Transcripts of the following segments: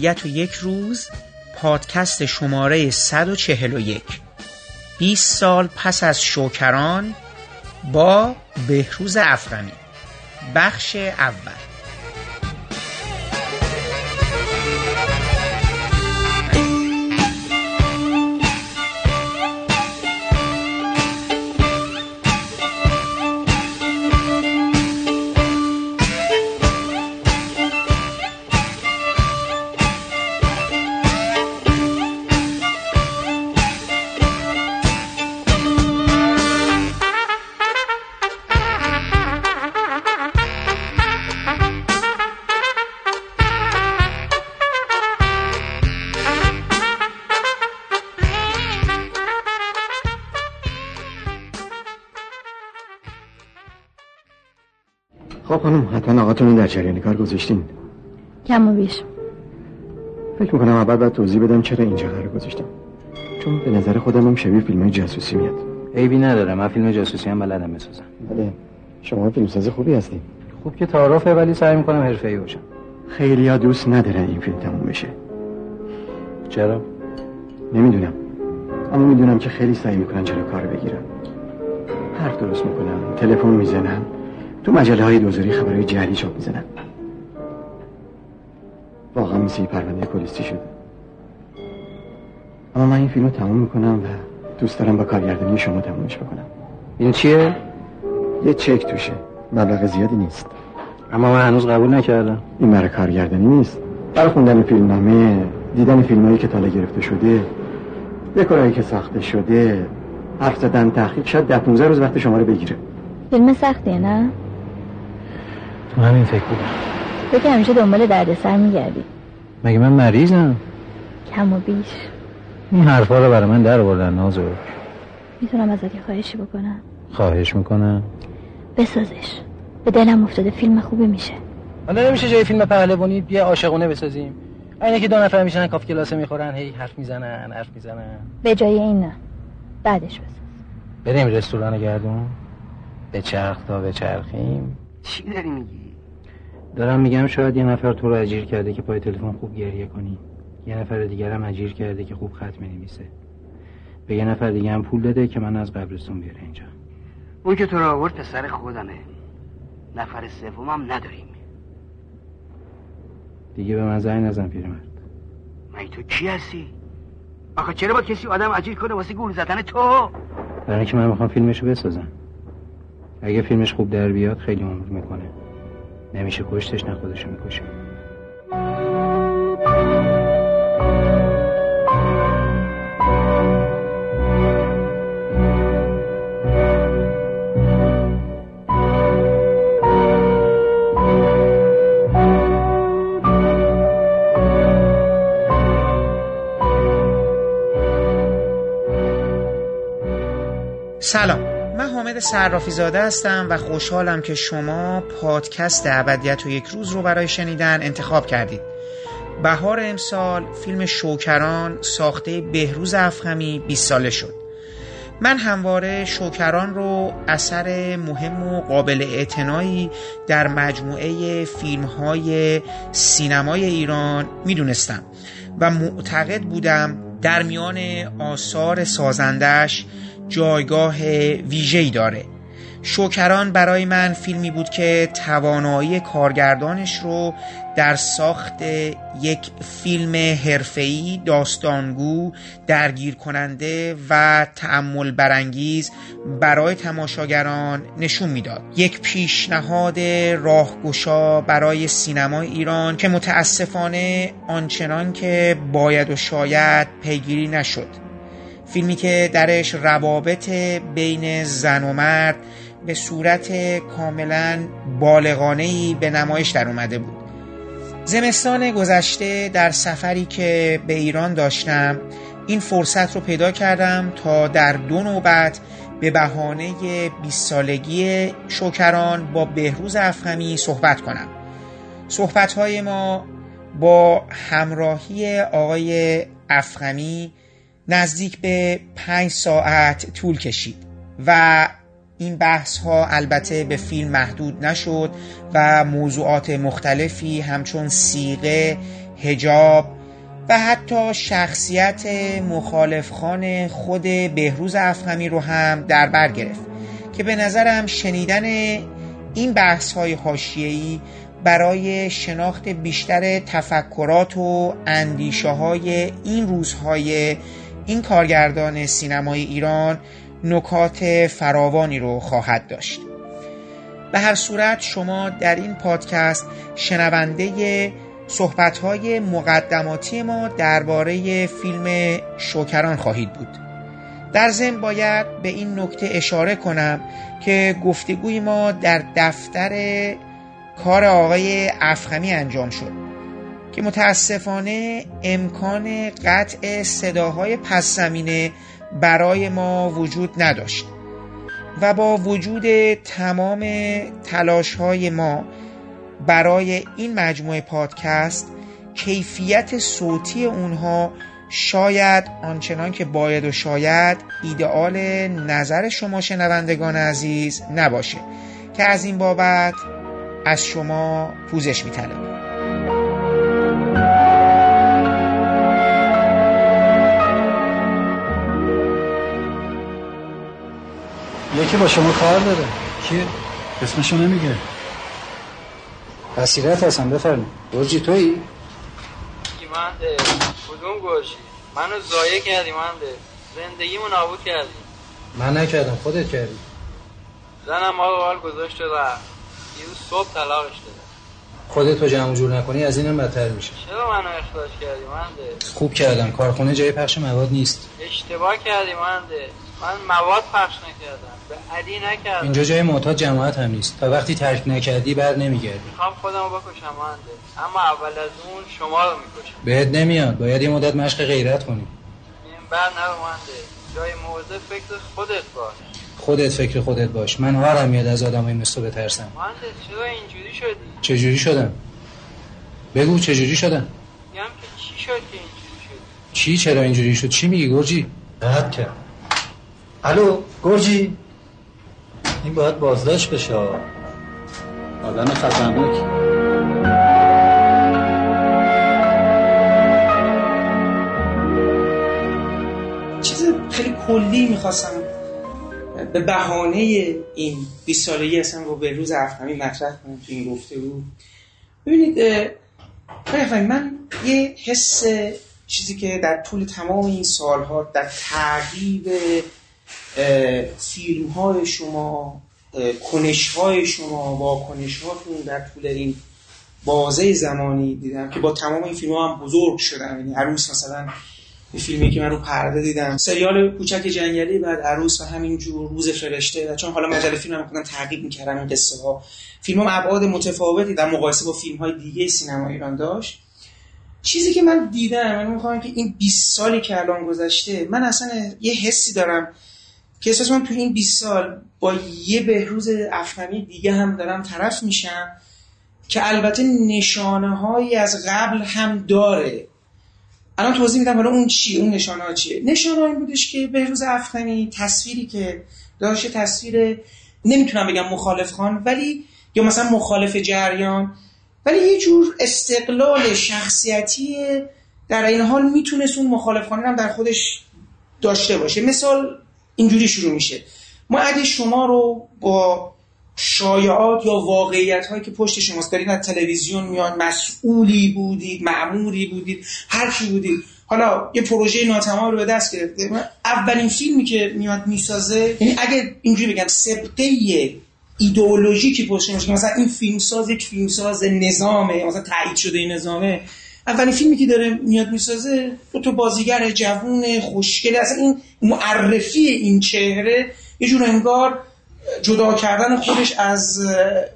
ابدیت و یک روز پادکست شماره 141 20 سال پس از شوکران با بهروز افغانی. بخش اول. جریان کار گذاشتین؟ کم و بیش. فکر می‌کنم اول باید توضیح بدم چرا اینجا قرار گذاشتم. چون به نظر خودم هم شبیه فیلم های جاسوسی میاد. عیبی نداره من فیلم جاسوسی هم بلدم بسازم. بله شما فیلمساز خوبی هستین. خوب که تعارفه ولی سعی می‌کنم حرفه‌ای باشم. خیلی ها دوست ندارن این فیلم تموم بشه. چرا؟ نمی‌دونم. اما می‌دونم که خیلی سعی می‌کنن چرا کار بگیرن. حرف درست می‌کنن تلفن می‌زنن. تو مجله های دوزاری خبرهای جعلی چاپ می‌زنن. واقعا مثل یه پرونده پلیسی شده. اما من این فیلم رو تموم می‌کنم و دوست دارم با کارگردانی شما تمومش بکنم. این چیه؟ یه چک توشه. مبلغ زیادی نیست. اما من هنوز قبول نکردم. این برای کارگردانی نیست. برای خوندن فیلمنامه دیدن فیلمایی که تالا گرفته شده دکورایی که ساخته شده حرف زدن تحقیق شاید ده 15 روز وقت شما رو بگیره. فیلم سختیه نه؟ تو همین فکر بودم تو که همیشه دنبال دردسر میگردی. مگه من مریضم؟ کم و بیش. این حرفا رو برای من در آوردن نازو می‌تونم ازت یه خواهشی بکنم. خواهش می‌کنم. بسازش. به دلم افتاده فیلم خوبی میشه. حالا نمیشه جای فیلم پهلوانی یه عاشقونه بسازیم. اینه که دو نفر میشن کاف کلاسه می‌خورن هی حرف می‌زنن حرف می‌زنن. به جای این نه بعدش بساز. بریم رستوران گردون. به چرخ تا به چرخیم. چی داری میگی؟ دارم میگم شاید یه نفر تو رو اجیر کرده که پای تلفن خوب گریه کنی. یه نفر دیگر هم اجیر کرده که خوب خط می‌نویسه. به یه نفر دیگه هم پول داده که من از قبرستون بیاره اینجا. اون که تو را آورد پسر خودمه. نفر سومم نداریم. دیگه به من زنگ نزن پیرمرد. من تو کی هستی؟ آخه چرا با کسی آدم اجیر کنه واسه گول زدن تو؟ برای اینکه من می‌خوام فیلمشو بسازم. اگه فیلمش خوب در بیاد خیلی عمر می‌کنه. نمیشه کشتش نه خودشو می‌کشه. سلام. صرافی زاده هستم و خوشحالم که شما پادکست ابدیت و یک روز رو برای شنیدن انتخاب کردید. بهار امسال فیلم شوکران ساخته بهروز افخمی 20 ساله شد. من همواره شوکران رو اثر مهم و قابل اعتنایی در مجموعه فیلم های سینمای ایران می‌دونستم و معتقد بودم در میان آثار سازندش جایگاه ویژه‌ای داره. شوکران برای من فیلمی بود که توانایی کارگردانش رو در ساخت یک فیلم حرفه‌ای داستانگو درگیر کننده و تأمل برانگیز برای تماشاگران نشون می‌داد. یک پیشنهاد راهگشا برای سینمای ایران که متاسفانه آنچنان که باید و شاید پیگیری نشد. فیلمی که درش روابط بین زن و مرد به صورت کاملا بالغانهی به نمایش در اومده بود. زمستان گذشته در سفری که به ایران داشتم این فرصت رو پیدا کردم تا در دو نوبت به بهانه 20 سالگی شوکران با بهروز افخمی صحبت کنم. صحبت های ما با همراهی آقای افخمی نزدیک به پنج ساعت طول کشید و این بحث ها البته به فیلم محدود نشد و موضوعات مختلفی همچون سیغه، هجاب و حتی شخصیت مخالفخان خود بهروز افخمی رو هم در بر گرفت که به نظرم شنیدن این بحث های حاشیه‌ای برای شناخت بیشتر تفکرات و اندیشه های این روزهای این کارگردان سینمای ایران نکات فراوانی رو خواهد داشت. به هر صورت شما در این پادکست شنونده صحبت‌های مقدماتی ما درباره فیلم شوکران خواهید بود. در ضمن باید به این نکته اشاره کنم که گفتگوی ما در دفتر کار آقای افخمی انجام شد. که متاسفانه امکان قطع صداهای پس زمینه برای ما وجود نداشت و با وجود تمام تلاش های ما برای این مجموعه پادکست کیفیت صوتی اونها شاید آنچنان که باید و شاید ایدئال نظر شما شنوندگان عزیز نباشه که از این بابت از شما پوزش میطلبم. یکی با شما کار داره. کیه؟ اسمشو نمیگه. بصیرت هستم بفرمایید. گرجی تویی؟ منده کدوم گرجی؟ منو زایه کردی منده زندگیمو نابود کردی. من نکردم خودت کردی. زنم رو حال گذاشته رفت. دیروز صبح طلاقش داده خودت رو جمع جور نکنی از اینم بدتر میشه. چرا منو اخراج کردی منده خوب کردم. کارخونه جای پخش مواد نیست. اشتباه کردی منده من مواد پخش نکردم. اینجا جای معتاد جماعت هم نیست. تا وقتی ترک نکردی بر نمیگردی. می‌خوام خودمو بکشم منده اما اول از اون شما رو می‌کشم. بهت نمیاد. باید یه مدت مشق غیرت کنی. این بر نرو جای موضع فکر خودت باش. خودت فکر خودت باش. من هارم میاد از آدمای مثل تو بترسم. منده چرا اینجوری شدی؟ چجوری شدم؟ بگو چجوری شدم. میگم که چی شد که اینجوری شدی؟ چی چرا اینجوری شد؟ چی میگی گرجی؟ کرد. الو گرجی؟ این باید بازداشت بشه. آدم خطرناک چیز خیلی کلی می‌خواستم. به بهانه این 20 سالگی اصلا رو به روز افخمی مطرح کنم تو این گفته بود. ببینید من یه حس چیزی که در طول تمام این سالها در تغییر اه، فیلم های شما اه، کنش های شما واکنش هاتون در طول این بازه زمانی دیدم که با تمام این فیلم ها هم بزرگ شدم یعنی عروس مثلا یه فیلمی که من رو پرده دیدم. سریال کوچک جنگلی بعد عروس و همینجور روز فرشته و چون حالا مجله فیلم هم کنم تعقیب می‌کردم این قصه ها فیلم ابعاد متفاوتی در مقایسه با فیلم های دیگه سینما ایران داشت. چیزی که من دیدم من می‌خوام که این 20 سالی که الان گذشته من اصلا یه حسی دارم که احساس من تو این 20 سال با یه بهروز افخمی دیگه هم دارم طرف میشم که البته نشانه هایی از قبل هم داره. الان توضیح میدم حالا اون چیه اون نشانه ها چیه. نشانه این بودش که بهروز افغانی تصویری که داشته تصویر نمی‌تونم بگم مخالف خان ولی یا مثلا مخالف جریان ولی یه جور استقلال شخصیتی در این حال می‌تونست اون مخالف خانه هم در خودش داشته باشه. مثال اینجوری شروع میشه. ما اگه شما رو با شایعات یا واقعیت هایی که پشت شماست دارید از تلویزیون میان مسئولی بودید معموری بودید هر چی بودید حالا یه پروژه ناتمام رو به دست گرفته اولین فیلمی که میاد می‌سازه یعنی اگه اینجوری بگم سبقه ایدئولوژیکی پشت که مثلا این فیلمساز یک فیلمساز نظامه مثلا تایید شده این نظامه اولین فیلمی که داره میاد می‌سازه دو تا بازیگر جوون خوشگل اصلا این معرفی این چهره یه جور انگار جدا کردن خودش از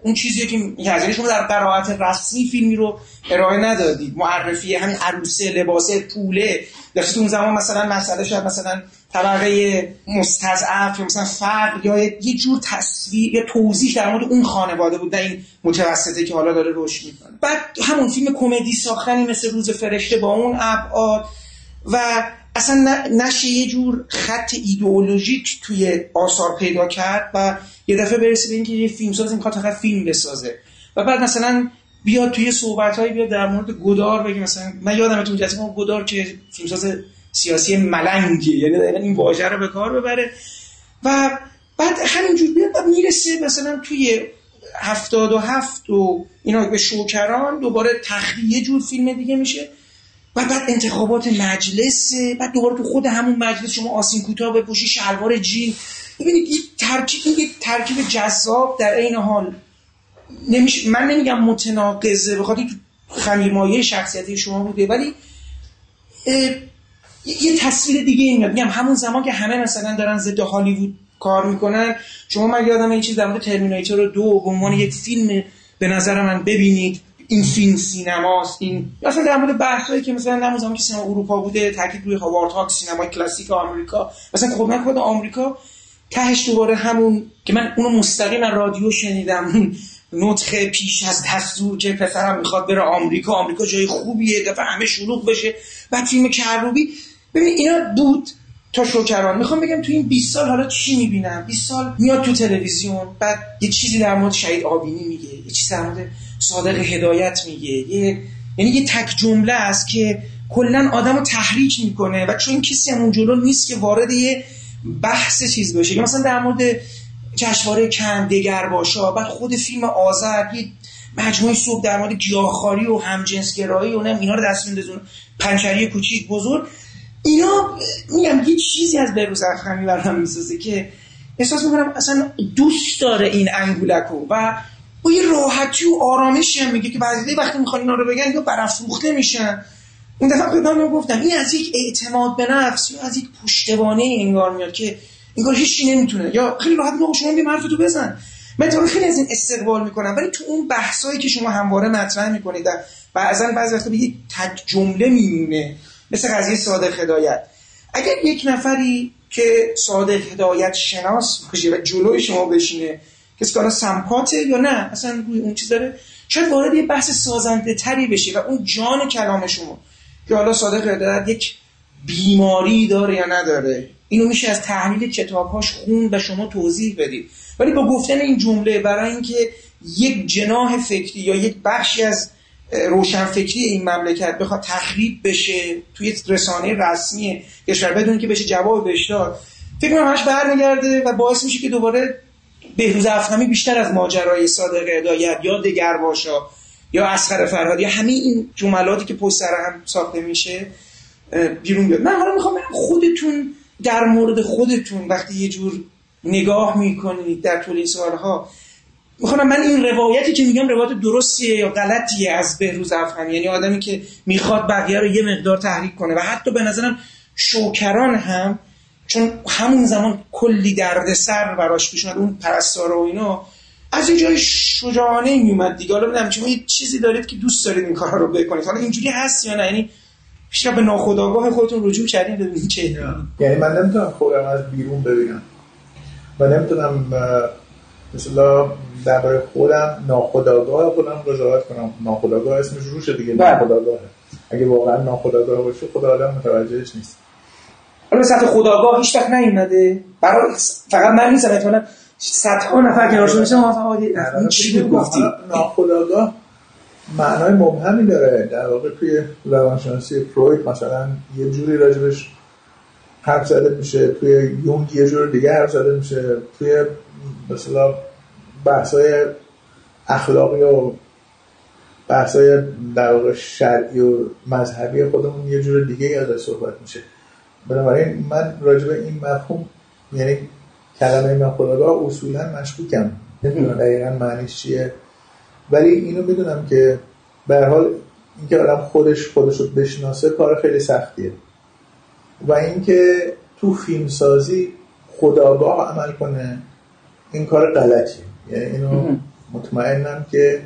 اون چیزی که یعنی شما در قرائت رسمی فیلمی رو ارائه ندادید. معرفی همین عروسه لباسه پوله. در اون زمان مثلا مسئله شد مثلا طبقه مستضعف یا مثلا فرق یا یه جور تصویر یا توضیح در مورد اون خانواده بود در این متوسطه که حالا داره رشد می‌کنه. بعد همون فیلم کمدی ساختنی مثل روز فرشته با اون ابعاد و اصلا نشه یه جور خط ایدئولوژیک توی آثار پیدا کرد و یه دفعه برسه به اینکه یه فیلمساز این فقط فیلم بسازه. و بعد مثلا بیاد توی صحبت هایی بیاد در مورد گدار بگه مثلا من یادم تو جلسه ما گدار که فیلمساز سیاسی ملنگی یعنی دقیقا این واژه رو به کار ببره. و بعد همینجور بیاد و می‌رسه مثلا توی هفتاد و هفت و اینا به شوکران دوباره تخلیه یه جور فیلم دیگه میشه. و بعد انتخابات مجلس بعد دوباره تو خود همون مجلس شما آسین کوتاه بپوشی شلوار جین. ببینید این ترکیب این ترکیب جذاب در عین حال. نمیشه من نمیگم متناقضه بخاطر تو خمیرمایه شخصیتی شما بوده ولی یه تصویر دیگه این میگم همون زمان که همه مثلا دارن ضد هالیوود کار می‌کنن شما من یادم این چیز در مورد ترمیناتور دو به عنوان یک فیلم به نظر من ببینید. این فیلم سینماست این اصلا در مورد بحثایی که مثلا در که سینما اروپا بوده تاکید روی هاوارد هاک سینمای کلاسیک آمریکا. مثلا خب من خود آمریکا تهش دوباره همون که من اونو مستقیم رادیو شنیدم نطخه پیش از دستور که پسرم می‌خواد بره آمریکا آمریکا جای خوبیه دفعه همه شلوغ بشه. بعد فیلم کروبی ببین اینا بود تا شوکران. می‌خوام بگم تو این 20 سال حالا چی می‌بینم؟ 20 سال میاد تو تلویزیون بعد یه چیزی در مورد شهید آبینی میگه یه چیزی در صادق هدایت میگه. یه یعنی یه تک جمله است که کلا آدمو تحریک می‌کنه و چون کسی هم اون جلو نیست که وارد یه بحث چیز بشه. مثلا در مورد جشنواره کن دگر باشا بعد خود فیلم آذر یه مجموعه صبح در مورد گیاهخواری و همجنسگرایی و نه اینا رو دست میندازون پنچری کوچیک بزرگ. اینا میگم یه چیزی از بروز افخمی برام می‌سازه که احساس می‌کنم اصلا دوست داره این انگولکو و با یه راحتی و آرامشی هم میگه که بعضی وقتی می‌خوان اینا رو بگن یا برافروخته میشن. اون دفعه خدمتتون گفتم این از یک اعتماد به نفس یا از یک پشتوانه انگار میاد که انگار هیچی نمی‌تونه. یا خیلی راحت میگه شما بیا حرفتو بزن. من تو خیلی از این استقبال می‌کنم ولی تو اون بحثایی که شما همواره مطرح می‌کنید بعضا بعضی وقتا به یک جمله میمونه مثل قضیه صادق هدایت. اگر یک نفری که صادق هدایت شناس باشه و جلوی شما بشینه کسی که سمپاته یا نه اصلا اون چیز داره. شاید وارد یه بحث سازنده تری بشه و اون جان کلام شما که حالا صادق هدایت یک بیماری داره یا نداره. اینو میشه از تحلیل کتابهاش خون و شما توضیح بدید. ولی با گفتن این جمله برای اینکه یک جناح فکری یا یک بخشی از روشنفکری این مملکت بخواد تخریب بشه توی رسانه رسمی کشور بدون که بشه جواب بهش داد فکر کنم همش برمیگرده و باعث میشه که دوباره بهروز افخمی بیشتر از ماجرای صادق هدایت یا دگر باشا یا اسخر فرهاد یا همه این جملاتی که پشت سر هم ساخته میشه بیرون بیاد. من حالا می‌خوام خودتون در مورد خودتون وقتی یه جور نگاه می‌کنید در طول این سالها می‌خوام من این روایتی که میگم روایت درستیه یا غلطیه از بهروز افغانی. یعنی آدمی که می‌خواد بقیه رو یه مقدار تحریک کنه و حتی به نظرم شوکران هم چون همون زمان کلی دردسر براش پیش اون پرستار و اینا. از این جای شجاعانه میومد دیگه. حالا بدم شما یه چیزی دارید که دوست دارید این کار رو بکنید. حالا اینجوری هست یا نه؟ یعنی پیش به ناخودآگاه خودتون رجوع کردین ببینید چه یعنی من نمی‌تونم خودم از بیرون ببینم. و نمی‌تونم مثلا درباره خودم ناخودآگاه خودم قضاوت کنم. ناخودآگاه اسمش روشه دیگه بله. ناخودآگاه اگه واقعا ناخودآگاه باشه خدا آدم متوجهش نیست. حالا سطح خداگاه هیچ وقت نیومده. برای فقط من نیستم احتمالاً صدها نفر کنار شده میشه این چی گفتی ناخودآگاه معنای مبهمی داره. در واقع توی روانشناسی فروید مثلا یه جوری راجبش حرف زده میشه توی یونگ یه جور دیگه حرف زده میشه توی مثلا بحثای اخلاقی و بحثای در واقع شرعی و مذهبی خودمون یه جور دیگه ازش صحبت میشه. بنابراین من راجع به این مفهوم یعنی کلمه ناخودآگاه اصولا مشکوکم. نمی‌دونم دقیقا معنیش چیه؟ ولی اینو می‌دونم که به حال اینکه آدم خودش خودش رو بشناسه کار خیلی سختیه. و اینکه تو فیلم سازی خداگاه عمل کنه این کار غلطیه. یعنی اینو مطمئنم که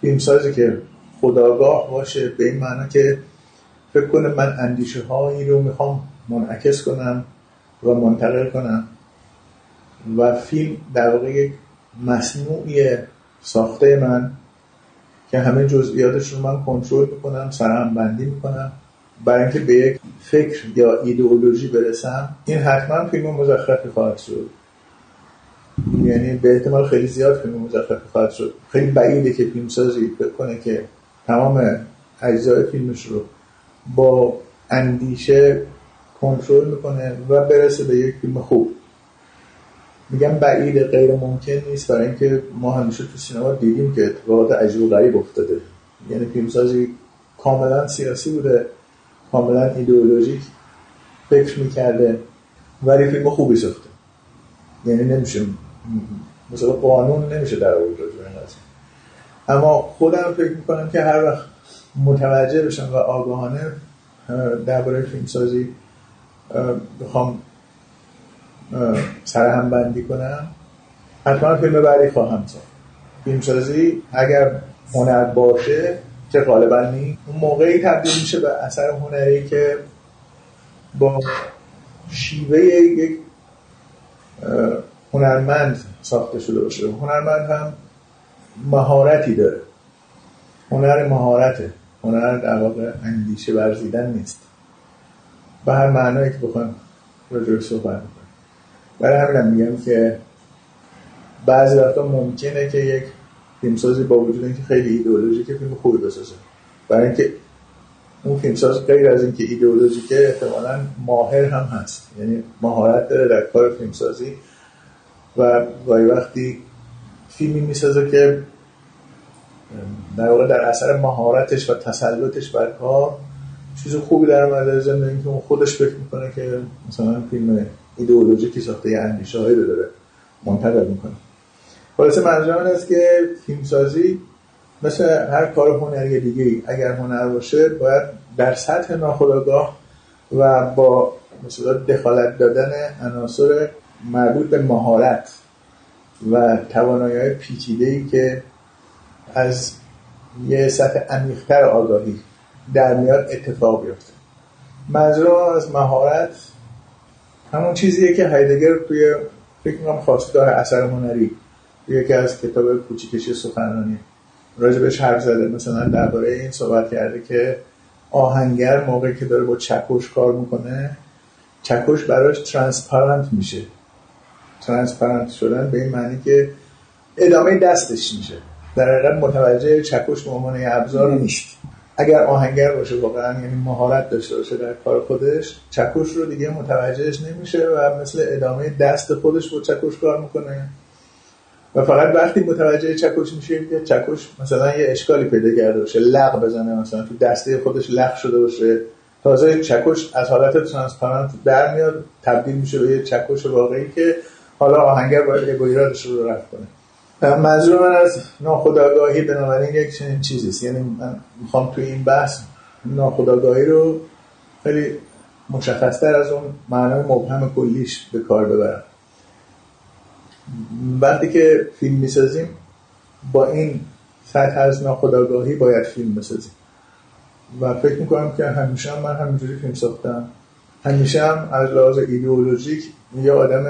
فیلمسازی که خداگاه باشه به این معنی که فکر کنه من اندیشه هایی رو می‌خوام منعکس کنم و منتقل کنم. و فیلم در واقع یک مصنوعی ساخته من که همه جزئیاتش رو من کنترل می‌کنم سرهم بندی می‌کنم. برای اینکه به یک فکر یا ایدئولوژی برسم این حتما فیلم مزخرفی خواهد شد. یعنی به احتمال خیلی زیاد فیلم مزخرفی خواهد شد. خیلی بعیده که فیلمسازی فکر کنه که تمام اجزای فیلمش رو با اندیشه کنترل می‌کنه و برسه به یک فیلم خوب. میگم بعید غیر ممکن نیست. برای اینکه ما همیشه تو سینما دیدیم که اتفاقات عجیب و غریب افتاده. یعنی فیلمسازی کاملا سیاسی بوده کاملا ایدئولوژیک فکر می‌کرده ولی فیلم خوبی ساخته. یعنی نمیشه مثلا قانون نمیشه در آورد اما خودم فکر می‌کنم که هر وقت متوجه بشم و آگاهانه درباره فیلمسازی بخوام سرهم بندی کنم. حتما فیلم بعدی خواهم ساخت. فیلمسازی اگر هنر باشه که غالبا نی اون موقعی تبدیل میشه به اثر هنری که با شیوه یک هنرمند ساخته شده باشه. هنرمند هم مهارتی داره. هنر مهارته. هنر در واقع اندیشه ورزیدن نیست. به هر معنایی که بخوایم راجعش صحبت می‌کنیم برای همینم میگم که بعضی وقتا ممکنه که یک فیلمسازی با وجود اینکه خیلی ایدئولوژیکه فیلم خوبی بسازه. برای اینکه اون فیلمساز غیر از اینکه ایدئولوژیکه احتمالا ماهر هم هست. یعنی مهارت داره در کار فیلمسازی و گاهی وقتی فیلمی می‌سازه که در واقع در اثر مهارتش و تسلطش بر کار چیز خوبی در اومده ضمن اینکه اون خودش فکر می‌کنه که مثلا فیلم ایدئولوژیکی ساخته یه اندیشه هایی داره منتقل می‌کنه. خلاصه منظورم است که فیلمسازی مثل هر کار هنری دیگه ای اگر هنر باشه باید در سطح ناخودآگاه و با مثلا دخالت دادن عناصر مربوط به مهارت و توانایی های پیچیده ای که از یه سطح عمیقتر آگاهی در میاد اتفاق بیفته. منظور از مهارت همون چیزیه که هایدگر توی فکر می‌کنم خواستگاه اثر هنری یکی از کتاب کوچیکش سخنرانی. راجبش حرف زده. مثلا درباره این صحبت کرده که آهنگر موقعی که داره با چکش کار می‌کنه چکش براش ترانسپارنت میشه. ترانسپارنت شدن به این معنی که ادامه دستش میشه. در حقیقت متوجه چکش به عنوان ابزار نیست. اگر آهنگر باشه واقعا یعنی مهارت داشته باشه در کار خودش چکش رو دیگه متوجهش نمیشه و مثل ادامه دست خودش با چکش کار می‌کنه. و فقط وقتی متوجه چکش میشه که چکش مثلا یه اشکالی پیدا کرده باشه لغ بزنه مثلا تو دسته خودش لغ شده باشه تازه چکش از حالت ترانسپارنت در میاد تبدیل میشه به یه چکش واقعی که حالا آهنگر باید اگو ایرادش رو رفت کنه. منظور من از ناخداگاهی بنابراین یک چنین چیزیست. یعنی من می‌خوام توی این بحث ناخداگاهی رو خیلی مشخصتر از اون معنای مبهم کلیش به کار ببرم. وقتی که فیلم می‌سازیم با این سطح از ناخداگاهی باید فیلم بسازیم. و فکر می‌کنم که همیشه هم من همینجوری فیلم ساختم. همیشه هم از لحاظ ایدئولوژیک یه آدم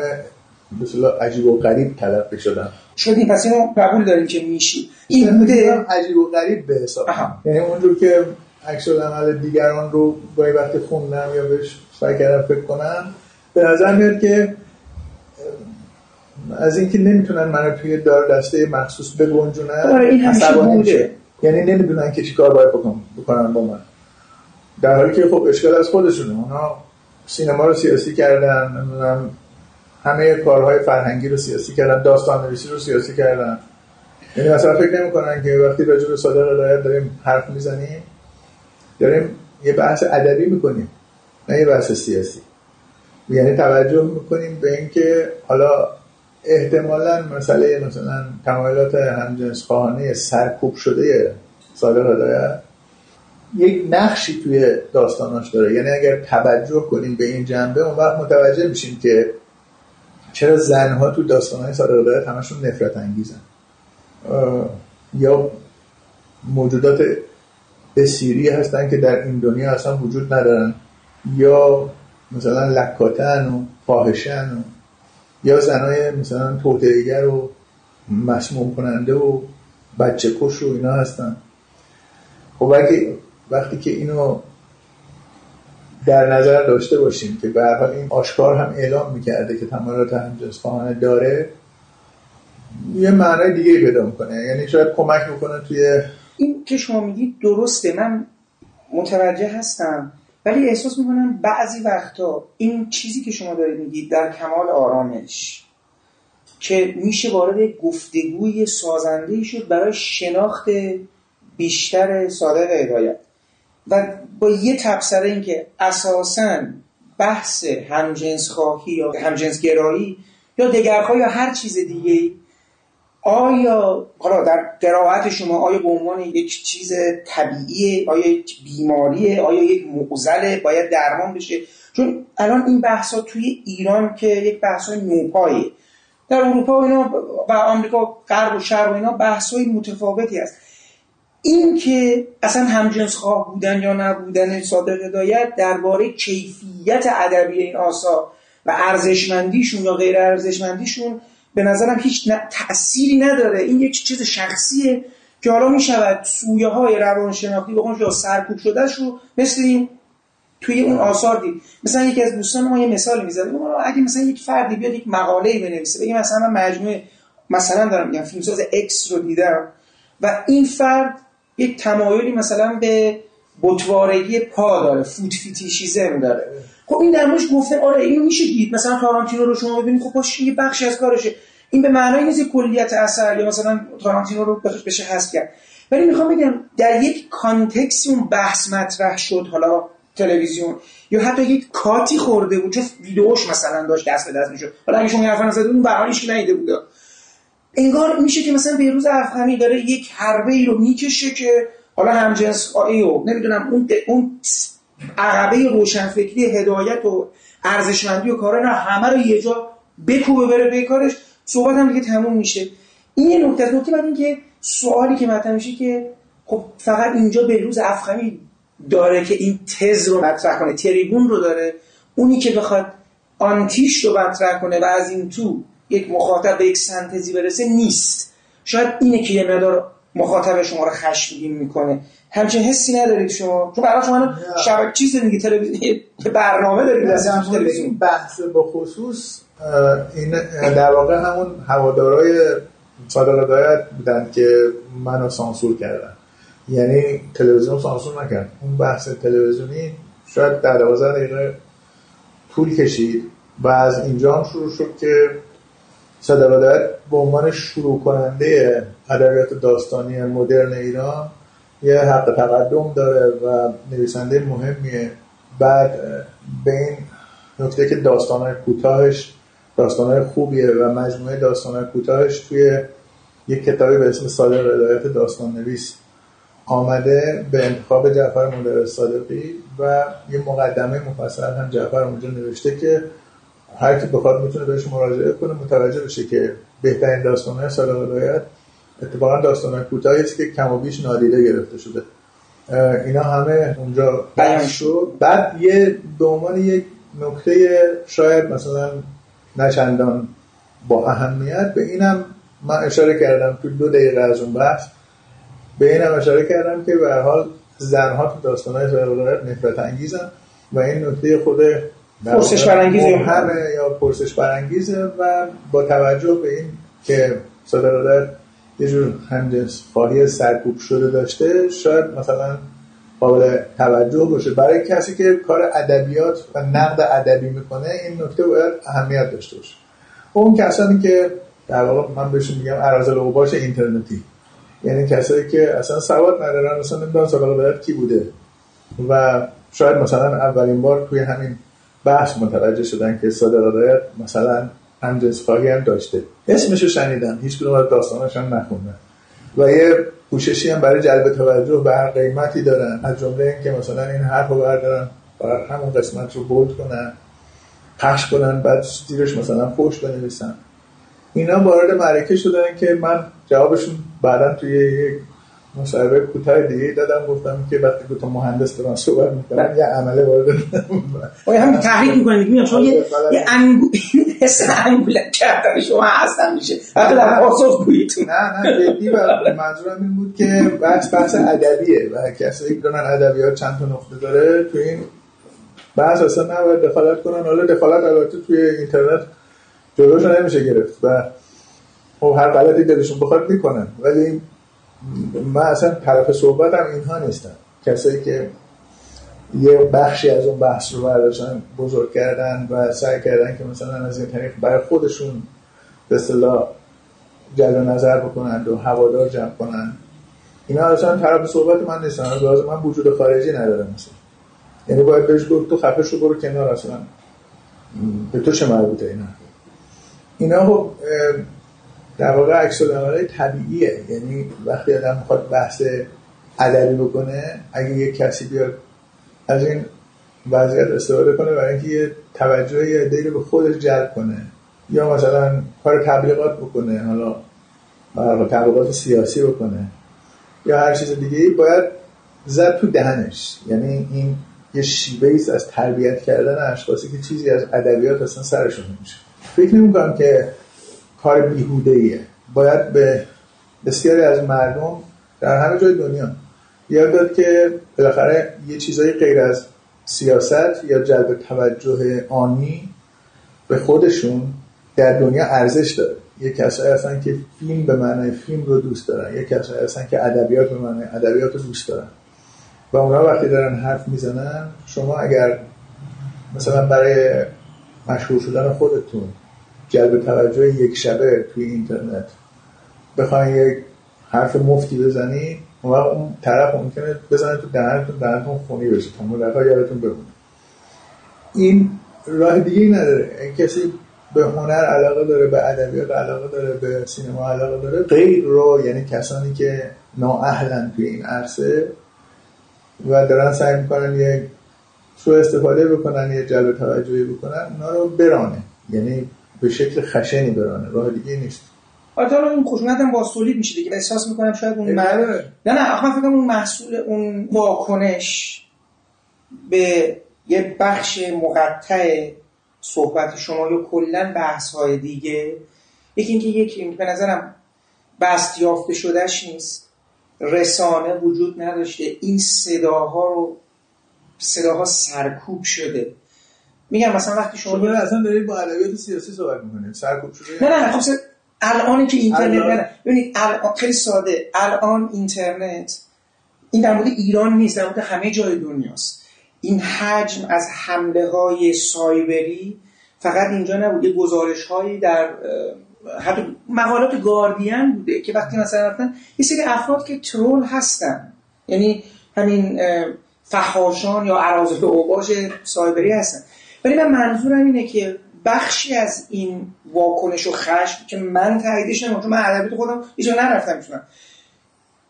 مثلا عجیب و غریب تلقی شدم شدیم پس اینو قبول داریم که میشی این بوده عجیب و غریب به حساب. یعنی اونجور که عکس عمل دیگران رو گاهی وقتی خوندم یا بهش سعی کردم فکر کنم به نظر میاد که از اینکه نمی‌تونن منو توی دار دسته مخصوص بگنجونن آره، این همیشه بوده. یعنی نمی‌دونن که چیکار باید بکنن با من. در حالی که خب اشکال از خودشونه. اونا سینما رو سیاسی کردن نمی‌دونم همه کارهای فرهنگی رو سیاسی کردن داستان نویسی رو سیاسی کردن. یعنی مثلا فکر نمی‌کنن که وقتی راجع به صادق هدایت داریم حرف می‌زنیم داریم یه بحث ادبی می‌کنیم نه یه بحث سیاسی. یعنی توجه می‌کنیم به اینکه حالا احتمالا مسئله مثلا تمایلات همجنس خواهانه سرکوب شده صادق هدایت یک نقشی توی داستاناش داره. یعنی اگر توجه کنیم به این جنبه اون وقت متوجه میشیم که چرا زنها تو داستانهای صادق هدایت همشون نفرت انگیزن؟ یا موجودات بسیری هستن که در این دنیا اصلا وجود ندارن؟ یا مثلا لکاتن و فاحشن و یا زنای مثلا توتعیگر و مسموم کننده و بچه کش و اینا هستن؟ خب اگه وقتی که اینو در نظر داشته باشیم که به این آشکار هم اعلام می‌کرده که تمایلات همجنس خواهانه داره یه معنای دیگه پیدا می‌کنه. یعنی شاید کمک می‌کنه توی این که شما میگید درسته من متوجه هستم ولی احساس می‌کنم بعضی وقتا این چیزی که شما دارید میگید در کمال آرامش که میشه وارد گفتگوی سازنده شد برای شناخت بیشتر صادق هدایت. و با یه تبصره این که اساسا بحث همجنس خواهی یا همجنس گرایی یا دگرخواهی یا هر چیز دیگه آیا حالا در قرائت شما آیا به عنوان یک چیز طبیعیه آیا یک بیماریه آیا یک معضله باید درمان بشه؟ چون الان این بحثا توی ایران که یک بحث نوپایه در اروپا و اینا و آمریکا غرب و شرق و اینا بحث های متفاوتی هست. این که اصلا همجنس خواه بودن یا نبودن صادق هدایت درباره کیفیت ادبی این آثار و ارزشمندیشون یا غیر ارزشمندیشون به نظرم هیچ تأثیری نداره. این یک چیز شخصیه که حالا می شود سویه های روانشناختی بخون یا سرکوب شدهش رو مثل این توی اون آثار دید. مثلا یکی از دوستان ما یه مثال می‌زنه اگه مثلا یک فردی بیاد یک مقاله بنویسه بگه مثلا مجموعه مثلا دارم میگم فیلمساز X رو دیدم و این فرد یک تمایلی مثلا به بت‌وارگی پا داره foot fetishism داره. خب این در موردش گفته آره اینو میشه دید. مثلا تارانتینو رو شما ببینید خب باشه یه بخشی از کارشه. این به معنای نیست کلیت اثر یا مثلا تارانتینو رو بشه حذف کرد. ولی می‌خوام بگم در یک کانتکسی اون بحث مطرح شد حالا تلویزیون. یا حتی یک کاتی خورده بود چون ویدیوش مثلا داشت دست به دست می‌شد. حالا اگه شما حرف نزدید اون برانیش نیده بود انگار میشه که مثلا بیروز افغانی داره یک حربه ای رو می‌کشه که حالا همجنس و نمی‌دونم اون اون عقبه روشنفکری هدایت و ارزشمندی و کارا نه همه رو یه جا بکوبه بره به کارش. صحبت هم دیگه تموم میشه. این یه نکته نکته بعد اینکه سوالی که مطرح میشه که خب فقط اینجا به روز افغانی داره که این تز رو مطرح کنه تریبون رو داره. اونی که بخواد آنتیش رو مطرح کنه و از این تو یک مخاطب به یک سنتزی برسه نیست. شاید اینه که یه مدار مخاطب شما رو خشمگین می‌کنه. همچین حسی ندارید شما. چون برای شما شبکه چیز دیگه تلویزیون برنامه دارید از تلویزیون. بحث به خصوص این در واقع همون هوادارای صادق هدایت بودن که منو سانسور کردن. یعنی تلویزیون سانسور نکرد. اون بحث تلویزیونی شاید در 12 دقیقه طول کشید و از اینجا هم شروع شد که صادق هدایت به عنوان شروع کننده ادبیات داستانی مدرن ایران یه حق تقدم داره و نویسنده مهمیه. بعد به این نکته که داستانهای کوتاهش داستانهای خوبیه و مجموعه داستانهای کوتاهش توی یک کتابی به اسم صادق هدایت داستان نویس آمده به انتخاب جعفر مدرس صادقی و یه مقدمه مفصل هم جعفر اونجا نوشته که هر کی بخواد می‌تونه بهش مراجعه کنه متوجه بشه که بهترین داستانهای صادق هدایت اتفاقا داستان کوتاهی است که کم و بیش نادیده گرفته شده. اینا همه اونجا بحث شد. بعد یه به عنوان یک نکته شاید مثلا نچندان با اهمیت به اینم من اشاره کردم تو دو دقیقه از اون بحث. به اینم اشاره کردم که به حال زنها تو داستانهای های نفرت انگیزن و این نکته خود پرسش برانگیزه یا پرسش برانگیزه و با توجه به این که صدر یه جور همجنس خواهی سرکوب شده داشته شاید مثلا قابل توجه باشه. برای کسی که کار ادبیات و نقد ادبی می‌کنه این نکته باید اهمیت داشته باشه. اون کسانی که در واقع من بهشون میگم ارازل اوباش اینترنتی. یعنی کسایی که اصلا سواد ندارن مثلا نمی‌دونن سابقه کی بوده. و شاید مثلا اولین بار توی همین بحث متوجه شدن که صادق مثلا همجنس خواهی هم داشته. اسمشو شنیدن هیچ کدوم از داستانش هم نخوندن و یه پوششی هم برای جلب توجه به هر قیمتی دارن. از جمله اینکه مثلا این حرف رو بردارن بر همون قسمت رو بولد کنن پخش کنن بعد زیرش مثلا فوش بنویسن. اینا وارد معرکه شدن که من جوابشون بعدا توی یک مصاحبه کوتاه دیگه دادم گفتم که وقتی دو تا مهندس دارن صحبت می‌کنن یه عمله وارد آیا هم تحریک می‌کنید. میگم شما یه یه انگول حس انگول کردن شما هستن میشه. حتی در پاسخ گویید نه نه جدی و منظورم این بود که بحث بحث ادبیه و کسایی که دارن ادبیات چند تا نقطه داره تو این بحث اصلا نباید دخالت کنن. حالا دخالت البته توی اینترنت جلوش نمیشه گرفت و خب هر غلطی دلشون بخواد می‌کنن. ولی من اصلا طرف صحبتم اینها نیستم. کسایی که یه بخشی از اون بحث رو برداشتن بزرگ کردن و سعی کردن که مثلا از این طریق برای خودشون به اصطلاح جلب نظر بکنند و هوادار جمع کنن اینا اصلا طرف صحبت من نیستن. لازم من وجود خارجی نداره مثلا. یعنی باید بهش گفت تو خفه شو برو کنار اصلا. به تو چه مربوطه اینا؟ اینا خب در واقع عکس طبیعیه. یعنی وقتی آدم می‌خواد بحث ادبی بکنه اگه یه کسی بیاد از این وضعیت استفاده کنه برای اینکه یه توجه یه رو به خودش جلب کنه. یا مثلا کار تبلیغات بکنه حالا تبلیغات سیاسی بکنه. یا هر چیز دیگه ای باید زد تو دهنش. یعنی این یه شیوه ایست از تربیت کردن اشخاصی که چیزی از ادبیات اصلا سرشون نمیشه. فکر نمی کنم که کار بیهوده ایه باید به بسیاری از مردم در همه جای دنیا یاد داد که بالاخره یه چیزای غیر از سیاست یا جلب توجه آنی به خودشون در دنیا ارزش داره. یه کسایی هستن که فیلم به معنی فیلم رو دوست دارن. یه کسایی هستن که ادبیات به معنی ادبیات رو دوست دارن. و اونا وقتی دارن حرف می‌زنن شما اگر مثلا برای مشهور شدن خودتون جلب توجه یک شبه توی اینترنت. بخواین یک حرف مفتی بزنی اون اون طرف ممکنه بزنه تو دهنتون دهنتون خونی بشه. تا مدتها یادتون بمونه. این راه دیگه نداره. این کسی به هنر علاقه داره به ادبیات علاقه داره به سینما علاقه داره غیر رو یعنی کسانی که نااهلن توی این عرصه و دارن سعی می‌کنن یه سو استفاده بکنن یه جلب توجهی بکنن اونا رو برانه. یعنی به شکل خشنی برانه راه دیگه نیست. آره حالا این خشونت هم با سولید میشه دیگه احساس می‌کنم شاید اون مر... نه نه من فکر اون محصول اون واکنش به یه بخش مقطع صحبت شما یا کلا بحث های دیگه یکی اینکه یکی به نظرم بست یافته شدهش نیست. رسانه وجود نداشته. این صداها رو صداها سرکوب شده. میگم مثلا وقتی شما شما اصلا دارید با ادبیات سیاسی صحبت می‌کنید. سرکوب شده. نه نه خب الان که اینترنت ببینید الان خیلی ساده. الان اینترنت این در مورد ایران نیست در مورد همه جای دنیاست. این حجم از حمله های سایبری فقط اینجا نبود. یه گزارش هایی در حتی مقالات گاردین بوده که وقتی مثلا رفتن یه سری افراد که ترول هستن. یعنی همین فحاشان یا عرازل اوباش سایبری هستن. ولی من منظورم اینه که بخشی از این واکنش و خشم که من تاییدش نمی‌کنم چون من ادبیات خودم هیچ نرفتم می‌تونم.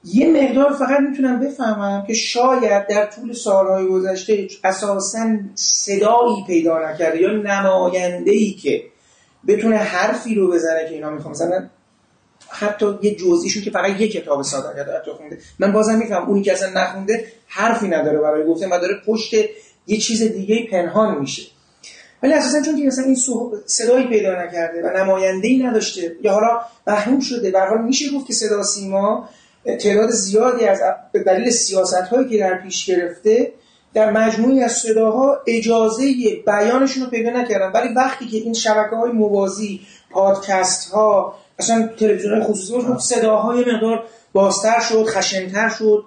یه مقدار فقط می‌تونم بفهمم که شاید در طول سالهای گذشته اساسا صدایی پیدا نکرده یا نماینده ای که بتونه حرفی رو بزنه که اینا می‌خوام. مثلا حتی یه جزئیشون که فقط یه کتاب صادر کرده خونده. من بازم میفهم اونی که اصلا نخونده حرفی نداره برای گفتن و داره پشت یه چیز دیگه پنهان میشه. ولی اساسا چون که مثلا این صدایی پیدا نکرده و نماینده ای نداشته یا حالا محروم شده به حال میشه گفت که صدا سیما تعداد زیادی از به دلیل سیاست هایی که در پیش گرفته در مجموعی از صداها اجازه بیانشون رو پیدا نکردن. ولی وقتی که این شبکه های موازی پادکست ها اصلا تلویزیون خصوصی بود صداهای مقدار بازتر شد خشنتر شد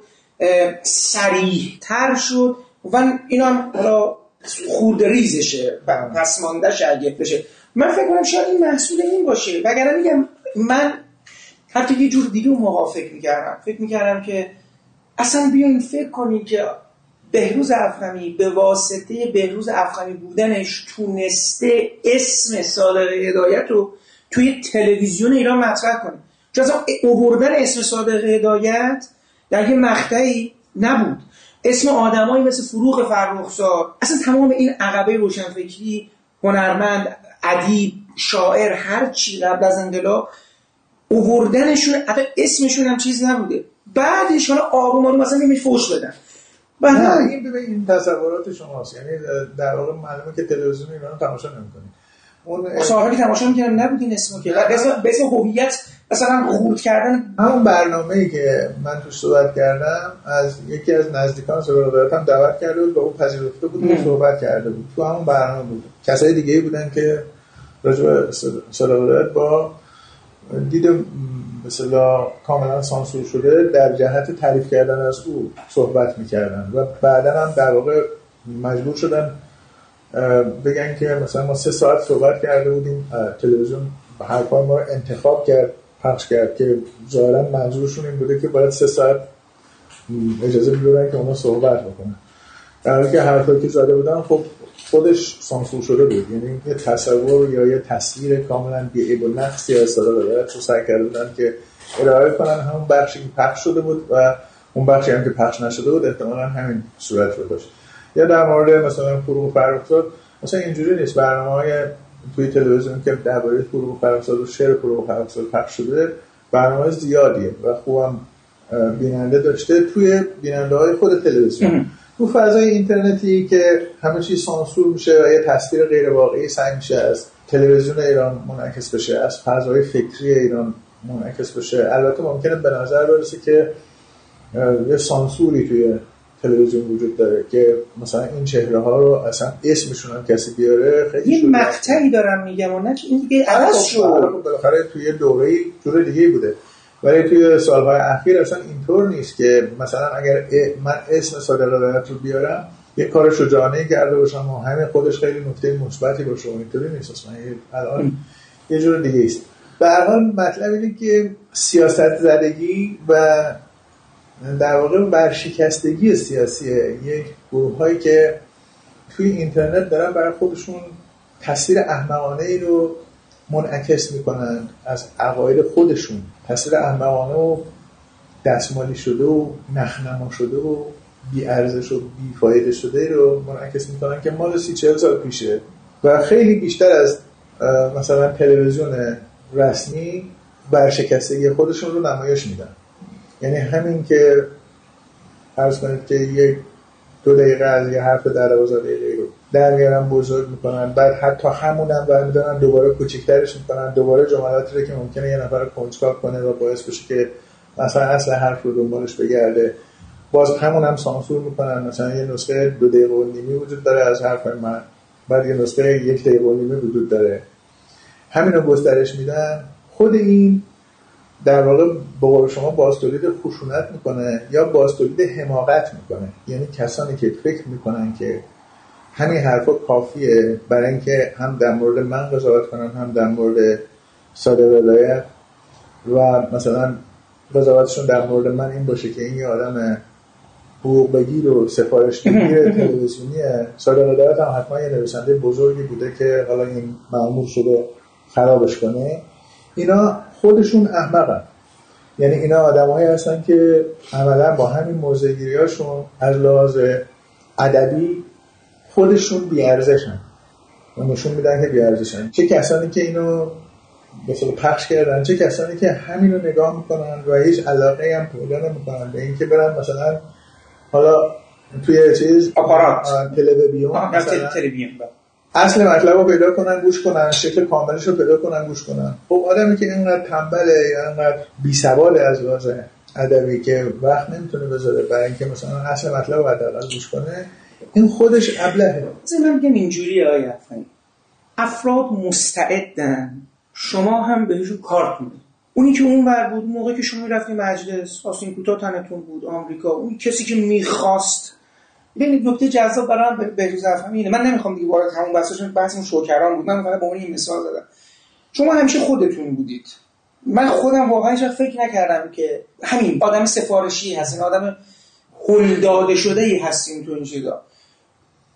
سریح تر شد و اینا هم حالا خورد ریزشه و پس اگه بشه. من فکر کنم شاید این محصول این باشه. وگرنه میگم من حتی یه جور دیگه اون موقع فکر می‌کردم. فکر می‌کردم که اصلا بیاین فکر کنید که بهروز افخمی به واسطه بهروز افخمی بودنش تونسته اسم صادق هدایت رو توی تلویزیون ایران مطرح کنه. چون اصلا اووردن اسم صادق هدایت در یه مقطعی نبود. اسم آدمایی مثل فروغ فرخزاد. اصلا تمام این عقبه روشنفکری هنرمند ادیب شاعر هر چی قبل از انقلاب اووردنشون حتی اسمشون هم چیز نبوده. بعدش حالا آروم مثلا میمی فوش بدن. بعد این این تصورات شماست. یعنی در واقع معلومه که تلویزیون ایران تماشا نمی‌کنید اون که تماشا می‌کردم نبود این اسمو که. به اسم هویت مثلا خورد کردن همون برنامه ای که من توش صحبت کردم از یکی از نزدیکان سرودات هم دعوت کرده بود و اون پذیرفته بود و صحبت کرده بود. تو همون برنامه بود. کسای دیگه بودن که راجع به با دید مثلا کاملا سانسور شده در جهت تعریف کردن از او صحبت می‌کردن و بعدا هم در واقع مجبور شدن بگن که مثلا ما سه ساعت صحبت کرده بودیم تلویزیون حرفای ما رو انتخاب کرد. پخش کرد که ظاهرا منظورشون این بوده که باید سه ساعت اجازه می‌دونن که اونا صحبت بکنن. در حالی که حرفایی که زده بودن خب خودش سانسور شده بود. یعنی یه تصور یا یه تصویر کاملا بیعیب و نقصی از صدا رو سعی کرده بودن که ارائه کنن. همون بخشی که پخش شده بود و اون بخشی هم که پخش نشده بود احتمالا همین صورت رو داشت. یا در مورد مثلا فروغ فرخزاد مثلا اینجوری نیست. برنامه های توی تلویزیون که درباره فروغ فرخزاد و شعر فروغ فرخزاد پخش شده برنامه زیادیه و خوبم بیننده داشته توی بیننده های خود تلویزیون. تو فضای اینترنتی که همه چیز سانسور میشه و یه تصویر غیر واقعی سعی میشه از تلویزیون ایران منعکس بشه از فضای فکری ایران منعکس بشه. البته ممکنه به نظر برسه که یه سانسوری توی تلویزیون وجود داره که مثلا این چهره ها رو اصلا اسمشون هم کسی بیاره خیلی یه مقطعی دارم میگم و نه این دیگه عوض خب، شد. بالاخره توی دوره جور دیگه بوده. ولی توی سالهای اخیر اصلا اینطور نیست که مثلا اگر من اسم صادق هدایت رو بیارم یه کار شجاعانه کرده باشم و همین خودش خیلی نکته مثبتی باشه و اینطوری نیست. اصلا الان یه جور دیگه است. به هر حال مطلب اینه که سیاست زدگی و در واقع برشکستگی سیاسی یک گروه هایی که توی اینترنت دارن برای خودشون تصویر احمقانه ای رو منعکس می‌کنن. از عقاید خودشون تصویر احمقانه و دستمالی شده و نخنما شده و بی ارزش و بی فایده شده رو منعکس می‌کنن که مال سی چهل سال پیشه. و خیلی بیشتر از مثلا تلویزیون رسمی برشکستگی خودشون رو نمایش میدن. یعنی همین که فرض کنید که یک دو دقیقه از یه حرف در دوازده دقیقه رو در میارن بزرگ می‌کنن بعد حتی همونم برمیدارن دوباره کوچکترش می‌کنن دوباره جملاتی رو که ممکنه یه نفر کنجکاو کنه و باعث بشه که مثلا اصل حرف رو دنبالش بگرده. باز همون هم سانسور می‌کنن مثلا یه نسخه دو دقیقه و نیمی وجود داره از حرف من بعد یه نسخه یک دقیقه و نیمی وجود داره. همین رو گسترش میدن. خود این در واقع به قول شما باز تولید خشونت می‌کنه یا باز تولید حماقت می‌کنه. یعنی کسانی که فکر می‌کنن که همین حرفا کافیه برای اینکه هم در مورد من قضاوت کنن هم در مورد ساده ولایت و مثلا قضاوتشون در مورد من این باشه که این یه آدم حقوق بگیر و سفارش بگیر تلویزیونیه. ساده ولایت هم حتما یه نویسنده بزرگی بوده که حالا این معمول شده خرابش کنه. اینا خودشون احمقن. یعنی اینا آدمایی هستن که عملا با همین موضعگیری هاشون از لحاظ ادبی خودشون بیارزشن. و نشون میدن که بیارزشن. چه کسانی که اینو مثلا پخش کردن چه کسانی که همین رو نگاه می‌کنن و هیچ علاقه هم پیدا نمی‌کنن به اینکه برن مثلا حالا توی چیز آپارات. تلویزیون مثلا. تلویزیون اصل مطلب رو پیدا کنن گوش کنن شکل کاملش رو پیدا کنن گوش کنن. خب آدمی که اینقدر تنبله یا اینقدر بیسواله از لحاظ ادبی که وقت نمی‌تونه بذاره برای اینکه مثلا اصل مطلب رو حداقل گوش کنه این خودش ابلهه. من میگم اینجوری آقای افغانی. افراد مستعدن. شما هم بهشون کارت می‌دید اونی که اون ور بود موقعی که شما رفتی مجلس آسین کوتاه تنتون بود آمریکا اون کسی که می‌خواست ببینید نکته جذاب برام بهروز افهمی اینه. من نمی‌خوام دیگه وارد همون بحثش بحث اون شوکران بود. من فقط به این مثال زدم. شما همیشه خودتون بودید. من خودم واقعا هیچ فکر نکردم که همین آدم سفارشی هستین آدم هل داده شده ای هستین تو این چیزا.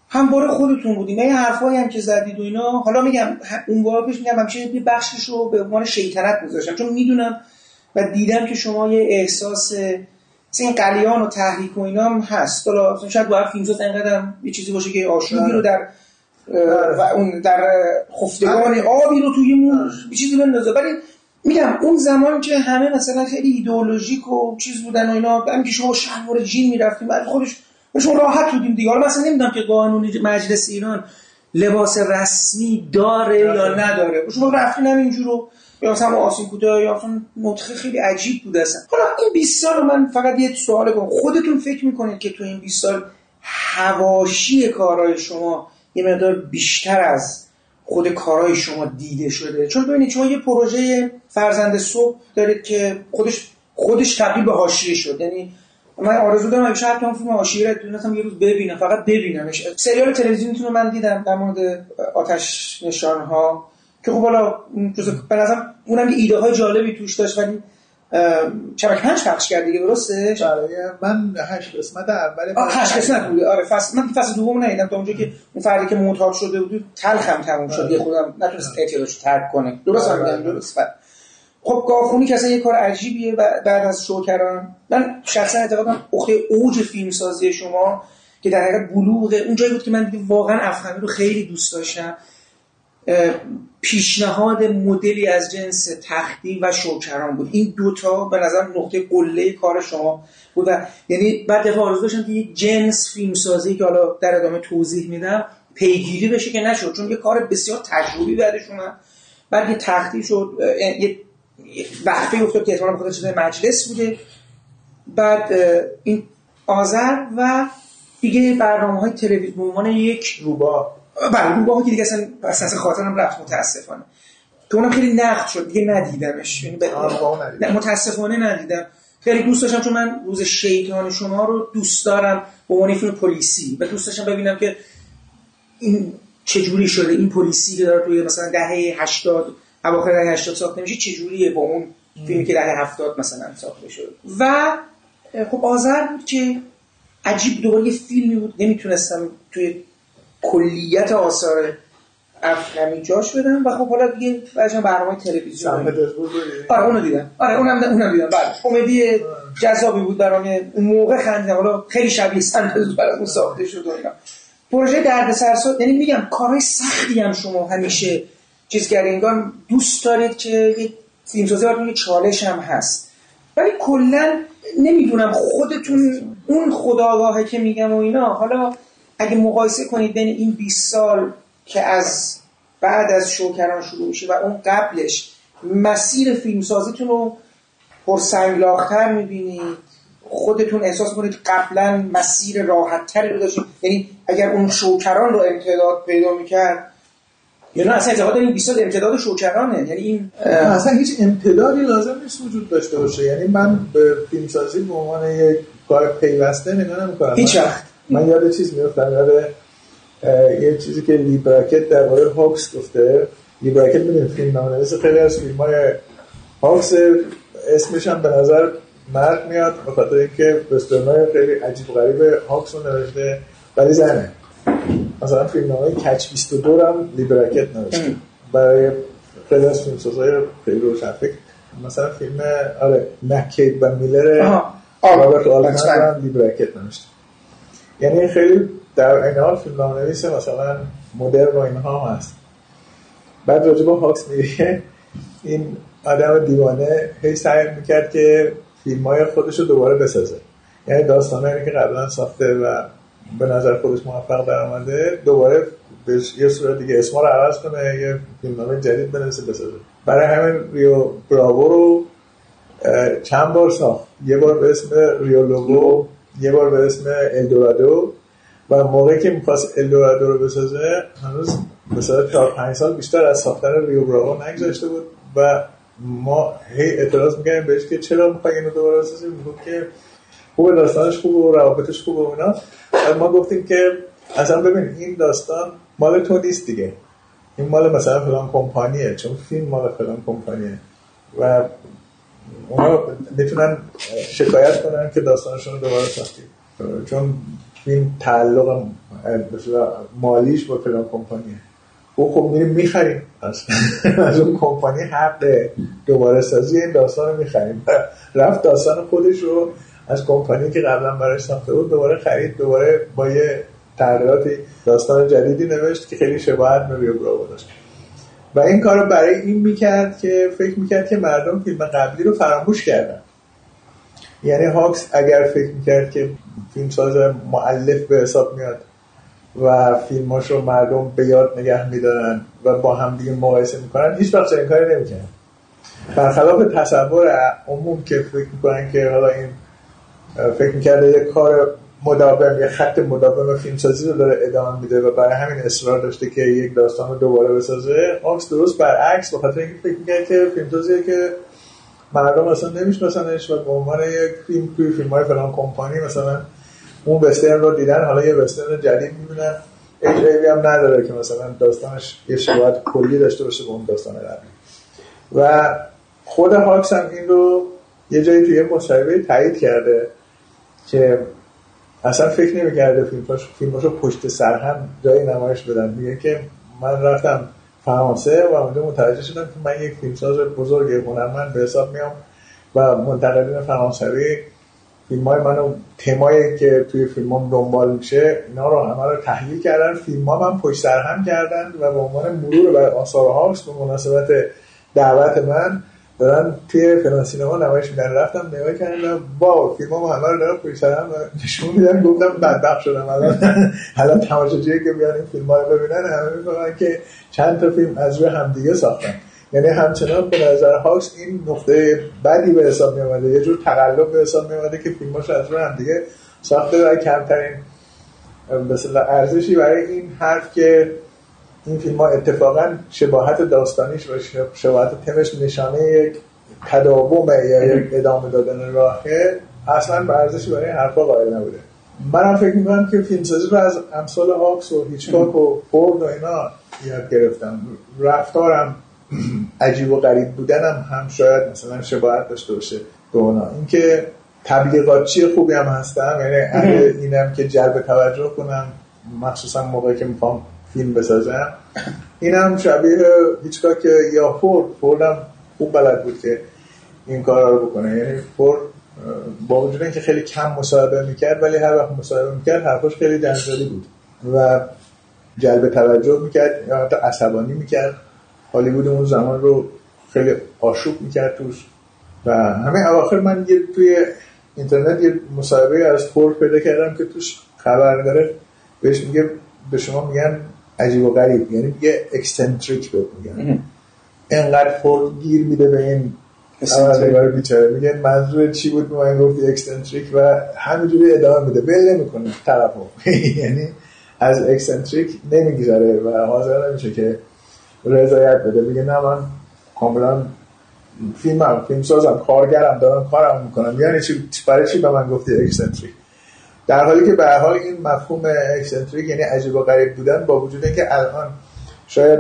همواره خودتون بودیم یه حرفایی هم که زدید و اینا حالا میگم اون بار پیش میگم همیشه یه بخشش رو به عنوان شیطنت میذاشتم چون می‌دونم و دیدم که شما یه احساس این قلیان و تحریک و اینا هم هست. حالا شاید باید فیلمساز اینقدر یه چیزی باشه که آشوبی رو در و اون در خفتگان آبی رو توی مون یه چیزی بندازه. ولی میگم اون زمان که همه مثلا خیلی ایدئولوژیک و چیز بودن و اینا هم که شما شلوار جین می‌رفتیم بعد خودش شما راحت بودیم دیگه. حالا مثلا نمی‌دونم که قانون مجلس ایران لباس رسمی داره یا نداره. شما رفتین هم یا مثلا آسین کوتاه یا مثلا خیلی عجیب بود اصلا. حالا این 20 سال من فقط یه سوال کنم خودتون فکر می‌کنید که تو این 20 سال هواشی کارهای شما یه مقدار بیشتر از خود کارهای شما دیده شده؟ چون ببینید شما یه پروژه فرزند صبح دارید که خودش خودش به حاشیه شد. یعنی من آرزو دارم همیشه حتی اون فیلم حاشیه رو یه روز ببینم فقط ببینمش. سریال تلویزیونیتون رو من دیدم در مورد آتش نشان ها که خب حالا به نظرم اونم یه ایده های جالبی توش داشت ولی شبکه پنج پخش کرد دیگه درسته؟ برای من هشت قسمت اول آه هشت قسمت بوده آره فصل من فصل دوم ندیدم تا اونجا که اون فردی که معتاد شده بود تلخم تموم شد. یه خودم نتونست اعتیادش ترک کنه. درست هم میگم درست. خب گاوخونی که اصلا یه کار عجیبیه بعد از شوکران. من شخصا اعتقادم اخته اوج فیلم سازی شما که در حقیقت بلوغ اون جایی بود که من دیگه واقعا افغانی رو خیلی دوست داشتم. پیشنهاد مدلی از جنس تختی و شوکران بود. این دوتا به نظر نقطه قله کار شما بود و یعنی بعد دفعه آرزو داشتم که یک جنس فیلمسازی که حالا در ادامه توضیح میدم پیگیری بشه که نشد چون یه کار بسیار تجربی بعدش اومد. بعد یه تختی شد یه وقفه افتاد که احتمالا بخاطر چیز مجلس بوده. بعد این آذر و دیگه برنامه های تلویزیون عنوان یک روبا بله روبا که دیگه اصلا اصلا خاطرم رفت متاسفانه. که اونم خیلی نقد شد دیگه ندیدمش. یعنی متاسفانه ندیدم. خیلی دوست داشتم چون من روز شیطان شما رو دوست دارم به عنوان فیلم پلیسی. و دوست داشتم ببینم که این چجوری شده این پلیسی که داره توی مثلا دهه 80 اواخر دهه 80 ساخته میشه چجوریه با اون فیلمی که دهه 70 مثلا ساخته شد و خب آذر بود که عجیب دوباره یه فیلمی بود نمی‌تونستم توی کلیت آثار افغانی جاش بدم. و خب حالا دیگه بعدش برنامه تلویزیون آره اونو دیدم. آره اونم اونم دیدم. بله کمدی جذابی بود برام اون موقع خنده حالا خیلی شبیه سند برام ساخته شد و اینا. پروژه دردسر یعنی میگم کارهای سختی هم شما همیشه چیز انگار دوست دارید که فیلمسازی براتون یه چالش هم هست. ولی کلا نمی‌دونم خودتون اون خداگاهه که میگم و اینا. حالا اگه مقایسه کنید بین این 20 سال که از بعد از شوکران شروع میشه و اون قبلش مسیر فیلمسازیتون رو پرسنگلاختر می‌بینید. خودتون احساس کنید قبلا مسیر راحتتری رو داشتید. یعنی اگر اون شوکران رو امتداد پیدا می‌کرد یعنی اصلا اعتقاد داریم 20 سال امتداد شوکرانه. یعنی این اصلا هیچ امتدادی لازم نیست وجود داشته باشه. یعنی من به فیلمسازی به عنوان یک کار پیوسته نگاه نمی‌کنم. هیچ وقت. من یاد چیز میفتم یاد یه چیزی که لی براکت در مورد هاکس گفته. لی براکت می‌دونید فیلم نامنویس خیلی از فیلم های هاکس. اسمش هم به نظر مرد میاد به خاطر اینکه وسترنای خیلی عجیب غریب هاکس رو نوشته. ولی زنه. مثلا فیلم نامه کچ 22 هم لیبراکت نوشته. برای خیلی از فیلم سازهای خیلی روشن فکر. مثلا فیلم آره مکید و میلر. رابرت آلمن هم لیبراکت نوشته. یعنی خیلی در این حال فیلم نویس مثلا مدرن و اینها هم هست. بعد راجع هاکس میگه این آدم دیوانه هی سعی می‌کرد که فیلم های خودش رو دوباره بسازه. یعنی داستانهایی که قبلا ساخته و به نظر خودش موفق در آمده دوباره به یه صورت دیگه اسما رو عوض کنه یه فیلمنامه جدید بنویسه بسازه. برای همین ریو براوو رو چند بار ساخت. یه بار به اسم ریو لوگو یه بار به اسم الدورادو و موقعی که می‌خواست الدورادو رو بسازه هنوز مثلا 4 5 سال بیشتر از ساختن ریو براوو نگذاشته بود و ما هی اعتراض میگیم بهش که چرا می‌خوای اینو دوباره بسازی می‌گفت که خوب داستانش خوبه و روابطش خوبه و اینا. ما گفتیم که اصلا ببین این داستان مال تو نیست دیگه. این مال مثلا فلان کمپانیه. چون فیلم مال فلان کمپانیه. و اونا می‌تونن شکایت کنن که داستانشون رو دوباره ساختیم. چون فیلم تعلق مالیش با فلان کمپانیه او خب میریم می‌خریم. از اون کمپانی حق دوباره سازی این داستان رو می‌خریم. رفت داستان خودش رو از کمپانی که قبلا برای ساخته بود دوباره خرید دوباره با یه تغییراتی داستان جدیدی نوشت که خیلی شباهت به ریو براو داشت. و این کار برای این می‌کرد که فکر می‌کرد که مردم فیلم قبلی رو فراموش کردن. یعنی هاکس اگر فکر می‌کرد که فیلمساز معلف به حساب میاد و فیلماش رو مردم به یاد نگه میدارن و با هم دیگه مقایسه می‌کنن هیچ وقت این کاری نمی‌کنن برخلاف تصور عموم که فکر می‌کنن که حالا این فکر می‌کرده یه کار مداوم یه خط مداوم فیلمسازی رو داره ادامه میده و برای همین اصرار داشته که یک داستان رو دوباره بسازه. آکس درست برعکس به خاطر اینکه فکر می‌کرد که فیلمسازیه که مردم اصلا نمیشناسنش و به عنوان یک فیلم توی فیلم های فلان کمپانی مثلا اون وسترن رو دیدن حالا یه وسترن جدید می‌بینن. ایج ایوی هم نداره که مثلا داستانش یه شباهت کلی داشته باشه به اون داستان قبلی. و خود هاکس هم این رو یه جایی توی مصاحبه تایید کرده که اصلا فکر نمی‌کرده فیلماش فیلماشو پشت سر هم جای نمایش بدن. میگه که من رفتم فرانسه و اونجا متوجه شدم که من یک فیلمساز بزرگ هنرمند به حساب میام و منتقدین فرانسوی فیلم های منو تمایی که توی فیلم هم دنبال میشه اینا رو همه رو تحلیل کردن. فیلم ها من پشت سر هم کردن و به عنوان مرور بر آثار هاکس به مناسبت دعوت من دارن توی فلان سینما نمایش میدن. رفتم نگاه کردم با فیلم ها همه رو دارم پشت سر هم نشون میدن. گفتم بدبخت شدم. الان الان تماشاگری که بیان این فیلم ها رو ببینن همه می‌فهمن که چند تا فیلم از روی همدیگه ساختن. یعنی همچنان به نظر هاکس این نقطه بدی به حساب می اومده یه جور تقلب به حساب می اومده که فیلماش از روی هم دیگه ساخته و کمترین مثلا ارزشی برای این حرف که این فیلم ها اتفاقا شباهت داستانیش و شباهت تمش نشانه یک تداوم یا یک ادامه دادن راهه اصلا به ارزشی برای حرفا قائل نبوده. منم فکر می‌کنم که فیلمسازی رو از امثال هاکس و هیچکاک و فورد و اینا یاد گرفتم. رفتارم عجیب و غریب بودنم هم شاید مثلا شباهت داشته باشه به اونا. اینکه تبلیغاتچی خوبی هم هستم یعنی اینم که جلب توجه کنم مخصوصا موقعی که می‌خوام فیلم بسازم. اینم شبیه هیچکاک یا فورد. فوردم خوب بلد بود که این کارا رو بکنه. یعنی فورد با وجود اینکه خیلی کم مصاحبه می‌کرد ولی هر وقت مصاحبه می‌کرد حرفاش خیلی جنجالی بود و جلب توجه می‌کرد یا حتی عصبانی می‌کرد. هالیوود اون زمان رو خیلی آشوب می‌کرد توش. و همین اواخر من یه توی اینترنت یه مصاحبه از فورد پیدا کردم که توش خبرنگاره. بهش میگه به شما میگن عجیب و غریب. یعنی میگه eccentric بهت میگن. انقدر فورد گیر میده به این خبرنگار بیچاره. میگه منظور چی بود به من گفتی eccentric و همینجوری ادامه میده. ول نمی‌کنه طرفو یعنی از eccentric نمی‌گذره و حاضر نمیشه که رضایت بده. میگه نه من کاملا فیلمم فیلم سازم کارگرم دارم کارم می‌کنم. یعنی چی؟ برای چی به من گفتی eccentric در حالی که به حال این مفهوم eccentric یعنی عجیب و غریب بودن با وجود اینکه الان شاید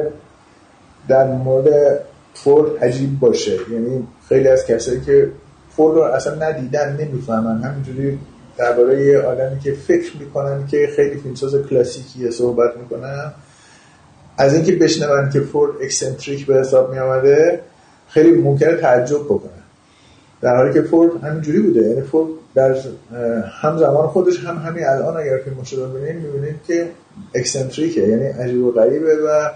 در مورد فورد عجیب باشه. یعنی خیلی از کسایی که فورد رو اصلا ندیدن نمی‌فهمن. همینجوری درباره یه آدمی که فکر می‌کنن که خیلی فیلمساز کلاسیکیه صحبت می‌کنن. از اینکه بشنون که فورد eccentric به حساب می آمده خیلی ممکنه تعجب بکنه. در حالی که فورد همینجوری بوده. یعنی فورد در هم زمان خودش هم همین الان اگر فیلم رو ببینید می‌بینید که eccentric ه یعنی عجیب و غریبه و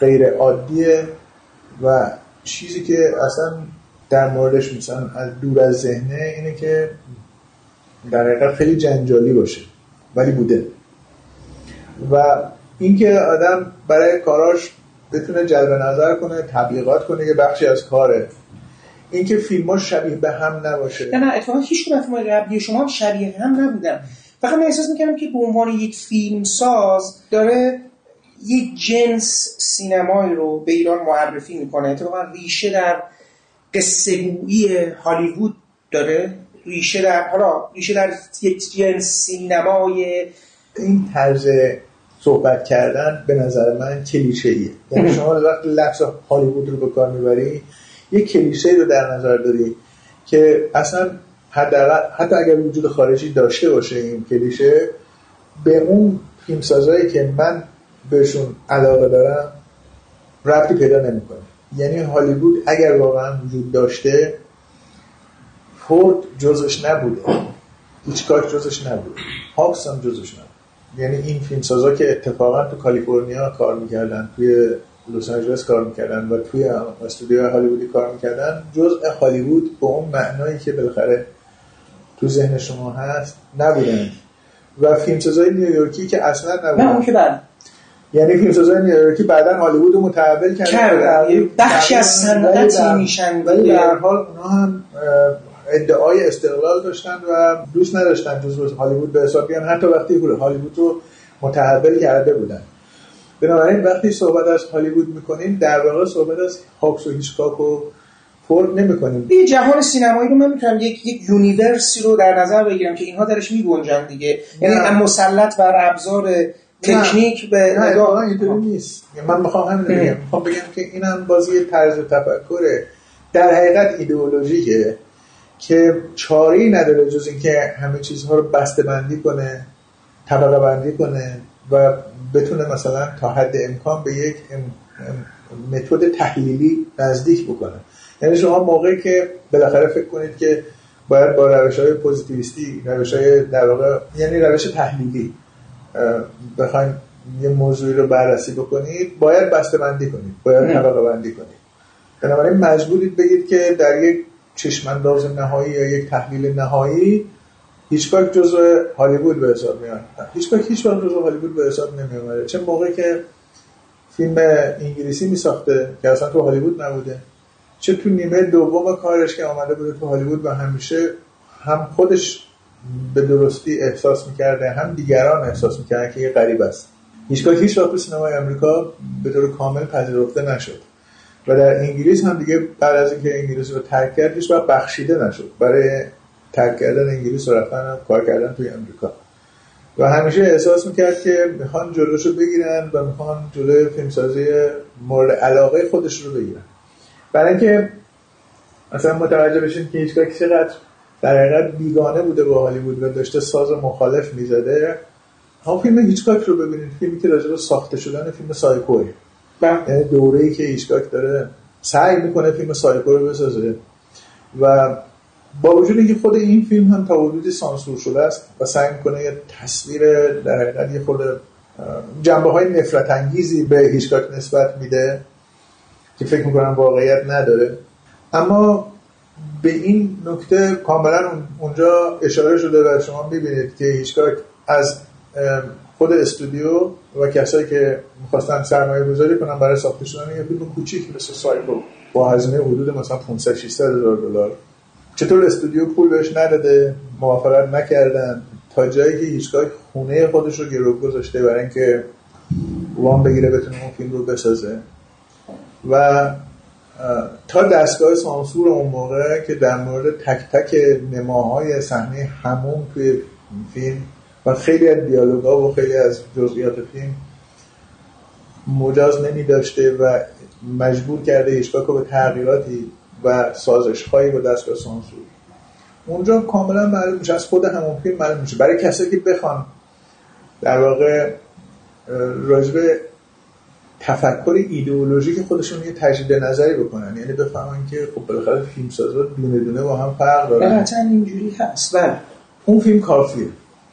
غیر عادیه و چیزی که اصلا در موردش مثلا از دور از ذهنه اینه که در حقیقت خیلی جنجالی باشه ولی بوده. و اینکه آدم برای کاراش بتونه جلب نظر کنه تبلیغات کنه یه بخشی از کاره. اینکه فیلم شبیه به هم نباشه. نه نه اتفاقا هیچ کدوم فیلم قبلی شما شبیه هم نبودن. فقط من احساس می‌کردم که به عنوان یک فیلم ساز داره یک جنس سینمایی رو به ایران معرفی می‌کنه. اتفاقا ریشه در قصه هالیوود داره. ریشه در حالا ریشه در یک جنس سینمای این طرز صحبت کردن به نظر من کلیشه ایه یعنی شما وقتی لفظ هالیوود رو به کار می‌بری یک کلیشه رو در نظر داری که اصلا حتی اگر وجود خارجی داشته باشه این کلیشه به اون فیلمسازایی که من بهشون علاقه دارم ربطی پیدا نمی‌کنه. یعنی هالیوود اگر واقعا وجود داشته فورد جزش نبوده. هیچکاک جزش نبوده. هاکس هم جزش نبوده. یعنی این فیلمسازا که اتفاقا تو کالیفرنیا کار می‌کردن توی لس آنجلس کار می‌کردن و توی استودیو هالیوودی کار می‌کردن. جزء هالیوود به اون معنایی که بالاخره تو ذهن شما هست نبودن. و فیلمسازای نیویورکی که اصلا نبودن. نه اون که بعد. یعنی فیلمسازای نیویورکی بعدا هالیوود رو متحول کردن. کرد بخشی از صنعتی میشن ولی در حال اونا هم ادعای استقلال داشتن و دوست نداشتن جزو هالیوود به حساب بیان حتی وقتی هالیوود رو متحول کرده بودن. بنابراین وقتی صحبت از هالیوود می‌کنیم در واقع صحبت از هاکس و هیچکاک و فورد نمی‌کنیم. یه جهان سینمایی رو من می‌تونم یک یک universe ی رو در نظر بگیرم که اینها درش میگنجن دیگه. یعنی مسلط بر ابزار تکنیک به نه واقعا اینطوری نیست. من می‌خوام همین بگم. می‌خوام بگم که اینم بازی طرز تفکره در حقیقت ایدئولوژیکه که چاری نداره جز اینکه همه چیزها رو بسته بندی کنه طبقه بندی کنه و بتونه مثلا تا حد امکان به یک متد تحلیلی نزدیک بکنه. یعنی شما موقعی که بالاخره فکر کنید که باید با روش های پوزیتیویستی روش های در واقع یعنی روش تحلیلی بخواید یه موضوعی رو بررسی بکنید باید بسته بندی کنید باید طبقه بندی کنید. بنابراین مجبورید بگید که در یک چشمانداز نهایی یا یک تحلیل نهایی هیچکاک جزء هالیوود به حساب میاد. هیچکاک هیچ وقت هالیوود به حساب نمیاد چه موقعی که فیلم انگلیسی می ساخته که اصلا تو هالیوود نبوده چه تو نیمه دوم کارش که آمده بوده تو هالیوود و همیشه هم خودش به درستی احساس می‌کرده هم دیگران احساس می‌کردن که یه غریب است. هیچگاه هیچ وقت سینمای آمریکا به طور کامل پذیرفته نشد. و در انگلیس هم دیگه بعد از اینکه انگلیس رو ترک کرد هیچ بخشیده نشد. برای ترک کردن انگلیس و رفتن کار کردن توی امریکا. و همیشه احساس می‌کرد که می‌خوان جلوشو بگیرن و می‌خوان جلوی فیلمسازی مورد علاقه خودش رو بگیرن. برای اینکه مثلا متوجه بشین که هیچگاه چقدر در حقیقت بیگانه بوده با هالیوود و داشته ساز مخالف می‌زده هم فیلم هیچکاک رو ببینید. فیلمی که راجع ساخته شدن فیلم سایکوه بله. یعنی دوره ای که هیچکاک داره سعی می‌کنه فیلم سایکو رو بسازه. و با وجود اینکه خود این فیلم هم تا حدودی سانسور شده است و سعی می‌کنه یه تصویر در حقیقت یه خورده جنبه های نفرت انگیزی به هیچکاک نسبت میده که فکر می‌کنم واقعیت نداره. اما به این نکته کاملا اونجا اشاره شده و شما می‌بینید که هیچکاک از خود استودیو و کسایی که می‌خواستن سرمایه گذاری کنن برای ساخته شدن یه فیلم کوچیک مثل سایکو با هزینه حدود مثلا 500 600 هزار دلار. چطور استودیو پول بهش نداده؟ موافقت نکردن. تا جایی که هیچگاه خونه خودش رو گرو گذاشته برای اینکه وام بگیره بتونه اون فیلم رو بسازه. و تا دستگاه سانسور اون موقع که در مورد تک تک نماهای صحنه همون توی فیلم و خیلی از دیالوگا و خیلی از جزئیات فیلم مجاز نمی داشته و مجبور کرده هیچگاه به تغییراتی و سازش هایی با دستگاه سانسور. اونجا کاملا معلوم میشه از خود همون فیلم معلوم میشه. برای کسی که بخوان در واقع راجبه تفکر ایدئولوژیک خودشون یه تجدید نظری بکنن. یعنی بفهمن که خب بالاخره فیلم سازا دونه دونه با هم فرق دارن. قطعا اینجوری هست. بله. اون فیلم کافیه.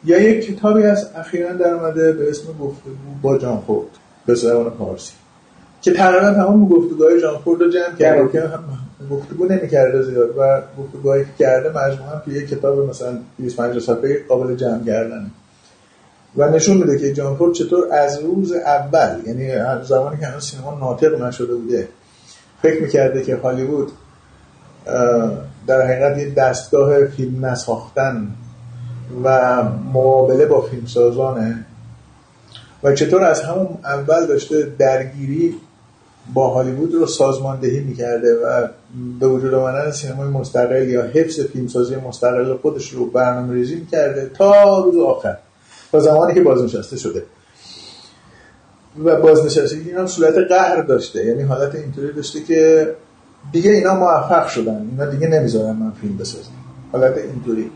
یا یک کتابی از اخیرا در اومده به اسم گفتگو با جان فورد به زبان فارسی. که تقریبا تمام گفتگوهای جان فورد رو جمع کرده که هم گفتگو نمی‌کرده زیاد و گفتگوهایی که کرده مجموعا توی یک کتاب مثلا 25 صفحه قابل جمع کردنه. و نشون میده که جان فورد چطور از روز اول یعنی از زمانی که هنوز سینما ناطق نشده بوده فکر می‌کرده که هالیوود در حقیقت یه دستگاه فیلم نساختن و مقابله با فیلمسازانه و چطور از همون اول داشته درگیری با هالیوود رو سازماندهی می‌کرده و به وجود آمدن سینمای مستقل یا حفظ فیلمسازی مستقل خودش رو برنامه ریزی می‌کرده تا روز آخر. تا زمانی که بازنشسته شده. و بازنشستگی اینا صورت قهر داشته. یعنی حالت اینطوری داشته که دیگه اینا موفق شدن. اینا دیگه نمی‌ذارن من فیلم بسازم. حالت اینطوری.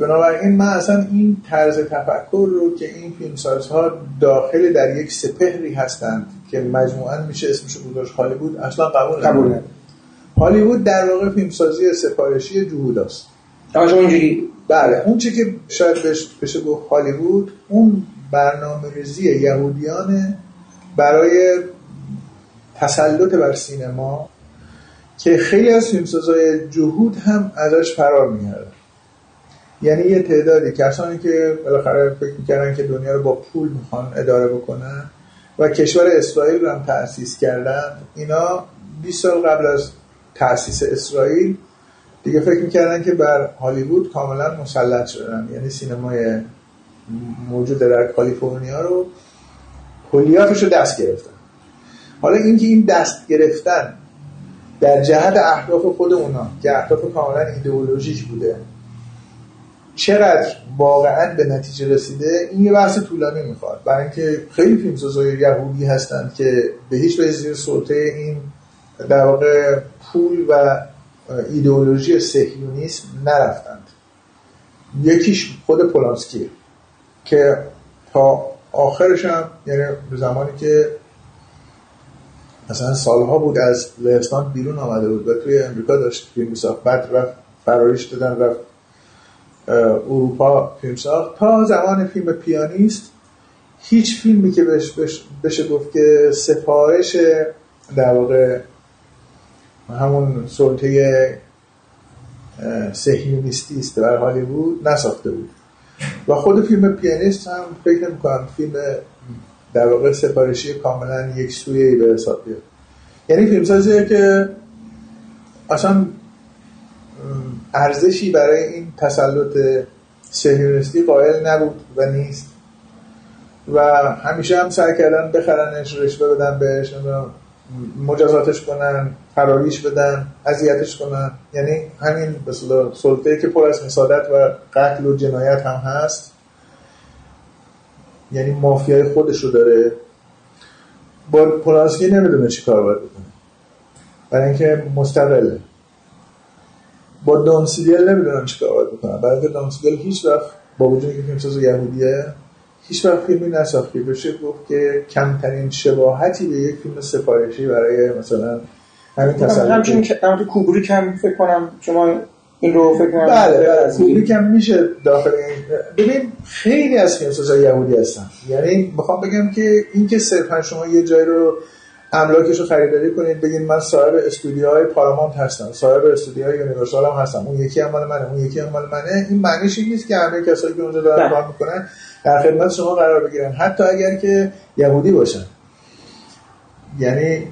بنابراین من اصلا این طرز تفکر رو که این فیلمسازها داخل در یک سپهری هستند که مجموعا میشه اسمش گذاشت هالیوود اصلا قبول قبول هالیوود در واقع فیلمسازی سفارشی جهوداست. اینجوری بله اون چی که شاید بهش بشه گفت هالیوود اون برنامه ریزی یهودیان برای تسلط بر سینما که خیلی از فیلمسازهای جهود هم ازش فرار میگردن. یعنی یه تعدادی کسانی که بالاخره فکر می‌کردن که دنیا رو با پول می‌خوان اداره بکنن و کشور اسرائیل رو هم تأسیس کردن اینا 20 سال قبل از تأسیس اسرائیل دیگه فکر می‌کردن که بر هالیوود کاملا مسلط شدن. یعنی سینمای موجود در کالیفرنیا رو کلیاتش رو دست گرفتن. حالا اینکه این دست گرفتن در جهت اهداف خود اونا که اهداف کاملا ایدئولوژیک بوده چقدر واقعا به نتیجه رسیده این یه بحث طولانی می‌خواد. برای اینکه خیلی فیلمسازای یهودی هستند که به هیچ وجه زیر سلطه این در واقع پول و ایدئولوژی سهیونیسم نرفتند. یکیش خود پولانسکی که تا آخرش هم یعنی زمانی که مثلا سالها بود از لهستان بیرون آمده بود و توی امریکا داشت فیلم بعد رفت فراریش دادن رفت اروپا فیلم ساخت تا زمان فیلم پیانیست هیچ فیلمی که بش بش بشه گفت که سفارش در واقع همون سلطه سهیونیستی است در هالیوود نساخته بود. و خود فیلم پیانیست هم فکر نمی کنم فیلم در واقع سفارشی کاملا یک سویه به حساب بیاد. یعنی فیلمسازیه که اصلا ارزشی برای این تسلط سهیونیستی قائل نبود و نیست. و همیشه هم سعی کردن بخرنش رشوه بدن بهش مجازاتش کنن فراریش بدن اذیتش کنن. یعنی همین مثلا سلطه که پر از حسادت و قتل و جنایت هم هست. یعنی مافیای خودش رو داره. با پولانسکی نمی‌دونه چی کار باید بکنه. برای اینکه مستقله. با دانسیدل نمی‌دونم چی کار باید بکنم. برای اینکه دانسیدل هیچ وقت با وجودی که فیلمساز یهودیه هیچ وقت فیلمی نساخت که بشه گفت که کمترین شباهتی به یک فیلم سفارشی برای مثلا همین تسلط همچنین که کوبریک هم فکر کنم شما این رو فکر کنم. بله بله کوبریک هم میشه داخل این. ببین خیلی از فیلمسازای یهودی هستن. یعنی می‌خوام بگم که اینکه صرفا شما یه جای رو املاکش رو خریداری کنید بگید من صاحب استودیوهای پارامونت هستم صاحب استودیوهای یونیورسال هم هستم اون یکی هم مال منه اون یکی هم مال منه. این معنیش این نیست که همه کسایی که اونجا دارن کار می‌کنن در خدمت شما قرار بگیرن. حتی اگر که یهودی باشن. یعنی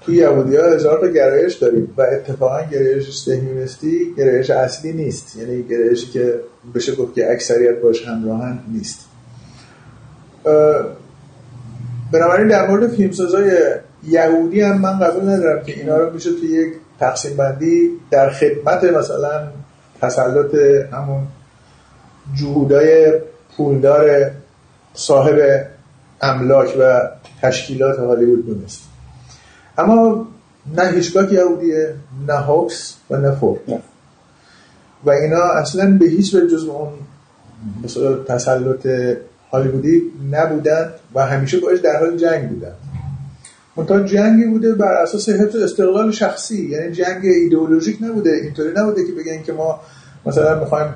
توی یهودی ها هزار تا گرایش داریم و اتفاقا گرایش سهیونیستی گرایش اصلی نیست. یعنی گرایشی که بشه گفت که اکثریت باش همراهن نیست. بنابراین در مورد فیلمسازای یهودی هم من قبول ندارم که اینا رو میشه توی یک تقسیم بندی در خدمت مثلا تسلط همون جهودای پولدار صاحب املاک و تشکیلات هالیوود دونست. اما نه هیچگاه یهودیه نه هوکس و نه فورد. و اینا اصلا به هیچ وجه جز اون مثلا تسلط هالیوودی نبودن و همیشه باش در حال جنگ بودن. منتها جنگی بوده بر اساس حفظ استقلال شخصی. یعنی جنگ ایدئولوژیک نبوده اینطوری نبوده که بگن که ما مثلا می‌خوایم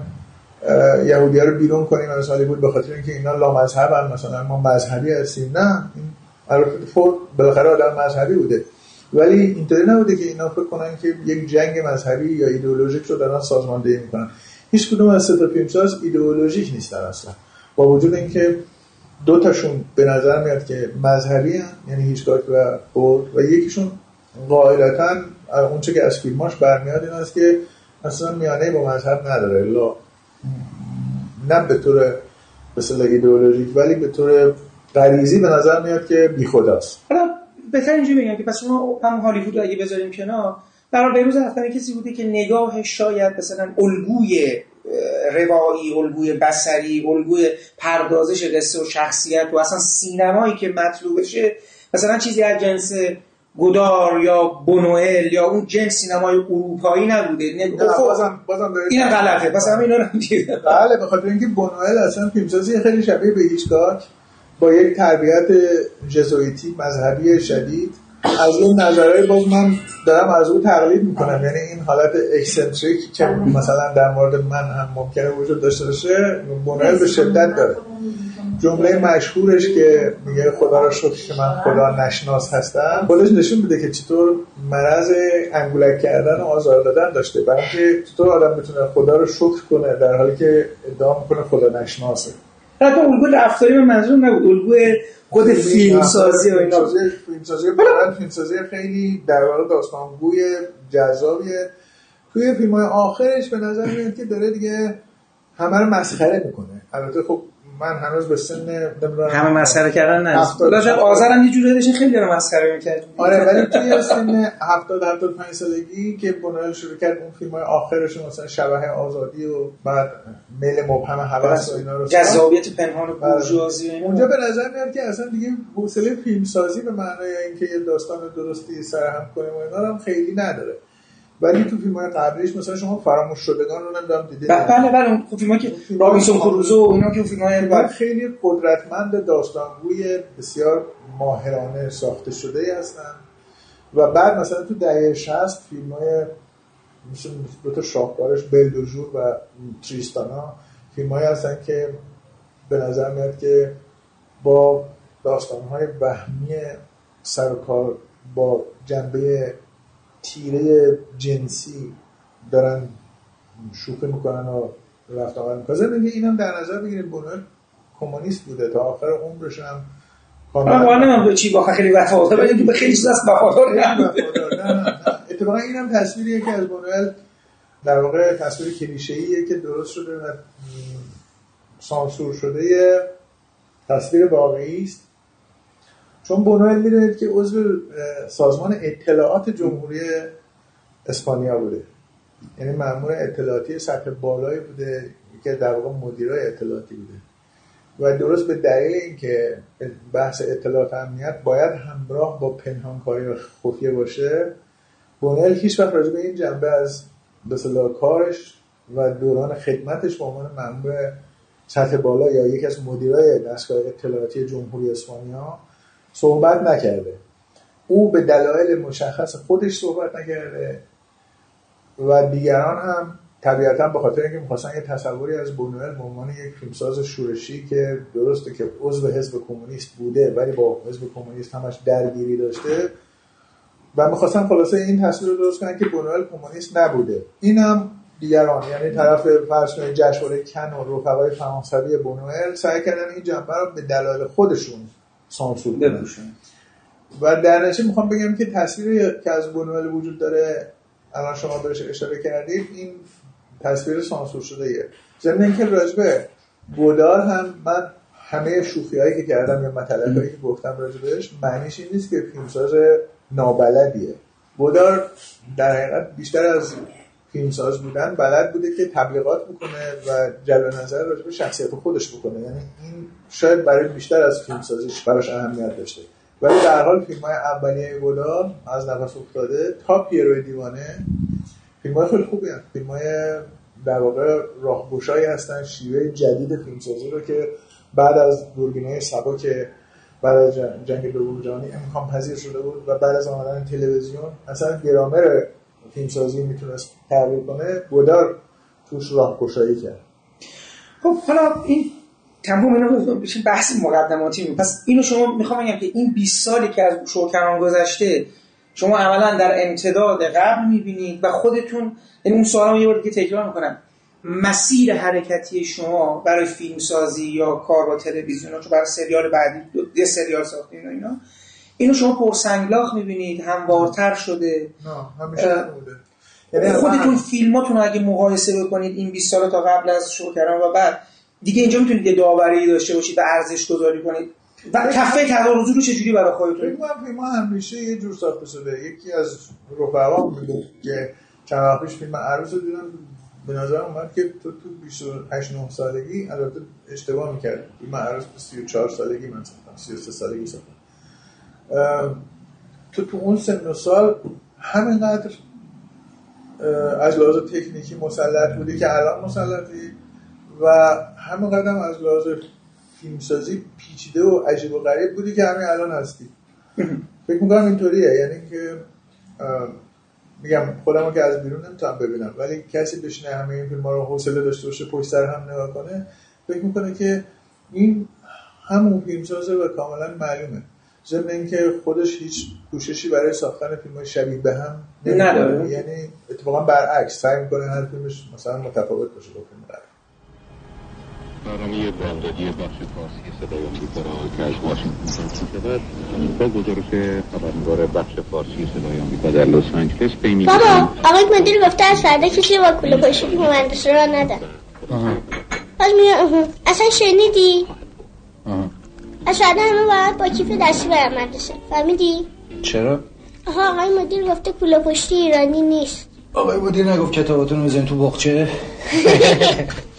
یهودی ها رو بیرون کنیم از هالیوود به خاطر اینکه اینا لا مذهبن مثلا ما مذهبی هستیم. نه این فورد بالاخره آدم مذهبی بوده. ولی اینطوری نبوده که اینا فکر کنن که یک جنگ مذهبی یا ایدئولوژیک رو دارن سازماندهی می‌کنن. هیچ کدوم از سه تا فیلمساز ایدئولوژیک نیستن اصلا. با وجود اینکه دو تاشون به نظر میاد که مذهبی هن. یعنی هیچگاک و فورد و یکیشون قاعدتا اون چه که از فیلماش برمیاد این است که اصلا میانه با مذهب نداره. لا. نه به طور مثل ایدئولوژیک ولی به طور غریزی به نظر میاد که بی خداست حالا بهتر اینجوری بگم که پس ما هم هالیوود رو اگه بذاریم کنار برای بهروز رفتن کسی بوده که نگاه شاید مثلا الگوی روایی الگوی بسری الگوی پردازش قصه و شخصیت و اصلا سینمایی که مطلوبشه مثلا چیزی از جنس گودار یا بونوئل یا اون جنس سینمای اروپایی نبوده. نه بازم بازم این غلطه. پس همین رو بله به خاطر اینکه بونوئل اصلا فیلمسازی خیلی شبیه به هیچگاک با یک تربیت جزویتی مذهبی شدید. از اون نظرهای باز من دارم از او تقلید می‌کنم. یعنی این حالت اکسنتریک که مثلا در مورد من هم ممکنه وجود داشته باشه بونوئل به شدت داره. جمله مشهورش که میگه خدا رو شکر که من خدا نشناس هستم. خودش نشون میده که چطور مرض انگولک کردن و آزار دادن داشته. برای اینکه چطور آدم می‌تونه خدا رو شکر کنه در حالی که ادعا می‌کنه خدا نشناسه. حتی الگو رفتاری به منظور نبود. الگوی خود فیلم سازی و اینا. فیلم سازی فیلم سازی خیلی در واقع داستانگوی جذابیه. توی فیلم های آخرش به نظر میاد که داره دیگه همه رو مسخره می‌کنه. البته خب من هنوز به سن نمی‌دونم همه مسخره کردن نه راجب آذرم یه جوری داشتین خیلی رو مسخره می‌کرد آره ولی توی سن 70 75 سالگی که بونوئل شروع کرد اون فیلم های آخرش مثلا شبه آزادی و بعد میل مبهم هوس و اینا رو ساخت. جذابیت پنهان و بله. بورژوازی. اونجا به نظر میاد که اصلا دیگه حوصله فیلم سازی به معنای اینکه یه داستان درستی سرهم کنیم و اینا هم خیلی نداره ولی تو فیلم های قبلیش مثلا شما فراموش شدگان رو نمی‌دونم دیدید بله بله اون فیلم که رابینسون کروزو و اینا که فیلم های های خیلی قدرتمند داستانگوی بسیار ماهرانه ساخته شده هستن. و بعد مثلا تو دهه 60 فیلم های مثل دو تا شاهکارش بلدوژور و تریستانا فیلم هستن که به نظر میاد که با داستان های وهمی سر و کار با جنبه تیره جنسی دارن شوخی می‌کنن و رفت آمد می‌کنن اینکه اینم در نظر بگیریم بونوئل کمونیست بوده. تا آخر عمرش هم من نمیم به چی واقعا خیلی وفادار ولی به خیلی چیز از وفادار. نه اتفاقا اینم تصویریه که از بونوئل در واقع تصویر کلیشه‌ایه که درست شده و سانسور شده تصویر واقعی است. چون بونوئل می‌دونید که عضو سازمان اطلاعات جمهوری اسپانیا بوده. یعنی مأمور اطلاعاتی سطح بالایی بوده که در واقع مدیرای اطلاعاتی بوده. و درست به دلیل اینکه بحث اطلاعات امنیت باید همراه با پنهانکاری و خفیه باشه بونل هیچ وقت راجع به این جنبه از به کارش و دوران خدمتش به عنوان مأمور سطح بالا یا یکی از مدیرای دستگاه اطلاعاتی جمهوری اسپانیا صحبت نکرده. او به دلایل مشخص خودش صحبت نکرده و دیگران هم طبیعتا به خاطر اینکه می‌خواستن یه تصوری از بونوئل به عنوان یک فیلمساز شورشی که درسته که عضو حزب کمونیست بوده ولی با حزب کمونیست همش درگیری داشته و می‌خواستن خلاصه این تصویر رو درست کنن که بونوئل کمونیست نبوده. این هم دیگران یعنی طرف فرض جشنواره کن و رفقای فرانسوی بونوئل سعی کردن این جنبه رو به دلایل خودشون سانسور بپوشن و در نتیجه می‌خوام بگم که تصویری که از بونوئل وجود داره الان شما بهش اشاره کردید این تصویر سانسور شده ایه. ضمن اینکه راجبه گودار هم من همه شوخی هایی که کردم یا مطلب هایی که گفتم راجبش معنیش این نیست که فیلمساز نابلدیه. گودار در حقیقت بیشتر از فیلمساز بودن بلد بوده که تبلیغات بکنه و جلب نظر راجع به شخصیت خودش بکنه. یعنی این شاید برای بیشتر از فیلمسازیش براش اهمیت داشته. ولی در حال فیلم های اولیه گودار از نفس افتاده تا پیروی دیوانه فیلم های خیلی خوبی هست فیلم های در واقع هستن شیوه جدید فیلمسازی رو که بعد از دوربینای سبا که بعد از جنگ دوم جهانی امکان پذیر شده بود و بعد از آمدن تلویزیون اصلا گرامر فیلمسازی می‌تونست تغییر کنه گودار توش راهگشایی کرد. خب حالا این تمام اینا بحث مقدماتی می پس اینو شما می‌خوام بگم که این 20 سالی که از شوکران گذشته شما عملا در امتداد قبل می‌بینید و خودتون یعنی اون سوالم یه بار دیگه تکرار می‌کنم. مسیر حرکتی شما برای فیلم سازی یا کار با تلویزیون چون برای سریال بعدی یه سریال ساختین و اینا اینو شما پرسنگلاخ می‌بینید هموارتر شده. نه یعنی خودتون فیلماتون رو اگه مقایسه بکنید این 20 سال تا قبل از شروع کردن و بعد دیگه اینجا می‌تونید یه داوری داشته باشید و ارزش گذاری کنید. و کفه تدارزو رو چجوری برای خودتون؟ فیلم ها همیشه یه جور ساخته شده. یکی از رفقا میگه که چند وقت پیش فیلم عروس رو دیدم. به نظر اومد که تو تو 28 9 سالگی البته اشتباه می‌کرد. فیلم عروس تو 34 سالگی من ساختم 33 سالگی ساختم. تو تو اون سن و سال همینقدر از لحاظ تکنیکی مسلط بودی که الان مسلطی و همین قدم از لحاظ فیلمسازی پیچیده و عجیب و غریب بودی که همین الان هستی. فکر می‌کنم اینطوریه یعنی که میگم خودم که از بیرون نمی‌تونم ببینم ولی کسی بشینه همه این فیلم رو حوصله داشته باشه پشت سر هم نگاه کنه فکر می‌کنه که این همون فیلمسازه و کاملا معلومه. ضمن اینکه خودش هیچ کوششی برای ساختن فیلم های شبیه به هم. نداره. یعنی اتفاقا برعکس سعی می‌کنه هر فیلمش مثلا متفاوت باشه با فیلم قبل. برنامه بامدادی بخش فارسی صدای آمریکا را که از واشنگتن تنظیم شود. با گزارش خبرنگار بخش فارسی صدای آمریکا در لس آنجلس پیمی بابا آقای مدیر گفته از فردا کسی با کوله پشتی مهندس را ندن باز میگه اصلا شنیدی؟ از فردا همه باید با کیف دستی برم مدرسه فهمیدی؟ چرا؟ آها آقای مدیر گفته کوله پشتی ایرانی نیست. آقای مدیر نگفت کتاباتون رو بزنید تو بخچه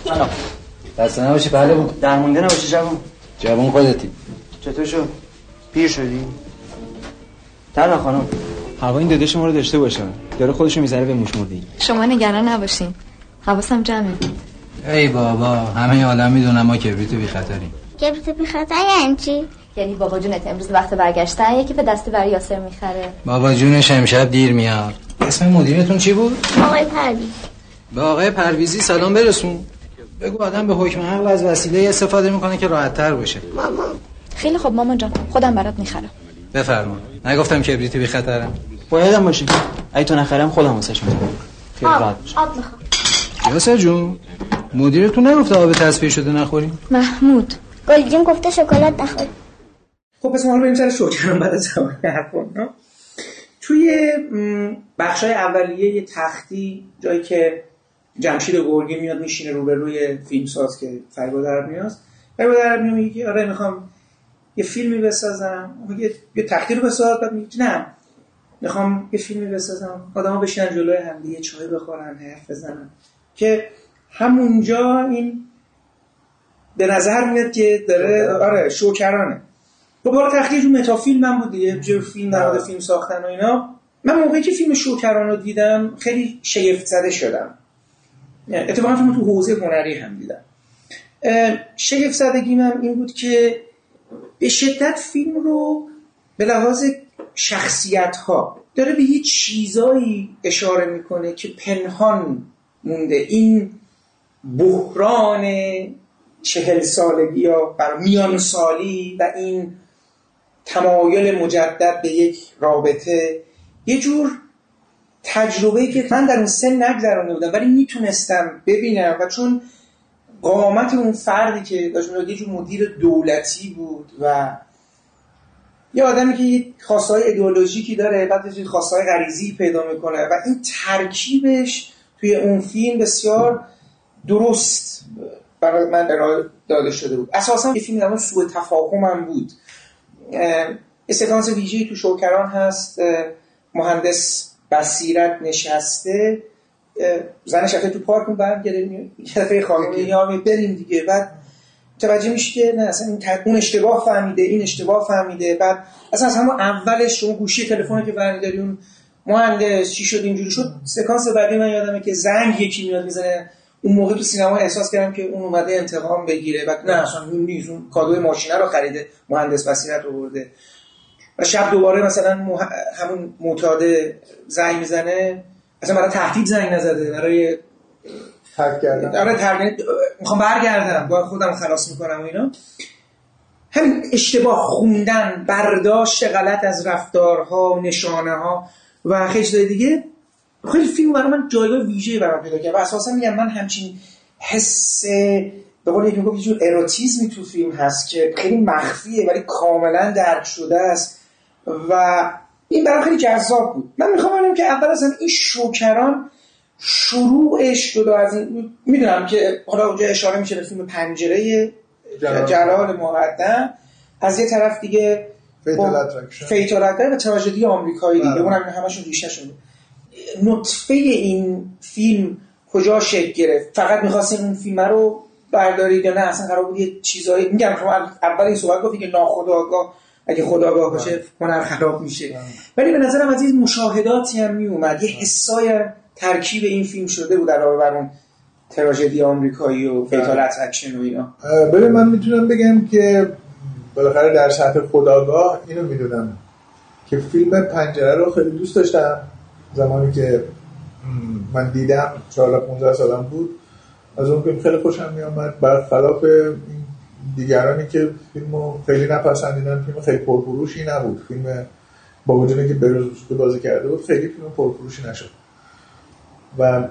سلام دست نباشه بله. بود در مونده نباشه جوان. جوان خودتی. چطور شد؟ پیر شدی؟ تر خانم. هوا این داده شما رو داشته باشم داره خودشو می‌ذاره به موش مردی. شما نگران نباشین. حواسم جمعه ای بابا همه عالم می‌دونم ما کبریت بی خطریم کبریت بی خطر یعنی چی؟ یعنی بابا جونت امروز وقت برگشتن یکی به دستی برای یاسر می‌خره. بابا جونش امشب دیر میاد. اسم مدیرتون چی بود؟ آقای پرویز. به آقای پرویزی سلام برسون. بگو آدم به حکم عقل از وسیله استفاده می‌کنه که راحت تر باشه. ماما. خیلی خوب مامان جان. خودم برات می‌خرم. بفرما. نگفتم کبریت بی خطرم بایدم باشه اگه تو نخرم خودم واسش می‌خرم. خیلی راحت باشه آب می‌خوام. یاسر جون مدیرتون نگفته آب تصفیه شده نخوریم؟ محمود. گلجین گفته شکلات نخوری خب پس ما بریم سر شوکران بعد از حرفون توی بخشای اولیه یه تختی جایی که جمشید گرگی میاد میشینه روبروی فیلمساز که فریبا در میاد فریبا در میگه آره می‌خوام یه فیلمی بسازم. میگه یه تختی رو بساز. بعد میگه نه می‌خوام یه فیلمی بسازم. آدما بشینن جلوی هم دیگه چای بخورن حرف بزنن. که همونجا این به نظر میاد که داره آره شوکرانه. خب حالا تختی جو متافیلم هم بود دیگه جو فیلم در فیلم ساختن و اینا. من موقعی که فیلم شوکران رو دیدم خیلی شگفت زده شدم. یعنی اتفاقا فیلم تو حوزه هنری هم دیدم. شگفت زدگی من این بود که به شدت فیلم رو به لحاظ شخصیت ها داره به یه چیزایی اشاره می‌کنه که پنهان مونده. این بحران چهل سالگی یا بر میان سالی و این تمایل مجدد به یک رابطه. یه جور تجربه که من در اون سن نگذرانده بودم ولی می‌تونستم ببینم و چون قامت اون فردی که داشت یه جور مدیر دولتی بود و یه آدمی که خواستهای ایدئولوژیکی داره بعد یه خواستهای غریزی پیدا می‌کنه و این ترکیبش توی اون فیلم بسیار درست برای من ارائه داده شده بود. اساسا یه فیلم در سوء تفاهم هم بود. یه سکانس ویژه‌ای تو شوکران هست. مهندس بصیرت نشسته. زنش رفته تو پارک برگره یه دفعه خانم یا بریم دیگه. بعد توجه میشه که نه اصلا اون اشتباه فهمیده این اشتباه فهمیده. بعد اصلا از همون اولش شما گوشی تلفنی که برمیداری اون مهندس چی شد اینجوری شد. سکانس بعدی من یادمه که زنگ یکی میاد می‌زنه. اون موقع تو سینما احساس کردم که اون اومده انتقام بگیره و نه. اصلا اون نیست اون کادوی ماشینه رو خریده مهندس بصیرت رو برده. و شب دوباره مثلا مح... همون معتاده زنگ می‌زنه اصلا برای تهدید زنگ نزده برای ترک کردن. آره ترک می‌خوام برگردم با خودم خلاص می‌کنم و اینا. همین اشتباه خوندن برداشت غلط از رفتارها نشانه ها و خیلی دیگه خیلی فیلم برای من جایگاه ویژه‌ای برام پیدا کرد و اساسا میگم من همچین حس به قول یکی می‌گفت جور اروتیزمی تو فیلم هست که خیلی مخفیه ولی کاملا درک شده است و این برام خیلی جذاب بود. من می‌خوام بگم که اول از این شوکران شروعش جدا از این می‌دونم که حالا اونجا اشاره میشه به فیلم پنجره جلال. مقدم. از یه طرف دیگه Fatal Attraction و تراژدی آمریکایی دیگه. اونم همشون ریشه شده. نطفه این فیلم کجا شکل گرفت؟ فقط می‌خواستین اون فیلم رو بردارید یا نه؟ اصلا قرار بود یه چیزایی میگم شما اول این صحبت گفتی که ناخودآگاه اگه خودآگاه باشه هنر خراب میشه. ولی به نظرم از این مشاهداتی هم میومد یه حسای ترکیب این فیلم شده بود علاوه بر اون تراژدی آمریکایی و Fatal Attraction و اینا. ببین من می‌تونم بگم که بالاخره در سطح خداگاه اینو می‌دونم که فیلم پنجره رو خیلی دوست داشتم. زمانی که من دیدم 14 15 سالم بود. از اون فیلم خیلی خوشم می آمد برخلاف دیگرانی که فیلمو خیلی نپسندیدن فیلم خیلی پرفروشی نبود. فیلم با وجود که بروز بازی کرده بود خیلی فیلم پرفروشی نشد. و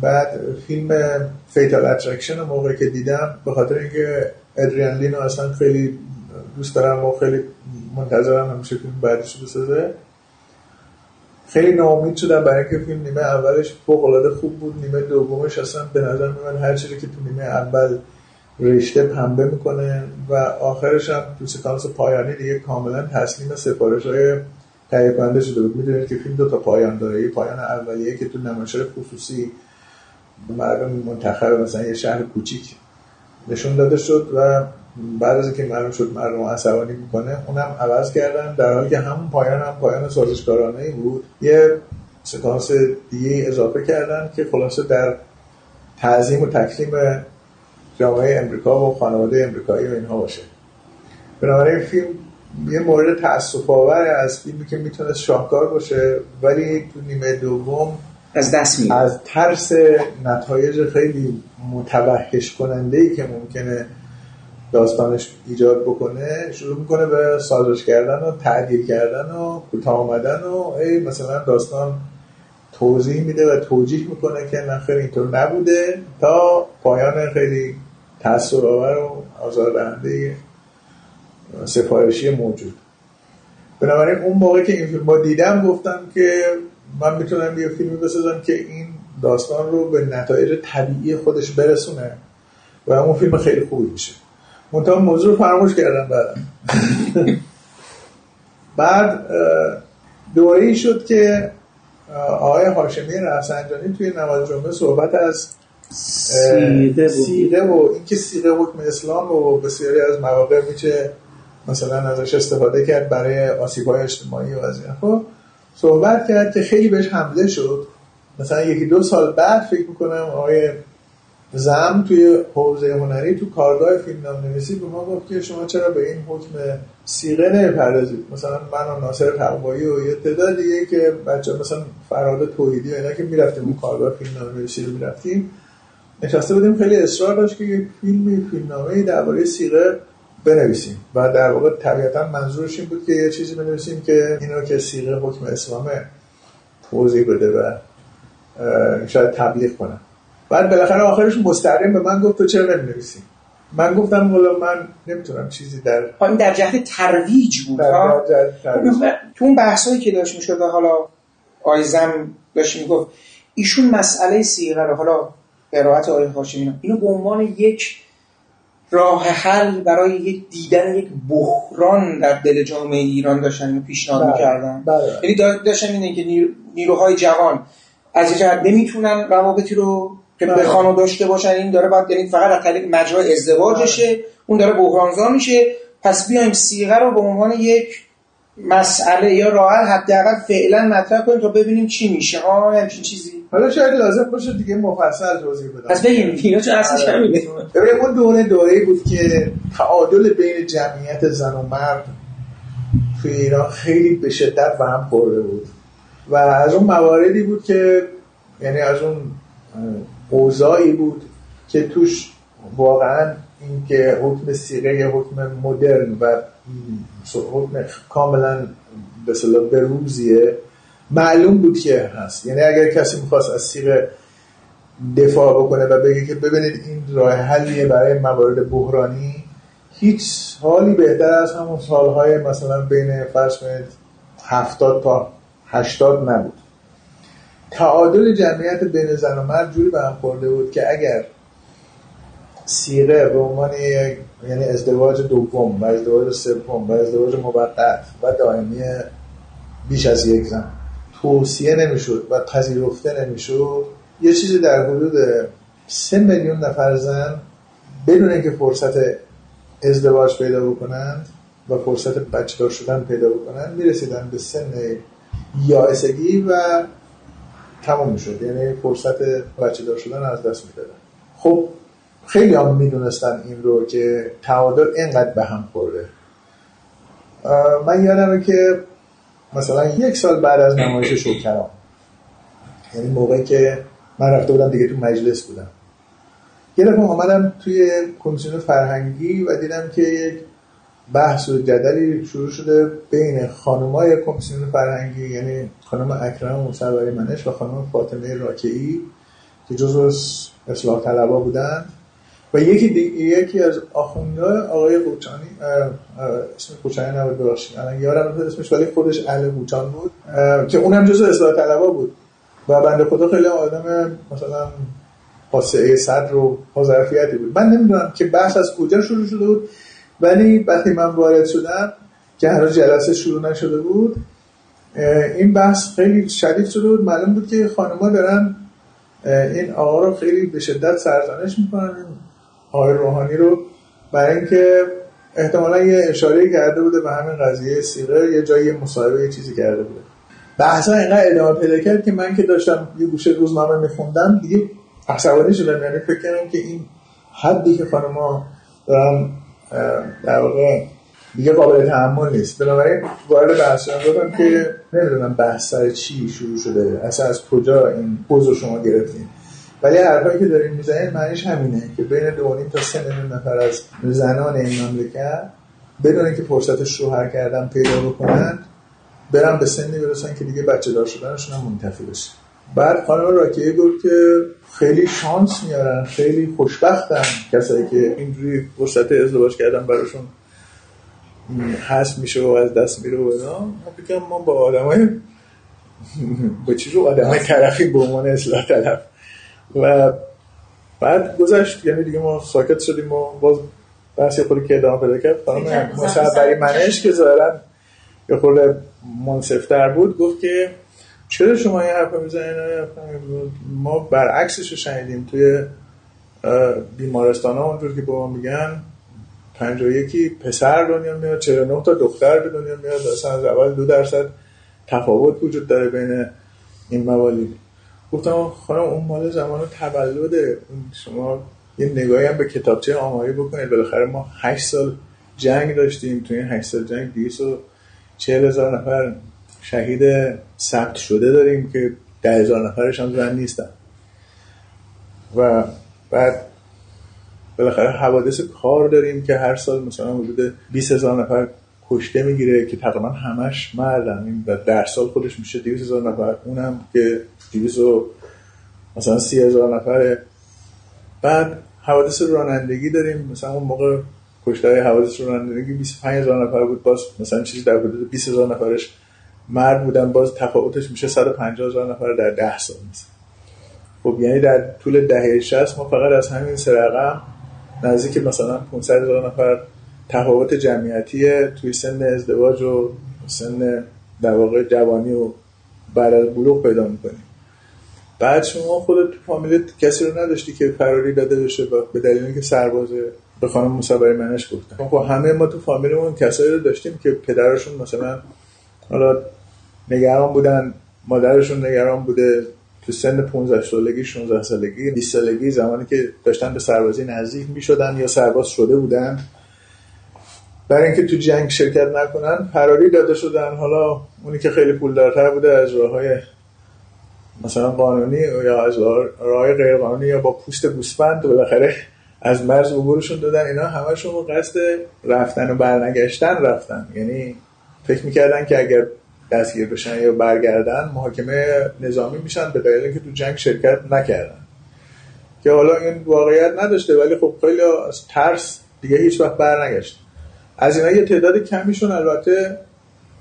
بعد فیلم Fatal Attraction موقعی که دیدم به خاطر اینکه ادریان لین رو اصلا خیلی دوست دارم و خیلی منتظرم همیشه فیلم بعدش بسازه. خیلی ناامید شدم برای اینکه فیلم نیمه اولش فوق العاده خوب بود. نیمه دومش اصلا به نظر میاد هر چیزی که تو نیمه اول رشته پنبه می‌کنه و آخرش هم تو سکانس پایانی دیگه کاملا تسلیم سفارش های تهیه شده بود. می‌دونید که فیلم دو تا پایان داره. یه پایان اولیه که تو نمایشگاه خصوصی مردم منتخب مثلا یه شهر کوچیک نشون داده شد و بعد از اینکه معلوم شد مردم عصبانی می‌کنه اونم عوض کردن. در حالی که همون پایان هم پایان سازشکارانه بود یه سکانس دیگه اضافه کردن که خلاصه در تعظیم و تکریم جامعه امریکا و خانواده امریکایی و اینها باشه. بنابراین فیلم یه مورد تأصف آور از فیلمی که می‌تونه شاهکار باشه ولی تو نیمه دوم از دست از ترس نتایج خیلی متوحش کننده ای که ممکنه داستانش ایجاد بکنه شروع می‌کنه به سازش کردن و تعدیل کردن و کوتاه آمدن و ای مثلا داستان توضیح میده و توجیه می‌کنه که نه خیلی اینطور نبوده تا پایان خیلی تأثیر آور و آزاردهنده سفارشی موجود. بنابراین اون موقع که این فیلم با دیدم گفتم که من می‌تونم یه فیلمی بسازم که این داستان رو به نتایج طبیعی خودش برسونه و اون فیلم خیلی خوبی میشه. منتها موضوع فراموش کردم بعدم بعد دوره ای شد که آقای هاشمی رفسنجانی توی نماز جمعه صحبت از سیغه و اینکه سیغه حکم اسلام و بسیاری از مواقع میشه مثلا ازش استفاده کرد برای آسیب های اجتماعی و از این خب صحبت کرد که خیلی بهش حمله شد. مثلا یکی دو سال بعد فکر می‌کنم آقای زم توی حوزه هنری تو کارگاه فیلم نام نویسی به ما گفت که شما چرا به این حکم سیغه نمی‌پردازید؟ مثلا من و ناصر تقوایی و یه تعداد دیگه که بچه مثلا فراد توحیدی و اینا که می‌رفتیم اون کارگاه فیلم نام نویسی رو می‌رفتیم نشسته بودیم خیلی اصرار داشت که یک فیلمی فیلمنامه درباره سیغه بنویسیم. و در واقع طبیعتا منظورش این بود که یه چیزی بنویسیم که اینو که سیغه حکم اسلامه توضیح بده و شاید تبلیغ کنه. بعد بالاخره آخرش مستقیم به من گفت تو چرا نمی‌نویسی؟ من گفتم والا من نمی‌تونم چیزی در این در جهت ترویج بود ها؟ تو اون بحثایی که داشت می‌شد حالا آیزم داشت می‌گفت ایشون مسئله سیغه رو حالا قرائت آقای هاشمی اینو به عنوان یک راه حل برای یک دیدن یک بحران در دل جامعه ایران داشتن اینو پیشنهاد می‌کردن. یعنی داشتن اینه که نیروهای جوان از جهت نمی‌تونن روابطی رو که بخوان و داشته باشن این داره باید یعنی فقط از طریق مجرای ازدواجشه. اون داره بحرانزا میشه پس بیایم سیغه رو به عنوان یک مسئله یا راه حداقل فعلا مطرح کنیم تا ببینیم چی میشه. آه همچین چیزی. حالا شاید لازم باشه دیگه مفصل توضیح بدم. پس بگیم دیگه. چون اصلش همینه. ببینید اون دوره دوره بود که تعادل بین جمعیت زن و مرد توی ایران خیلی به شدت به هم خورده بود. و از اون مواردی بود که یعنی از اون اوضاعی بود که توش واقعا اینکه حکم سیغه حکم مدرن و حکم کاملا به بروزیه معلوم بود که هست. یعنی اگر کسی می‌خواست از سیغه دفاع بکنه و بگه که ببینید این راه حلیه برای موارد بحرانی هیچ حالی بهتر از همون سالهای مثلا بین فرض کنید هفتاد تا هشتاد نبود. تعادل جمعیت بین زن و مرد جوری به هم خورده بود که اگر سیغه به عنوان یعنی ازدواج دوم و ازدواج سوم و ازدواج موقت و دائمی بیش از یک زن توصیه نمی‌شد و پذیرفته نمی‌شد یه چیزی در حدود سه میلیون نفر زن بدون اینکه فرصت ازدواج پیدا بکنند و فرصت بچه دار شدن پیدا بکنند می‌رسیدن به سن یائسگی و تمام می‌شد. یعنی فرصت بچه دار شدن از دست می‌دادن. خب خیلی هم می‌دونستن این رو که تعادل اینقدر به هم خورده. من یادمه که مثلا یک سال بعد از نمایش شوکرام یعنی موقعی که من رفته بودم دیگه تو مجلس بودم. یه دفعه آمدم توی کمیسیون فرهنگی و دیدم که یک بحث و جدلی شروع شده بین خانمای کمیسیون فرهنگی یعنی خانم اکرم موسوی منش و خانم فاطمه راکعی که جزو اصلاح طلبا بودن. و یکی یکی از آخونده آقای قوچانی اسم قوچانی نبود ببخشید. الان یادم اسمش ولی خودش اهل قوچان بود که اونم جزو اصلاح طلبا بود. و بنده خدا خیلی آدم مثلا حاسعه صدر و حاضرفیتی بود. من نمی‌دونم که بحث از کجا شروع شده بود. ولی وقتی من وارد شدم که هنوز جلسه شروع نشده بود این بحث خیلی شدید شده بود. معلوم بود که خانم‌ها دارن این آقا رو خیلی به شدت سرزنش می‌کنن. آقای روحانی رو برای اینکه احتمالا یه اشاره کرده بوده به همین قضیه سیغه یه جایی مصاحبه یه چیزی کرده بوده. بحثا اینقدر ادامه پیدا کرد که من که داشتم یه گوشه روزنامه میخوندم دیگه عصبانی شدم. یعنی فکر کردم که این حدی که خانم‌ها دارن در واقع دیگه قابل تحمل نیست. بنابراین وارد بحث شدم که نمی‌دونم بحث سر چی شروع شده اصلا از کجا این رو شما گرفتین. ولی حرفایی که داریم می‌زنین معنیش همینه که بین دو تا سه میلیون نفر از زنان این مملکت بدون که فرصت شوهر کردن پیدا بکنن برن به سنی برسن که دیگه بچه دار شدنشون هم منتفی بشه. بعد خانم راکیه گفت که خیلی شانس میارن خیلی خوشبختن کسایی که اینجوری فرصت ازدواج کردن براشون هست میشه و از دست میره و اینا. من ما با آدم های با چی رو آدم های طرفی به عنوان اصلاح طلب. و بعد گذشت یعنی دیگه ما ساکت شدیم و باز بحثی خودی که ادامه پیدا کرد. خانم مصبری منش که ظاهرا یه خورده منصفتر بود گفت که چرا شما این حرف می‌زنین ما برعکسش رو شنیدیم. توی بیمارستان ها اونجور که با میگن یکی پسر دنیا میاد 49 تا دختر به دنیا میاد. اصلا از اول دو درصد تفاوت وجود داره بین این موالید گفتم خانم اون مال زمان تولد شما یه نگاهی هم به کتابچه آماری بکنید. بالاخره ما 8 سال جنگ داشتیم. توی این 8 سال جنگ 240 هزار نفر شهید ثبت شده داریم که ده هزار نفرش هم زن نیستن. و بعد بالاخره حوادث کار داریم که هر سال مثلا حدود 20 هزار نفر کشته می‌گیره که تقریبا همش مردن. این در سال خودش میشه 200 هزار نفر. اونم که 200 مثلا 30 هزار نفره. بعد حوادث رانندگی داریم. مثلا اون موقع کشته حوادث رانندگی 25 هزار نفر بود. باز مثلا چیزی در حدود 20 هزار نفرش مرد بودن باز تفاوتش میشه 150 هزار نفر در 10 سال مثلا خب یعنی در طول دهه 60 ما فقط از همین سه رقم نزدیک مثلا 500 هزار نفر تفاوت جمعیتی توی سن ازدواج و سن در واقع جوانی و بعد از بلوغ پیدا می‌کنیم. بعد شما خودت تو فامیل کسی رو نداشتی که فراری داده بشه به دلیل اینکه سربازه به خانم مصبری منش گفتن. خب همه ما تو فامیلمون کسایی رو داشتیم که پدرشون مثلا حالا نگران بودن مادرشون نگران بوده تو سن 15 سالگی 16 سالگی 20 سالگی زمانی که داشتن به سربازی نزدیک می شدن یا سرباز شده بودن. برای اینکه تو جنگ شرکت نکنن فراری داده شدن. حالا اونی که خیلی پول دارتر بوده از راه مثلا قانونی یا از راه غیر قانونی یا با پوست گوسفند بالاخره از مرز عبورشون دادن. اینا همشون قصد رفتن و برنگشتن رفتن. یعنی فکر می‌کردن که اگر دستگیر بشن یا برگردن محاکمه نظامی میشن به دلیل اینکه تو جنگ شرکت نکردن. که حالا این واقعیت نداشته ولی خب خیلی از ترس دیگه هیچ وقت برنگشت از اینا یه تعداد کمیشون البته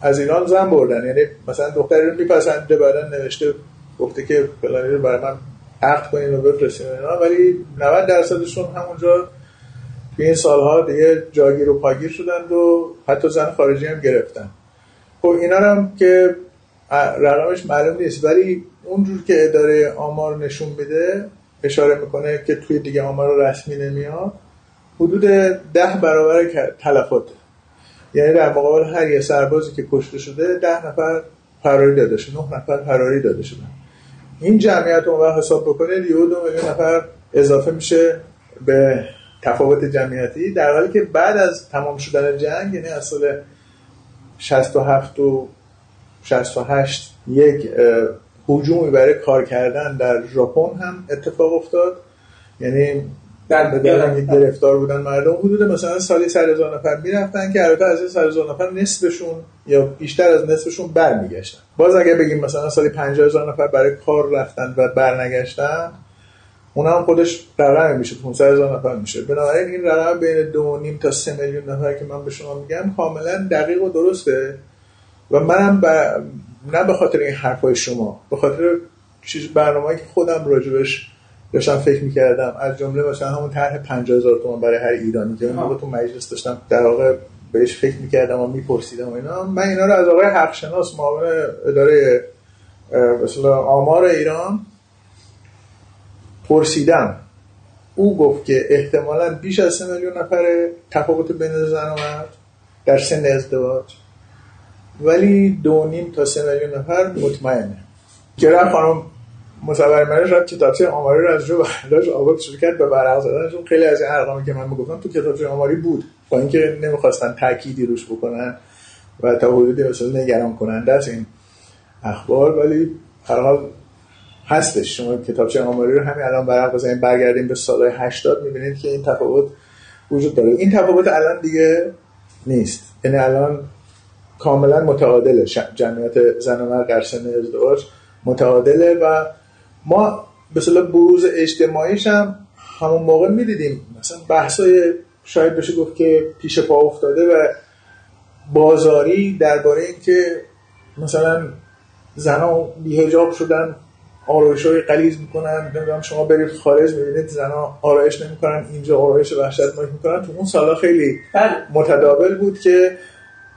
از ایران زن بردن. یعنی مثلا دختری رو میپسنده بعدا نوشته گفته که فلانی رو برای من عقد کنین و بفرستین ولی 90 درصدشون همونجا توی این سالها دیگه جاگیر و پاگیر شدند و حتی زن خارجی هم گرفتن. خب اینا هم که رقمش معلوم نیست ولی اونجور که اداره آمار نشون میده اشاره می‌کنه که توی دیگه آمار رسمی نمیاد حدود ده برابر تلفات. یعنی در مقابل هر یه سربازی که کشته شده ده نفر فراری داده شده نه نفر فراری داده شده. این جمعیت رو حساب بکنه یه دو نفر اضافه میشه به تفاوت جمعیتی در حالی که بعد از تمام شدن جنگ یعنی از سال 67 و 68 یک حجومی برای کار کردن در ژاپن هم اتفاق افتاد. یعنی در گرفتار. بودن مردم حدود مثلا سالی سر هزار نفر می‌رفتن که البته از این سر هزار نفر نصفشون یا بیشتر از نصفشون برمیگشتن. باز اگه بگیم مثلا سالی 50 هزار نفر برای کار رفتن و برنگشتن اون هم خودش رقم میشه 500 هزار نفر میشه. بنابراین این رقم بین دو نیم تا سه میلیون نفر که من به شما میگم کاملا دقیق و درسته. و منم ب... نه به خاطر این حرفای شما به خاطر چیز برنامه‌ای که خودم راجبش داشتم فکر می‌کردم. از جمله مثلا همون طرح 50000 تومان برای هر ایرانی که اون تو مجلس داشتم در واقع بهش فکر می‌کردم و میپرسیدم و اینا. من اینا رو از آقای حق شناس معاون اداره مثلا آمار ایران پرسیدم او گفت که احتمالا بیش از سه میلیون نفر تفاوت بین زن و مرد در سن ازدواج. ولی دو نیم تا سه میلیون نفر مطمئنه. گرم خانم مصور منش رفت کتابچه آماری رو از جو برداشت آورد شروع کرد به ورق زدن خیلی از این ارقامی که من می‌گفتم تو کتابچه آماری بود. با اینکه نمی‌خواستن تأکیدی روش بکنن و تا حدودی مثلا نگران کننده از این اخبار. ولی هر حال هستش. شما کتابچه آماری رو همین الان برق بزنید برگردیم به سال 80 می‌بینید که این تفاوت وجود داره. این تفاوت الان دیگه نیست. یعنی الان کاملا متعادله. جمعیت زن و مرد در سن ازدواج متعادله و ما به بروز اجتماعیش هم همون موقع می‌دیدیم. مثلا بحثای شاید بشه گفت که پیش پا افتاده و بازاری درباره اینکه مثلا زنها بیهجاب شدن آرایش های قلیز می‌کنن نمی‌دونم شما برید خارج می‌بینید زنها آرایش نمی‌کنن اینجا آرایش وحشتناک می‌کنن. تو اون سالا خیلی بله. متداول بود که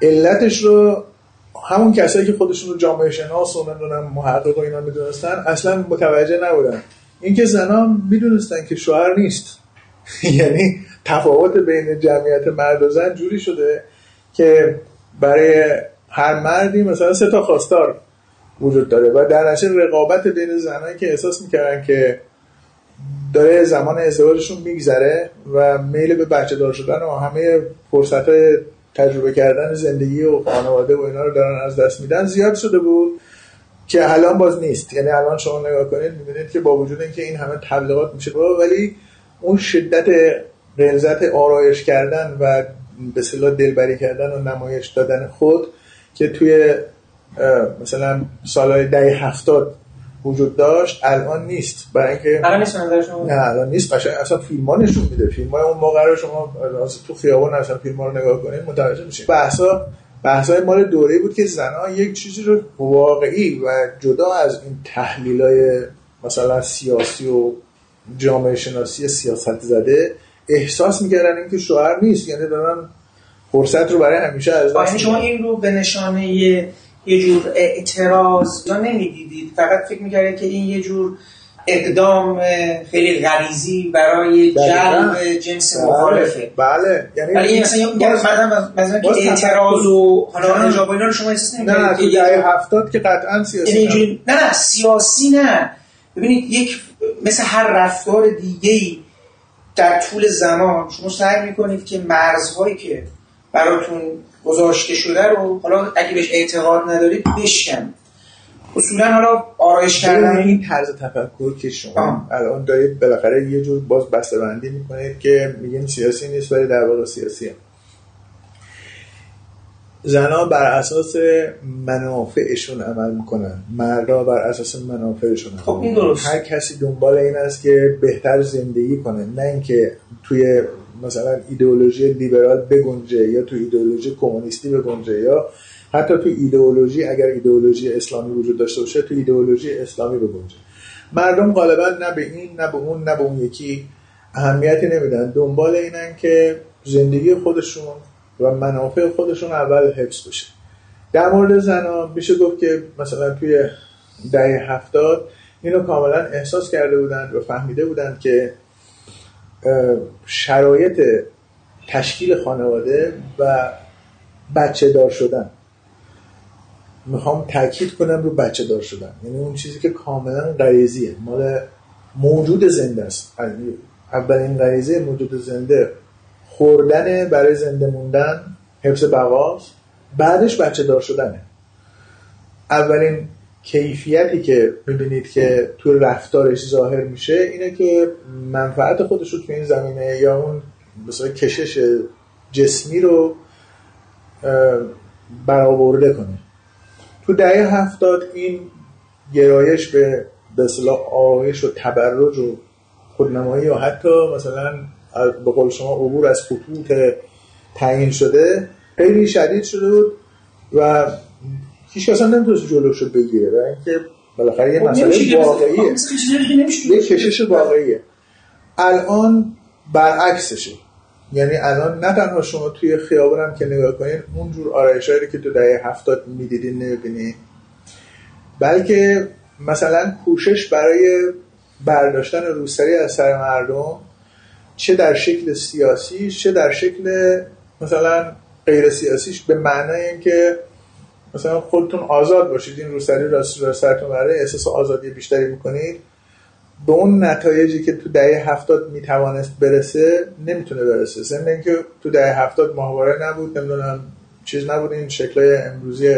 علتش رو همون کسایی که خودشون رو جامعه شناس و نمی‌دونم محقق و اینا می‌دونستن اصلا متوجه نبودن. اینکه زنها می‌دونستن که شوهر نیست. یعنی تفاوت بین جمعیت مرد و زن جوری شده که برای هر مردی مثلا سه تا خواستار. وجود داره. و در نتیجه رقابت بین زنایی که احساس می‌کردن که داره زمان ازدواجشون میگذره و میل به بچه دار شدن و همه فرصت تجربه کردن زندگی و خانواده و اینا رو دارن از دست میدن زیاد شده بود که الان باز نیست. یعنی الان شما نگاه کنید می‌بینید که با وجود اینکه این همه تبلیغات میشه ولی اون شدت غلظت آرایش کردن و به صلاح دلبری کردن و نمایش دادن خود که توی مثلا سالهای ده هفتاد وجود داشت الان نیست. برای اینکه الان نیست نه الان نیست. قشنگ اصلا فیلم ها نشون میده. فیلم های اون موقع رو شما تو خیابان اصلا فیلم ها رو نگاه کنید متوجه میشید بحثا بحثای مال دوره بود که زنها یک چیزی رو واقعی و جدا از این تحلیل های مثلا سیاسی و جامعه شناسی سیاست زده احساس می‌کردن اینکه شوهر نیست. یعنی دارن فرصت رو برای همیشه از دست یعنی شما این رو به نشانه یه جور اعتراض. یا نمی‌دیدید فقط فکر می‌کردید که این یه جور اقدام خیلی غریزی برای جلب جنس بله. مخالفه. بله. یعنی مثلا مثلا مثلا که اعتراض و حالا حجاب اینا رو شما احساس نمی‌کنید نه تو دهه 70 که قطعا سیاسی یعنی نه نه سیاسی نه. ببینید یک مثل هر رفتار دیگه در طول زمان شما سعی می‌کنید که مرزهایی که براتون گذاشته شده رو حالا اگه بهش اعتقاد ندارید بشکن. اصولا حالا آرایش کردن این طرز تفکر که شما الان دارید بالاخره یه جور باز بسته بندی می‌کنید که میگین سیاسی نیست ولی در واقع سیاسیه. زنها بر اساس منافعشون عمل می‌کنن. مردا بر اساس منافعشون خب این درست. هر کسی دنبال این است که بهتر زندگی کنه. نه اینکه توی مثلا ایدئولوژی لیبرال بگنجه یا تو ایدئولوژی کمونیستی بگنجه یا حتی تو ایدئولوژی اگر ایدئولوژی اسلامی وجود داشته باشه تو ایدئولوژی اسلامی بگنجه مردم غالبا نه به این نه به اون نه به اون یکی اهمیتی نمیدن. دنبال اینن که زندگی خودشون و منافع خودشون اول حفظ بشه. در مورد زنان میشه گفت که مثلا توی دهه هفتاد اینو کاملا احساس کرده بودند و فهمیده بودند که شرایط تشکیل خانواده و بچه دار شدن. می‌خوام تاکید کنم رو بچه دار شدن. یعنی اون چیزی که کاملا غریزیه. مال موجود زنده است. اولین غریزه موجود زنده خوردن برای زنده موندن حفظ بقاست. بعدش بچه دار شدنه. اولین کیفیتی که می‌بینید که تو رفتارش ظاهر میشه اینه که منفعت خودش رو تو این زمینه یا اون مثلا کشش جسمی رو برآورده کنه. تو دهه هفتاد این گرایش به به آرایش و تبرج و خودنمایی یا حتی مثلا به قول شما عبور از خطوط تعیین شده خیلی شدید شده بود و هیچ اصلا نمی‌تونست جلوش رو بگیره و اینکه بالاخره یه خب مسئله واقعیه. خب یه کشش واقعیه. الان برعکسشه. یعنی الان نه تنها شما توی خیابان هم که نگاه کنین اونجور آرایش که تو دهه هفتاد می‌دیدین نمی‌بینی بلکه مثلا کوشش برای برداشتن روسری از سر مردم چه در شکل سیاسی چه در شکل مثلا غیر سیاسیش به معنای اینکه مثلا خودتون آزاد باشید این روسری راست را سرتون برای احساس آزادی بیشتری می‌کنید به اون نتایجی که تو دهه هفتاد می‌توانست برسه نمی‌تونه برسه. ضمن اینکه تو دهه هفتاد ماهواره نبود نمی‌دونم چیز نبود. این شکلای امروزی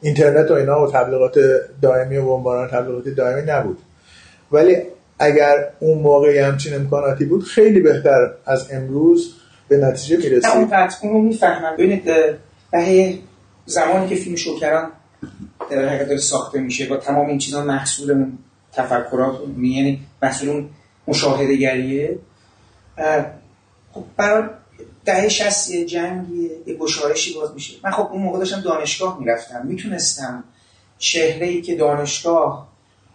اینترنت و اینا و تبلیغات دائمی و بمباران تبلیغاتی دائمی نبود. ولی اگر اون موقعی همچین امکاناتی بود خیلی بهتر از امروز به نتیجه نه اون می‌رسید قطع اونو می‌فهمم. ببینید دهه زمانی که فیلم شوکران در حقیقت داره ساخته میشه با تمام این چیزا محصول اون تفکرات یعنی محصول اون مشاهده گریه خب برای دهه شستی جنگی یه گشایشی باز میشه. من خب اون موقع داشتم دانشگاه می‌رفتم. می‌تونستم چهره ای که دانشگاه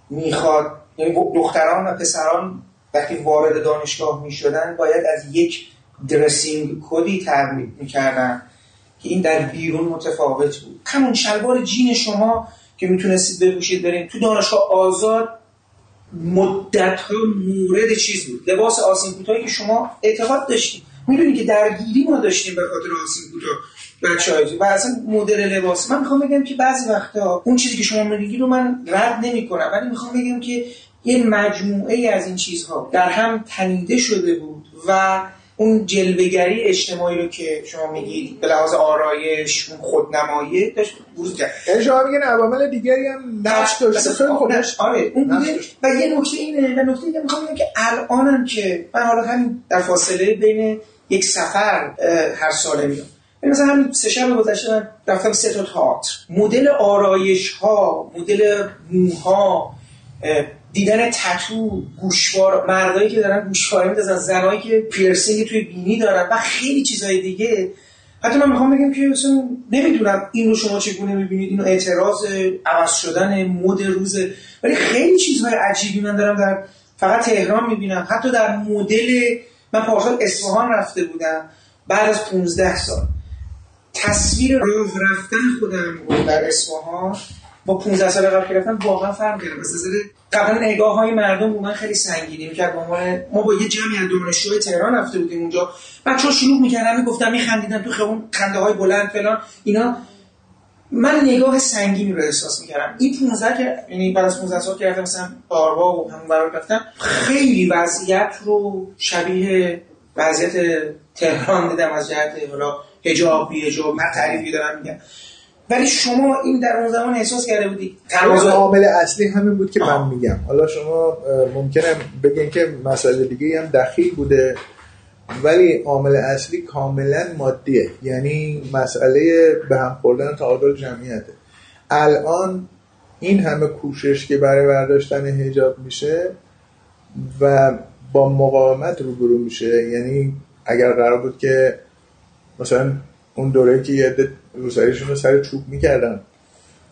می‌خواد یعنی دختران و پسران وقتی وارد دانشگاه می‌شدن باید از یک درسینگ کدی ترمیم می‌کردن. که این در بیرون متفاوت بود. همون شلوار جین شما که می‌تونستید بپوشید برین تو دانشگاه آزاد مدت ها مورد چیز بود. لباس آسین کوتاهی که شما اعتقاد داشتید می‌دونی که درگیری ما داشتیم به خاطر آسین کوتاه بچه و اصلا مدل لباس. من می‌خوام بگم که بعضی وقتا اون چیزی که شما میگی رو من رد نمی کنم ولی می‌خوام بگم که یه مجموعه از این چیزها در هم تنیده شده بود و اون جلوگری اجتماعی رو که شما میگید به لحاظ آرایش اون خودنمایی داشت بروز کرد. یعنی شما میگن عوامل دیگری هم نقش داشته. خیلی نه، آره اون. و یه نکته اینه و نکته اینه می‌خوام بگم که الانم که من حالا همین در فاصله بین یک سفر هر ساله میام یعنی مثلا همین سه شب گذشته من رفتم سه تا تئاتر. مدل آرایش ها مدل موها دیدن تتو گوشوار مردایی که دارن گوشواره میندازن زنایی که پیرسینگ توی بینی دارن و خیلی چیزهای دیگه. حتی من می‌خوام بگم که مثلا نمی‌دونم این رو شما چگونه می‌بینید اینو اعتراض عوض شدن مد روزه ولی خیلی چیزهای عجیبی من دارم در فقط تهران می‌بینم. حتی در مدل من پارسال اصفهان رفته بودم بعد از 15 سال. تصویر راه رفتن خودم رو در اصفهان با 15 سال قبل که رفتم واقعا فرق از نظر قبلا نگاه های مردم رو من خیلی سنگینی می‌کرد. به عنوان ما با یه جمعی از دانشجوی تهران رفته بودیم اونجا. بچه‌ها شلوغ می‌کردن می‌گفتن میخندیدن تو خیابون خنده های بلند فلان. اینا من نگاه سنگینی رو احساس می‌کردم. این 15 که یعنی بعد از 15 سال که رفتم مثلا آروا و همون برای رفتم خیلی وضعیت رو شبیه وضعیت تهران دیدم از جهت حالا حجاب بی حجاب من تعریفی دارم میگم. ولی شما این در اون زمان احساس کرده بودی عامل اصلی همین بود که من میگم. حالا شما ممکنه بگین که مسئله دیگه هم دخیل بوده ولی عامل اصلی کاملا مادیه. یعنی مسئله به هم خوردن تعادل جمعیته. الان این همه کوشش که برای برداشتن هجاب میشه و با مقاومت روبرو میشه. یعنی اگر قرار بود که مثلا اون دوره که یه عده روسریشون رو سر چوب می‌کردن.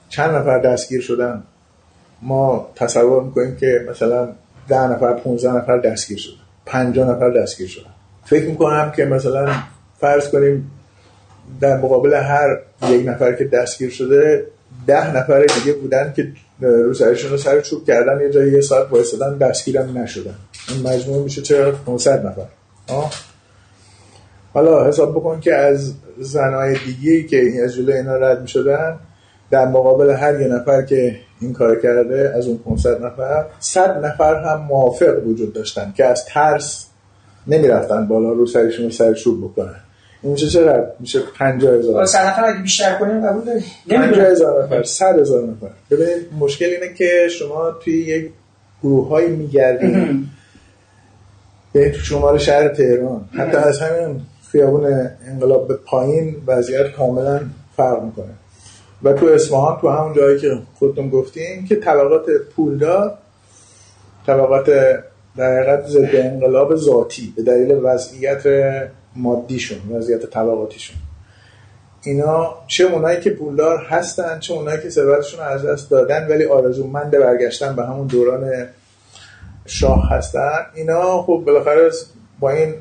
چند نفر دستگیر شدن. ما تصور می‌کنیم که مثلا ده نفر 15 نفر دستگیر شدن. 50 نفر دستگیر شدن. فکر می‌کنم که مثلا فرض کنیم در مقابل هر یک نفر که دستگیر شده ده نفر دیگه بودن که روسریشون رو سر چوب کردن یه جایی یه ساعت وایسادن دستگیرم نشدن. این مجموع میشه چرا؟ 500 نفر. آه؟ حالا حساب بکن که از زنهای دیگه که این از جلوی اینا رد می شدن در مقابل هر یه نفر که این کار کرده از اون 500 نفر 100 نفر هم موافق وجود داشتن که از ترس نمی رفتن بالا رو سرشون رو سر چوب بکنن. این میشه چقدر؟ میشه 50 هزار. صد نفر اگه بیشتر کنیم قبول داری 50 هزار نفر 100 هزار نفر. ببینید مشکل اینه که شما توی یک گروه های میگردید یعنی تو شمال شهر تهران حتی از همین خیابون انقلاب به پایین وضعیت کاملا فرق می‌کنه. و تو اصفهان تو همون جایی که خودتون گفتین که طبقات پولدار طبقات در حقیقت ضد انقلاب ذاتی به دلیل وضعیت مادیشون وضعیت طبقاتیشون. اینا چه اونایی که پولدار هستن چه اونایی که ثروتشون از دست دادن ولی آرزومند برگشتن به همون دوران شاه هستن. اینا خب بالاخره با این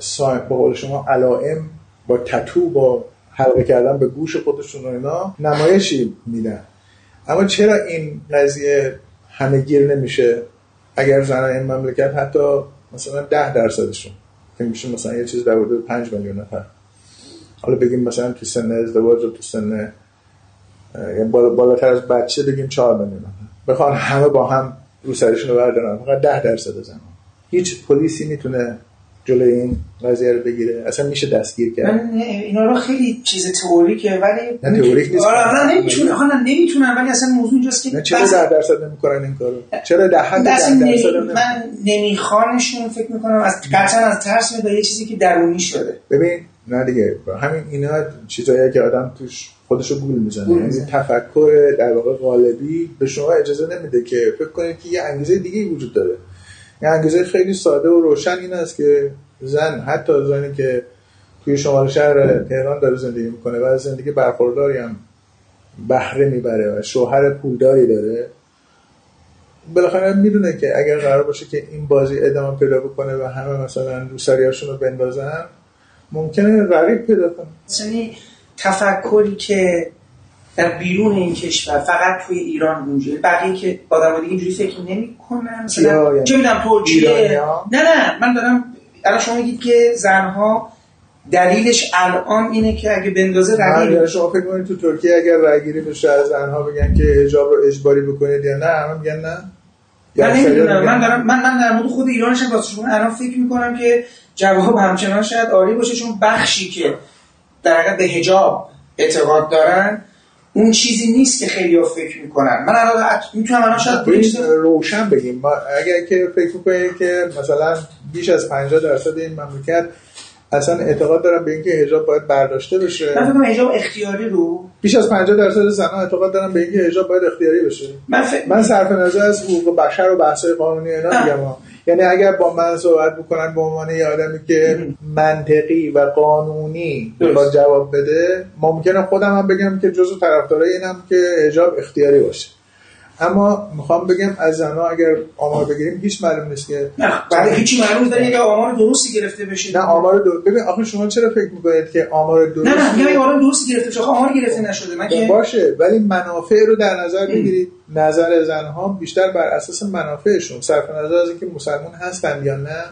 سا- به قول شما علائم با تتو با حلقه کردن به گوش خودشون و اینا نمایشی میدن. اما چرا این قضیه همه گیر نمیشه؟ اگر زنان این مملکت حتی مثلا ده درصدشون که میشه مثلا یه چیز در حدود 5 میلیون نفر. حالا بگیم مثلا تو سن ازدواج و تو سن یعنی بالا- بالاتر از بچه بگیم 4 میلیون بخوان همه با هم رو سرشون رو بردارن. فقط 10 درصد زنان. هیچ پلیسی می‌تونه جلوی این قضیه رو بگیره. اصلا میشه دستگیر کرد. من اینا رو خیلی چیز تئوریکه ولی نه، تئوریک نیست. آره نه نمی‌تونه نه نمی‌تونن ولی اصلا موضوع اینجاست که نه چرا بحث- 10 درصد نمی‌کنن این کارو؟ چرا ده حد اصلا 10 نمی- درصد من نمیخوانشون فکر می‌کنم از قطعا از ترس میاد یه چیزی که درونی شده ببین نه دیگه همین اینا چیزایی که آدم توش خودشو گول می‌زنه. یعنی. تفکر در واقع غالبی به شما اجازه نمیده که فکر کنید که یه انگیزه دیگه وجود داره. یه انگیزه خیلی ساده و روشن این است که زن حتی زنی که توی شمال شهر تهران داره زندگی می‌کنه و از زندگی برخورداری هم بهره می‌بره و شوهر پولداری داره بالاخره می‌دونه که اگر قرار باشه که این بازی ادامه پیدا بکنه و همه مثلا روسریاشون رو بندازن ممکنه غریب پیدا کنه. یعنی تفکری که در بیرون این کشور فقط توی ایران موجوده بقیه که آدم دیگه اینجوری فکر نمی‌کنن. یعنی؟ چه می‌دونم ترکیه؟ نه نه من دارم الان شما میگید که زنها دلیلش الان اینه که اگه بندازه رقیب. یعنی شما فکر کنید تو ترکیه اگر رأیگیری بشه از زنها بگن که حجاب رو اجباری بکنید یا نه همه میگن نه؟ من نمی‌دونم من دارم من من در مورد خود ایرانش واسه شما الان فکر می‌کنم که جواب همچنان شاید عالی باشه چون بخشی که در به حجاب اعتقاد دارن اون چیزی نیست که خیلی فکر می‌کنن من الان می‌تونم الان شاید روشن بگیم ما اگر که فکر می‌کنید که مثلا بیش از 50 درصد این مملکت اصلا اعتقاد دارن به اینکه حجاب باید برداشته بشه من فکر کنم حجاب اختیاری رو بیش از 50 درصد زنها اعتقاد دارن به اینکه حجاب باید اختیاری بشه من فکر من صرف نظر از حقوق بشر و بحث‌های قانونی اینا. میگم ها. یعنی اگر با من صحبت بکنن به عنوان یه آدمی که منطقی و قانونی. با جواب بده ممکنه خودم هم بگم که جزو طرفدارای اینم که حجاب اختیاری باشه اما می‌خوام بگم از زنها اگر آمار بگیریم هیچ معلوم نیست که نه بعد هیچی معلوم نیست اگه آمار درستی گرفته بشه. نه آمار دو... ببین آخه شما چرا فکر می‌کنید که آمار درست نه نه میگم آمار درستی گرفته آخه آمار گرفته نشده. من که باشه ولی منافع رو در نظر بگیرید. نظر زنها بیشتر بر اساس منافعشون. صرف نظر از اینکه مسلمان هستن یا نه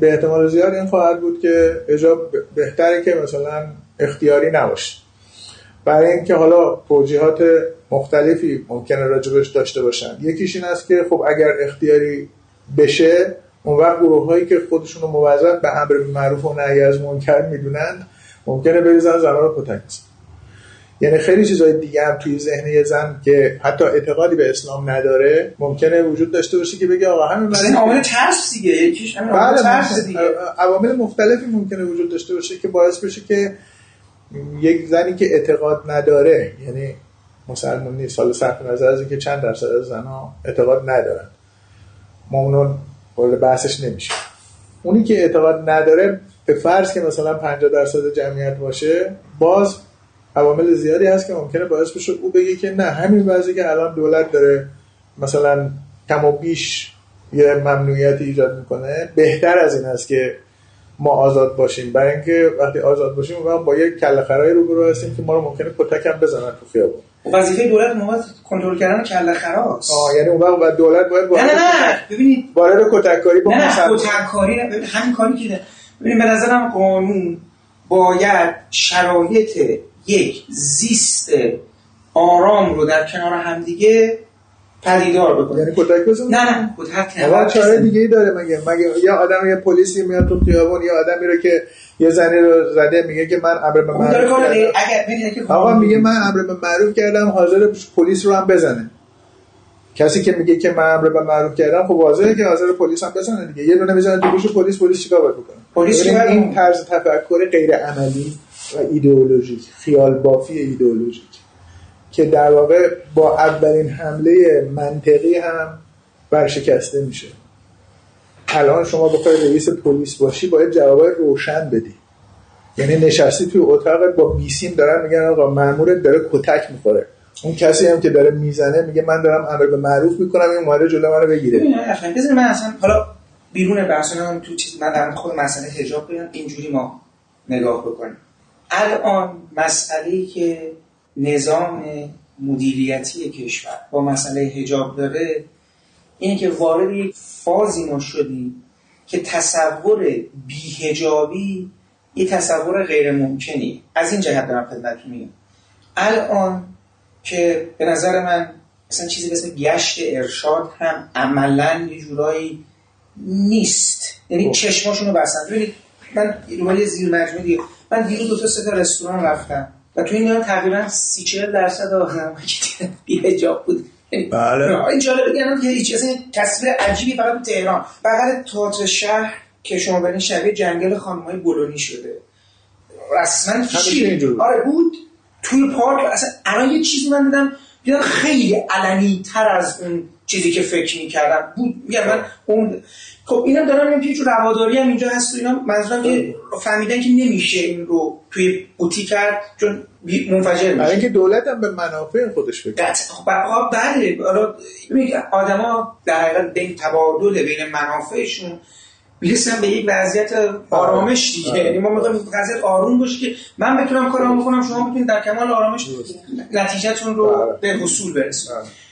به احتمال زیاد این خواهد بود که اجاب بهتره که مثلا اختیاری نباشه. برای اینکه حالا توجیهات مختلفی ممکنه راجبش داشته باشن. یکیش این است که خب اگر اختیاری بشه اون وقت گروه هایی که خودشون رو موظف به امر معروف و نهی از منکر می‌دونن ممکنه بریزن زنها رو کتک. یعنی خیلی چیزای دیگه هم توی ذهن یه زن که حتی اعتقادی به اسلام نداره ممکنه وجود داشته باشه که بگه آقا همین این عامل ترس دیگه یکیش همین عامل بله ترس دیگه. عوامل مختلفی ممکنه وجود داشته باشه که باعث بشه که یک زنی که اعتقاد نداره یعنی مسلمان نیست. حالا صرف نظر از اینکه چند درصد از زنها اعتقاد ندارن. ما اونو وارد بحثش نمیشه اونی که اعتقاد نداره به فرض که مثلا 50 درصد جمعیت باشه باز عوامل زیادی هست که ممکنه باعث بشه او بگه که نه همین وضعی که الان دولت داره مثلا کم و بیش یه ممنوعیتی ایجاد می‌کنه بهتر از این است که ما آزاد باشیم. برای اینکه وقتی آزاد باشیم وقت با یک کله خرای روبرو هستیم که ما رو ممکنه کتک هم بزنن تو خیابون. وظیفه دولت موقع کنترل کردن کله خراست آه یعنی اون وقت باید دولت باید نه نه وارد نه ببینید. وارد کتککاری با نه مسلمان- کتککاری نه. همین کاری که ببین به نظرم قانون باید شرایط یک زیست آرام رو در کنار همدیگه پدیدار بکنه. یعنی کتک بزنن نه نه کتک نه. باید چاره دیگه ای داره مگه؟ مگه یه آدم یه پلیسی میاد تو خیابون یه آدمی رو که یه زنی رو زده میگه که من امر به معروف کردم. آقا میگه من امر به معروف کردم حاضر پلیس رو هم بزنه. کسی که میگه که من امر به معروف کردم خب واضحه که حاضر پلیس هم بزنه دیگه. یه دونه می‌زنه تو پلیس پلیس چیکار باید بکنه؟ پلیس این طرز تفکر غیر عملی و ایدئولوژیک خیال بافی ایدئولوژیک. که در واقع با اولین حمله منطقی هم برشکسته میشه. الان شما بخوای رئیس پلیس باشی باید جوابای روشن بدی. یعنی نشستی توی اتاق با بیسیم دارن میگن آقا مامورت داره کتک می‌خوره. اون کسی هم که داره می‌زنه میگه من دارم امر به معروف می‌کنم این اومده جلو منو بگیره. ببین من اصلا حالا بیرون بحث هم تو چیز من در خود مسئله حجاب بگم اینجوری ما نگاه بکنیم. الان مسئله که نظام مدیریتی کشور با مسئله حجاب داره اینه که وارد یک فازی ما شدیم که تصور بیهجابی یه تصور غیر ممکنی از این جهت دارم خدمتتون میگم. الان که به نظر من مثلا چیزی به اسم گشت ارشاد هم عملا یه جورایی نیست. یعنی چشماشون رو بستن. ببینید من روی زیر مجموعه دیگه من دیروز دو تا سه تا رستوران رفتم. و تو این دوران تقریبا سی چهل درصد آدم که بیهجاب بود. بله. این جالبه بگم که هیچ اصلا تصویر عجیبی فقط تو تهران. بغل تئاتر شهر که شما برین شبیه جنگل خانم‌های بلونی شده. رسما بود. آره بود. توی پارک اصلا الان یه چیزی من دیدم دیدم خیلی علنی تر از اون چیزی که فکر می‌کردم بود. میگم من اون خب اینم دارم میگم که رواداری هم اینجا هست و اینا. منظورم که فهمیدن که نمیشه این رو توی قوطی کرد چون منفجر میشه. اینکه دولت هم به منافع خودش فکر. خب بله. آدما در حقیقت بین تبادل بین منافعشون می‌رسن به یک وضعیت آرامش دیگه. یعنی ما می‌خوایم وضعیت آروم باشه که من بتونم کارامو بکنم شما بتونید در کمال آرامش نتیجهتون رو به حصول برسونید.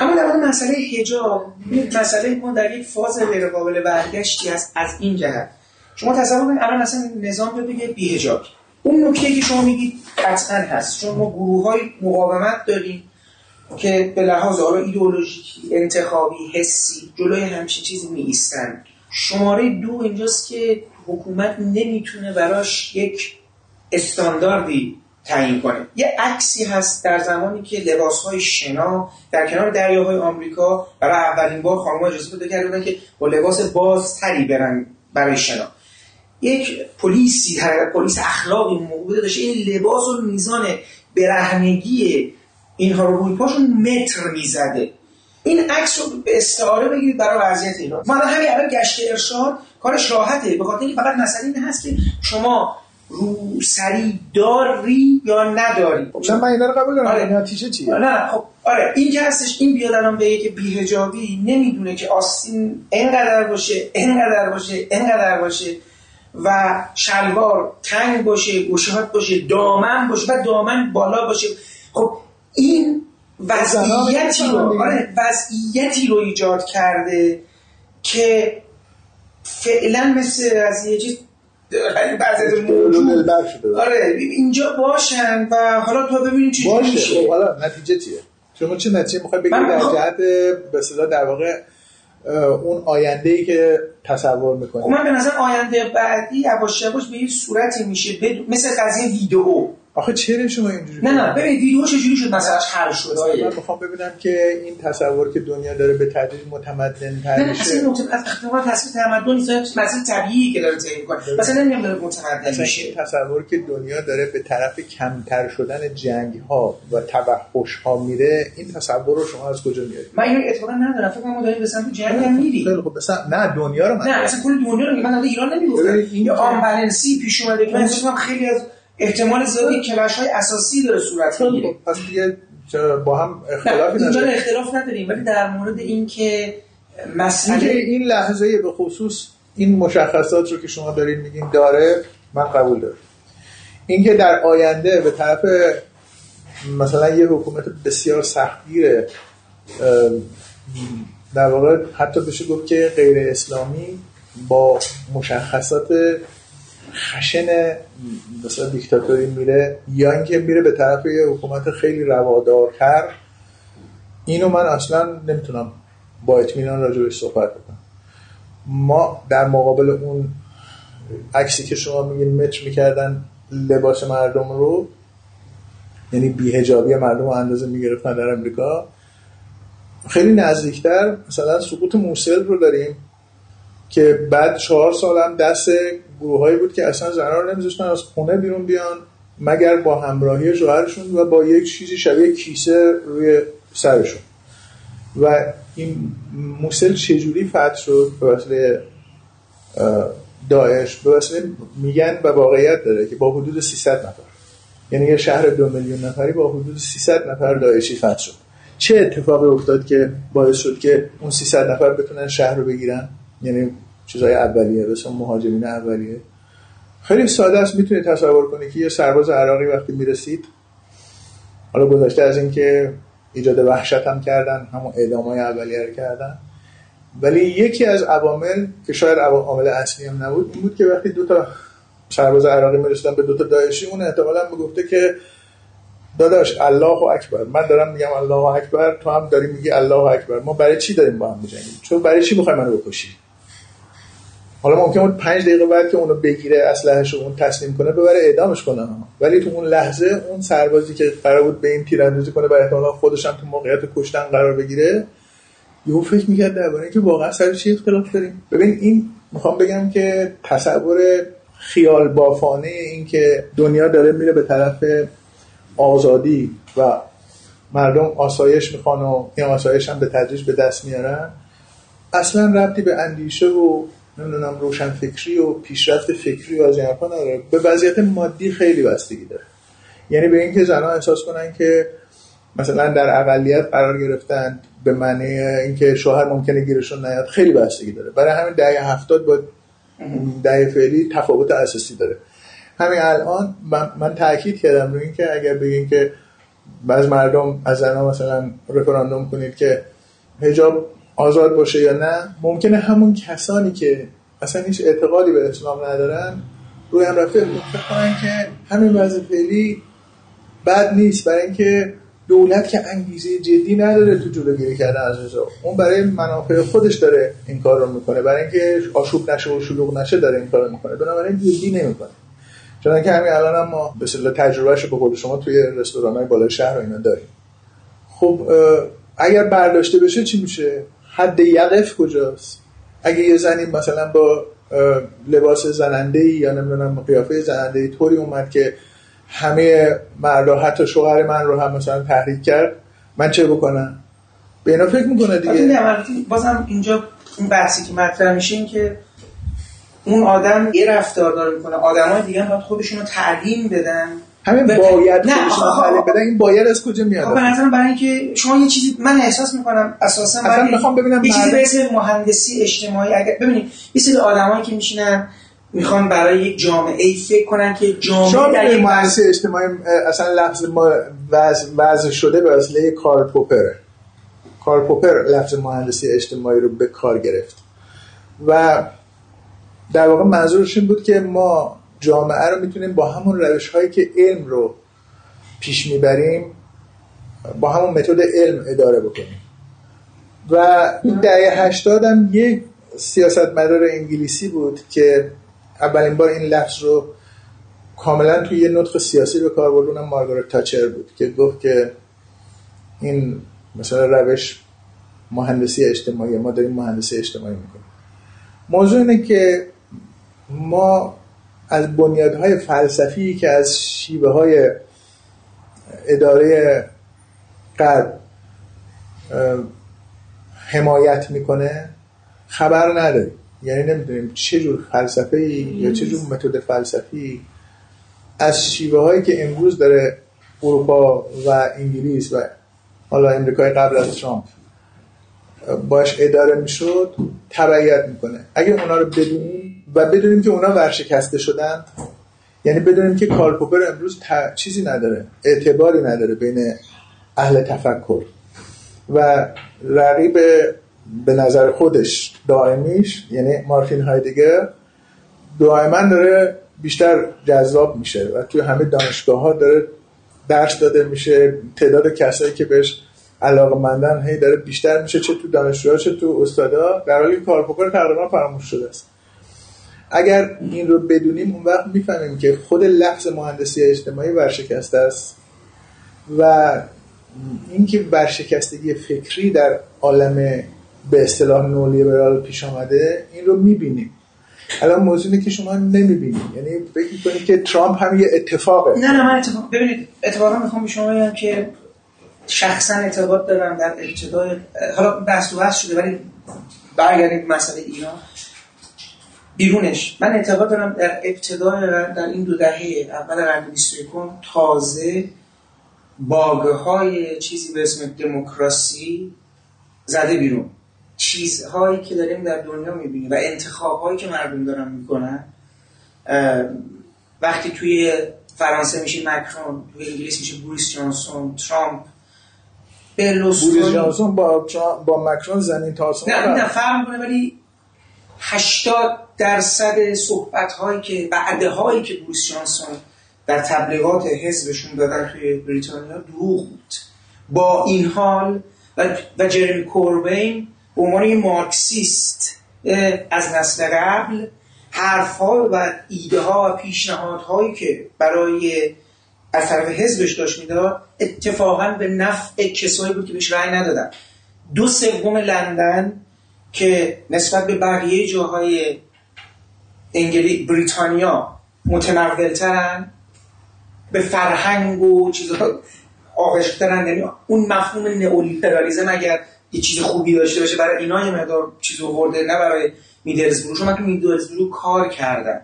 اما در مورد مسئله حجاب مسئله ما در یک فاز غیر قابل برگشتی است از این جهت. شما تصور کنید الان مثلا نظام رو بگه بی‌حجاب. اون نکته که شما میگید قطعا هست. چون ما گروه های مقاومت داریم که به لحاظ حالا ایدئولوژیکی انتخابی حسی جلوی همچین چیزی می ایستن شماره دو اینجاست که حکومت نمی‌تونه براش یک استانداردی تعیین کنه یه عکسی هست در زمانی که لباسهای شنا در کنار دریاهای آمریکا برای اولین بار خانم‌ها اجازه پیدا کرده که با لباس بازتری برن برای شنا. یک پلیسی پلیس اخلاقی موقع داشته این لباس و میزان برهنگی اینها رو روی پاشون متر می‌زده. این عکس رو به استعاره بگیرید برای وضعیت ایران ما همین الان گشت ارشاد کارش راحته به خاطر اینکه فقط مسئله این هست که شما روسری داری یا نداری؟ چون من اینا رو قبول دارم آره. نتیجه چیه؟ نه نه خب آره این که هستش این بیاد الان بگه که بیهجابی نمی‌دونه که آستین انقدر باشه انقدر باشه انقدر باشه و شلوار تنگ باشه گوشهات باشه دامن باشه و دامن بالا باشه. خب این وضعیتی رو آره وضعیتی رو ایجاد کرده که فعلا مثل از یه چیز یعنی بعضی موجود آره اینجا باشن و حالا تو ببینیم چی میشه. خب حالا نتیجه چیه؟ شما چه نتیجه می‌خوای بگید در جهت به اصطلاح در واقع اون آینده ای که تصور خب می‌کنید من به نظر آینده بعدی یواش یواش به یه صورتی میشه بدون- مثل قضیه ویدئو. آخه چرا شما اینجوری نه نه ببینید ویدئو چجوری شد مسئلهش حل شد؟ من می‌خوام ببینم که این تصور که دنیا داره به تدریج متمدن تر نه نه میشه اصلا نقطه از اختلاف تصویر تمدن نیست مسئله طبیعی که داره طی می‌کنه. مثلا نمیگم داره متمدن مثلا میشه. این تصور که دنیا داره به طرف کمتر شدن جنگ ها و توحش ها میره این تصور رو شما از کجا میارید من اینو اتفاقا ندارم. فکر کنم ما داریم به سمت جنگ هم میریم. خیلی خب مثلا نه دنیا رو من نه اصلا کل دنیا رو. من ایران نمی‌گفتم. یا آمبالنسی پیش اومده که من خیلی از احتمال زیادی کلش های اساسی داره صورت می‌گیره. پس دیگه با هم اختلافی نه اینجا اختلاف نداریم ولی در مورد اینکه مسئله این لحظه به خصوص این مشخصات رو که شما دارید میگین داره من قبول دارم. اینکه در آینده به طرف مثلا یه حکومت بسیار سختگیره اه، در واقع حتی بشه گفت که غیر اسلامی با مشخصات خشن مثلا دیکتاتوری میره یا اینکه میره به طرف یه حکومت خیلی روادارتر. اینو من اصلا نمی‌تونم با اطمینان راجعش صحبت بکنم. ما در مقابل اون عکسی که شما میگین متر می‌کردن لباس مردم رو یعنی بیهجابی مردم رو اندازه می‌گرفتن در امریکا خیلی نزدیکتر مثلا سقوط موسل رو داریم. که بعد چهار سال هم دست گروه بود که اصلا زنان رو نمیذاشتن از خونه بیرون بیان مگر با همراهی شوهرشون و با یک چیزی شبیه کیسه روی سرشون. و این موسل چجوری فتح شد؟ به وسیله داعش. به واسطه میگن و واقعیت داره که با حدود 300 نفر. یعنی یه شهر دو میلیون نفری با حدود 300 نفر داعشی فتح شد. چه اتفاقی افتاد که باعث شد که اون 300 نفر بتونن شهر رو بگیرن؟ یعنی چیزای اولیه مثل مهاجرین اولیه. خیلی ساده است می‌تونید تصور کنید که یه سرباز عراقی وقتی می‌رسید حالا گذاشته از اینکه ایجاد وحشت هم کردن همون اعدامای اولیه رو کردن. ولی یکی از عوامل که شاید عوامل اصلی هم نبود این بود که وقتی دو تا سرباز عراقی می‌رسیدن به دو تا داعشی اون احتمالاً می‌گفته که داداش الله اکبر. من دارم میگم الله اکبر تو هم داری میگی الله اکبر. ما برای چی داریم با هم میجنگیم؟ چون برای چی می‌خوای منو بکشی؟ حالا ممکن بود پنج دقیقه بعد که اونو بگیره اسلحه‌شو اون تسلیم کنه ببره اعدامش کنه. ولی تو اون لحظه اون سربازی که قرار بود به این تیراندازی کنه و احتمالاً خودش هم تو موقعیت کشتن قرار بگیره یهو فکر می‌کرد درباره که واقعا سر چی اختلاف داریم. ببین این می‌خوام بگم که تصور خیال بافانه این که دنیا داره میره به طرف آزادی و مردم آسایش می‌خوان و این آسایش هم به تدریج به دست میارن اصلا ربطی به اندیشه و نمی‌دونم روشن فکری و پیشرفت فکری و از این نداره. به وضعیت مادی خیلی بستگی داره. یعنی به اینکه زنها احساس کنن که مثلا در اقلیت قرار گرفتن به معنی اینکه شوهر ممکنه گیرشون نیاد خیلی بستگی داره. برای همین دهه هفتاد با دهه فعلی تفاوت اساسی داره. همین الان من, من تاکید کردم روی اینکه اگر بگین که بعض مردم از زنها مثلا رفراندوم کنید که حجاب آزاد باشه یا نه ممکنه همون کسانی که اصلا هیچ اعتقادی به اسلام ندارن روی هم رفته. فکر کنن که همین وضع فعلی بد نیست برای اینکه دولت که انگیزه جدی نداره تو جلوگیری کردن از حجاب اون برای منافع خودش داره این کار رو می‌کنه. برای اینکه آشوب نشه و شلوغ نشه داره این کار رو می‌کنه. بنابراین جدی نمی‌کنه. چون که همین الان هم ما به اصطلاح تجربهش به قول شما توی رستوران های بالای شهر و اینا داریم. خب اگر برداشته بشه چی میشه؟ حد یقف کجاست؟ اگه یه زنی مثلا با لباس زننده یا نمی‌دونم قیافه زننده طوری اومد که همه مردا حتی شوهر من رو هم مثلا تحریک کرد من چه بکنم؟ به اینا فکر می‌کنه دیگه. بازم اینجا این بحثی که مطرح میشه این که اون آدم یه رفتار داره می‌کنه. آدمای دیگه باید خودشون رو تعلیم بدن. همین باید نه. تعلیم بدن این باید از کجا میاد؟ خب به برای اینکه شما یه چیزی من احساس می‌کنم اساسا اصلا می‌خوام ببینم یه چیزی به اسم مهندسی اجتماعی اگر ببینید یه سری آدمایی که میشینن می‌خوان برای یک جامعه ای فکر کنن که جامعه در یک مهندسی اجتماعی اصلا لفظ ما وضع شده به وسیله کارل پوپر. کارل پوپر لفظ مهندسی اجتماعی رو به کار گرفت. و در واقع منظورش این بود که ما جامعه رو می‌تونیم با همون روش هایی که علم رو پیش می‌بریم با همون متد علم اداره بکنیم. و این دهه هشتاد هم یک سیاستمدار انگلیسی بود که اولین بار این لفظ رو کاملا توی یه نطق سیاسی به کار بردونم مارگارت تاچر بود که گفت که این مثلا روش مهندسی اجتماعی ما داریم مهندسی اجتماعی می‌کنیم. موضوع اینه که ما از بنیادهای فلسفی که از شیوه های اداره قد حمایت می‌کنه خبر نداریم یعنی نمی‌دونیم چه جور فلسفه یا چه جور متد فلسفی از شیوه هایی که امروز داره اروپا و انگلیس و حالا امریکای قبل از ترامپ باش اداره می‌شد تبعیت می‌کنه. اگه اونا رو بدونیم و بدونیم که اونا ورشکسته شدن. یعنی بدونیم که کارل پوپر امروز چیزی نداره اعتباری نداره بین اهل تفکر. و رقیب به نظر خودش دائمیش یعنی مارتین هایدگر دائما داره بیشتر جذاب میشه و توی همه دانشگاه ها داره درس داده میشه. تعداد کسایی که بهش علاقه مندن هی داره بیشتر میشه چه تو دانشجوها چه تو استادا. در حالی کارپوکر تقریبا فراموش شده است. اگر این رو بدونیم اون وقت می‌فهمیم که خود لفظ مهندسی اجتماعی ورشکسته است و اینکه ورشکستگی فکری در عالم به اصطلاح نولیبرال پیش آمده این رو می‌بینیم. الان موضوعی که شما نمی‌بینید یعنی فکر کنید که ترامپ هم یه اتفاقه. نه نه من اتفاق ببینید اتفاقا می‌خوام به شما بگم که شخصا اعتقاد دارم در ابتدای حالا بحث و بحث شده ولی برگردیم مسئله ایران. بیرونش. من اعتقاد دارم در ابتدای در این دو دهه اول قرن 21 تازه باگه های چیزی به اسم دموکراسی زده بیرون. چیزهایی که داریم در دنیا می‌بینیم و انتخابهایی که مردم دارن می‌کنن وقتی توی فرانسه میشه مکرون توی انگلیس میشه بوریس جانسون ترامپ بوریس جانسون با با مکرون زمین تا آسمون نه نه فرق می‌کنه ولی 80 درصد صحبت هایی که وعده هایی که بوریس جانسون در تبلیغات حزبشون دادن توی بریتانیا دروغ بود. با این حال و, جرمی کوربین به عنوان مارکسیست از نسل قبل حرف ها و ایده ها و پیشنهادهایی که برای از طرف حزبش داشت می‌داد اتفاقا به نفع کسایی بود که بهش رأی ندادن. دو سوم لندن که نسبت به بقیه جاهای انگلی بریتانیا متنولترن به فرهنگ و چیزها آغشترن یعنی اون مفهوم نئولیبرالیزم اگر یه چیز خوبی داشته باشه برای اینا یه مقدار چیز آورده نه برای میدلزبرو چون من تو میدلزبرو کار کردم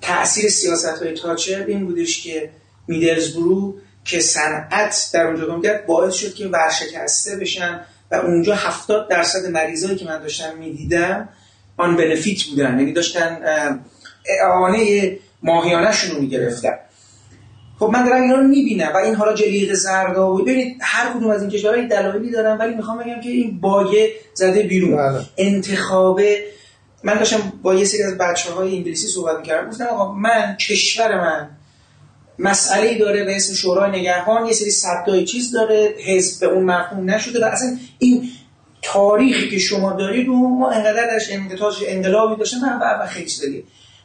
تاثیر سیاست های تاچر این بودش که میدلزبرو که صنعت در اونجا کرد باعث شد که ورشکسته بشن. و اونجا هفتاد درصد مریضایی که من داشتم می‌دیدم آن بنفیت بودن. یعنی داشتن اعانه ماهیانه رو می‌گرفتن. خب من دارم اینا رو می‌بینم و این حالا جلیق و ببینید هر کدوم از این کشورها دلایلی دارن ولی می‌خوام بگم که این باگه زده بیرون. بله. انتخاب من داشتم با یه سری از بچه های انگلیسی صحبت می‌کردم. گفتم آقا من کشور من مسئله داره به اسم شورای نگهبان یه سری صدای چیز داره حزب به اون مفهوم نشده و اصلا این تاریخی که شما دارید رو ما انقدر درش انقطاع انقلابی داشته من و خیلی چیز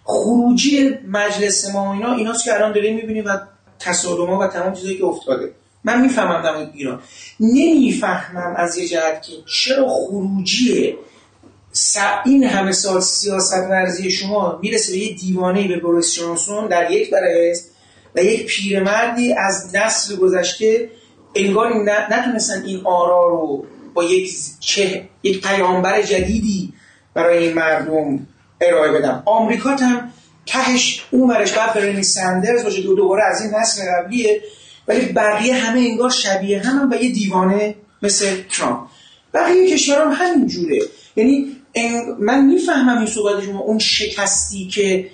خروجی مجلس ما اینا ایناست که الان داریم می‌بینیم و تصادما و تمام چیزایی که افتاده. من می‌فهمم در ایران. نمی‌فهمم از یه جهت که چرا خروجی این همه سال سیاست ورزی شما می‌رسه به یه دیوانه به بوریس جانسون در یک برای و یک پیرمردی از نسل گذشته انگار نتونستن این آرا رو با یک چه یک پیامبر جدیدی برای این مردم ارائه بدم. آمریکا هم تهش اونورش بعد برنی سندرز باشه دو دوباره از این نسل قبلیه ولی بقیه همه انگار شبیه هم, هم و یه دیوانه مثل ترامپ. بقیه کشوران همین جوره. یعنی من می‌فهمم این صحبت شما اون شکستی که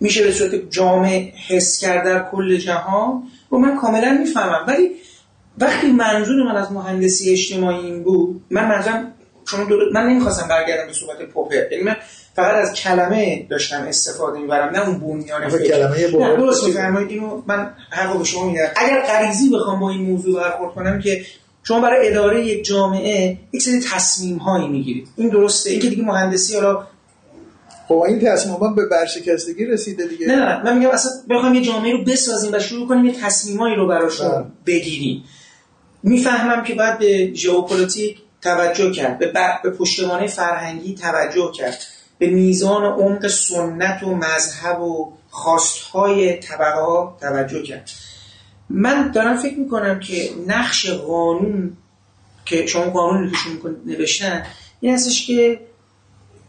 میشه به صورت جامع حس کرد در کل جهان و من کاملا می‌فهمم. ولی وقتی منظور من از مهندسی اجتماعی این بود من منظورم چون من نمی‌خواستم برگردم به صحبت پوپر. یعنی من فقط از کلمه داشتم استفاده می‌برم نه اون بنیان فکر. کلمه نه درست میفرمایید اینو من حق به شما میدم. اگر غریزی بخوام با این موضوع برخورد کنم که شما برای اداره یک جامعه یک سری تصمیم هایی می‌گیرید. این درسته؟ این که دیگه مهندسی حالا خب این تصمیم به برشکستگی رسیده دیگه. نه نه من میگم اصلا بخوام یه جامعه رو بسازیم و شروع کنیم یه تصمیمایی رو براشون بله. بگیریم. می‌فهمم که باید به ژئوپلیتیک توجه کرد به, به پشتوانه فرهنگی توجه کرد. به میزان عمق سنت و مذهب و خواستهای طبقه ها توجه کرد. من دارم فکر می‌کنم که نقش قانون که شما قانون شما نوشتن این هستش که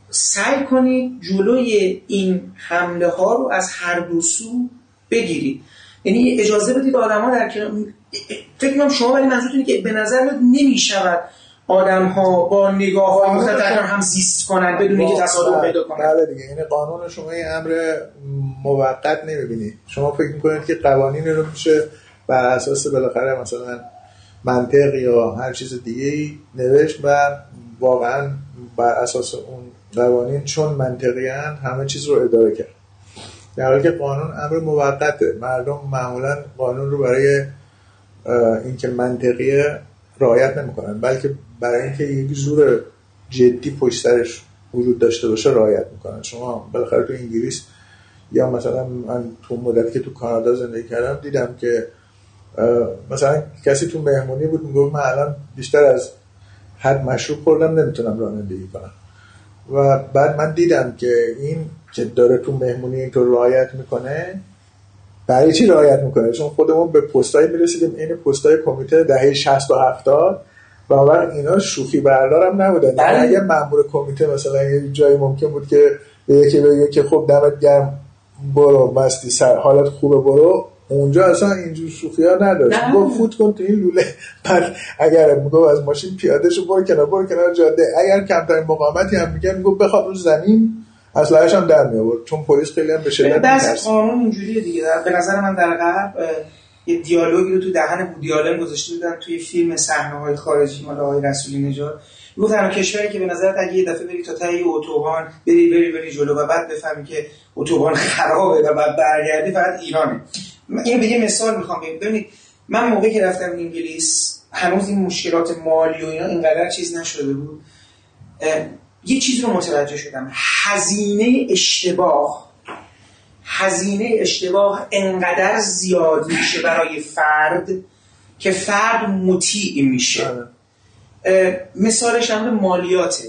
سعی کنید جلوی این حمله ها رو از هر دو سو بگیرید. یعنی اجازه بدید آدم ها در فکر می‌کنم شما ولی منظورتونه که به نظر نمی‌شود آدم ها با نگاه های متدر هم زیست کنند بدون اینکه تصادف پیدا کنند. بله دیگه. این قانون شما این امر موقت نمی‌بینید شما فکر می‌کنید که قوانین رو میشه بر اساس بالاخره مثلا منطق یا هر چیز دیگه ای نوشت و واقعا بر اساس اون قوانین چون منطقی همه چیز رو اداره کرد. در حالی که قانون امر موقته. مردم معمولا قانون رو برای اینکه منطقیه رعایت نمی‌کنن بلکه برای اینکه یک زور جدی پشت سرش وجود داشته باشه رعایت می‌کنن. شما بالاخره تو انگلیس یا مثلا من تو مدتی که تو کانادا زندگی کردم دیدم که مثلا کسی تو مهمونی بود می‌گفت من الان بیشتر از حد مشروب خوردم نمی‌تونم رانندگی کنم. و بعد من دیدم که این که داره تو مهمونی اینطور رعایت می‌کنه برای چی رعایت می‌کنه؟ چون خودمون به پستایی می‌رسیدیم این پستای کمیته دهه 60 و 70 و اینا شوخی بردارم نبودن بله. اگه مأمور کمیته مثلا یه جایی ممکن بود که به یکی بگه که خب دمت گرم برو مستی سر حالت خوبه برو. اونجا اصلا اینجور شوخی ها نداشت. گفت فوت کن تو این لوله. بعد اگر میگو از ماشین پیاده شو برو کنار برو کنار جاده. اگر کمترین مقاومتی هم میگه میگو بخواد رو زمین. اسلحه‌اش هم در میآورد. چون پلیس خیلی هم به شدت بس. قانون اینجوریه دیگه. در- به نظر من در غرب یه دیالوگی رو تو دهن بودی آلن گذاشته بودن توی فیلم صحنه های خارجی مال آقای رسولی نژاد. گفت هر کشوری که به نظرت اگه یه دفعه بری تا ته یه اتوبان بری بری بری جلو و بعد بفهمی که اتوبان خرابه و بعد برگردی فقط ایرانه. من اینو به یه مثال می‌خوام بگم. ببینید من موقعی که رفتم انگلیس هنوز این مشکلات مالی و اینا اینقدر چیز نشده بود. یه چیز رو متوجه شدم. هزینه اشتباه هزینه اشتباه انقدر زیاد میشه برای فرد که فرد مطیع میشه. اه، مثالش هم مالیاته.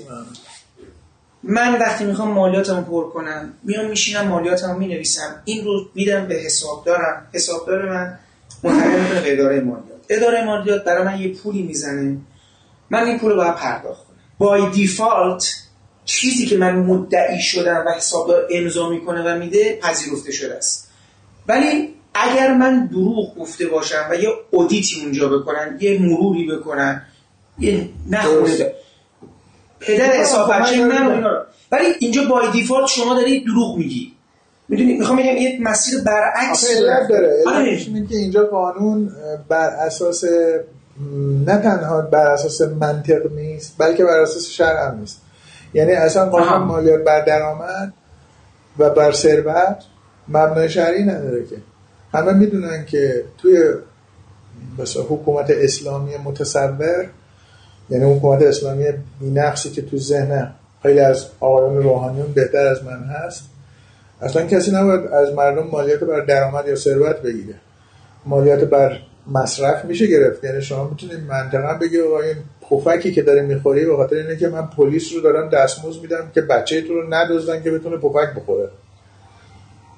من وقتی می‌خوام مالیاتمو پر کنم میام میشینم مالیاتمو می‌نویسم. این رو میدم به حسابدارم. حسابدار من منتقل می‌کنه به اداره مالیات. اداره مالیات برای من یه پولی می‌زنه. من این پول رو باید پرداخت کنم. بای دیفالت چیزی که من مدعی شدم و حسابدار امضا می‌کنه و میده پذیرفته شده است ولی اگر من دروغ گفته باشم و یه اودیتی اونجا بکنن یه مروری بکنن یه نخونه. پدر حساب من بچه. ولی اینجا بای دیفالت شما دارید دروغ میگی می‌دونی می‌خوام بگم یه مسیر برعکس داره آره. که اینجا قانون بر اساس نه تنها بر اساس منطق نیست بلکه بر اساس شرع هم نیست یعنی اصلا قانون. مالیات بر درآمد و بر ثروت مبنای شرعی نداره که. همه می‌دونن که توی مثلا حکومت اسلامی متصور یعنی حکومت اسلامی بینقصی که تو ذهن خیلی از آقایان روحانیون بهتر از من هست اصلا کسی نباید از مردم مالیات بر درآمد یا ثروت بگیره. مالیات بر مصرف میشه گرفت. یعنی شما می‌تونید منطقا بگی آقا این پفکی که داره می‌خوری به خاطر اینه که من پلیس رو دارم دستمزد میدم که بچه تو رو ندزدن که بتونه پفک بخوره.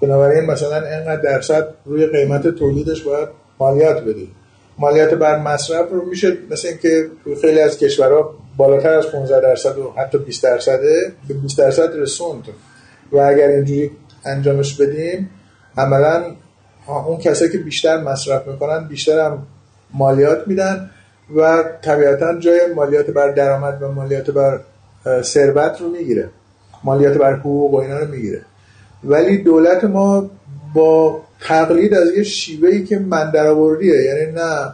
بنابراین مثلا اینقدر درصد روی قیمت تولیدش باید مالیات بدی. مالیات بر مصرف رو میشه مثل اینکه خیلی از کشورها بالاتر از 15 درصد و حتی 20 درصده به 20 درصد رسوند. و اگر اینجوری انجامش بدیم عملا اون کسایی که بیشتر مصرف می‌کنن بیشتر هم مالیات میدن. و طبیعتا جای مالیات بر درآمد و مالیات بر ثروت رو می‌گیره. مالیات بر حقوق و اینا رو می‌گیره. ولی دولت ما با تقلید از یه شیوهی که من درآوردیه یعنی نه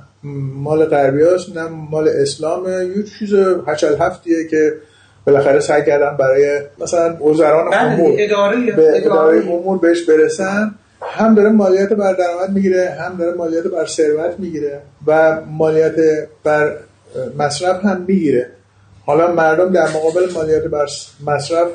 مال غربی نه مال اسلامه یه چیز هچل هفتیه که بالاخره سعی کردن برای مثلا وزران بله، امور اداره- به اداره. امور بهش برسن. هم داره مالیات بر درآمد می‌گیره هم داره مالیات بر ثروت می‌گیره و مالیات بر مصرف هم می‌گیره. حالا مردم در مقابل مالیات بر مصرف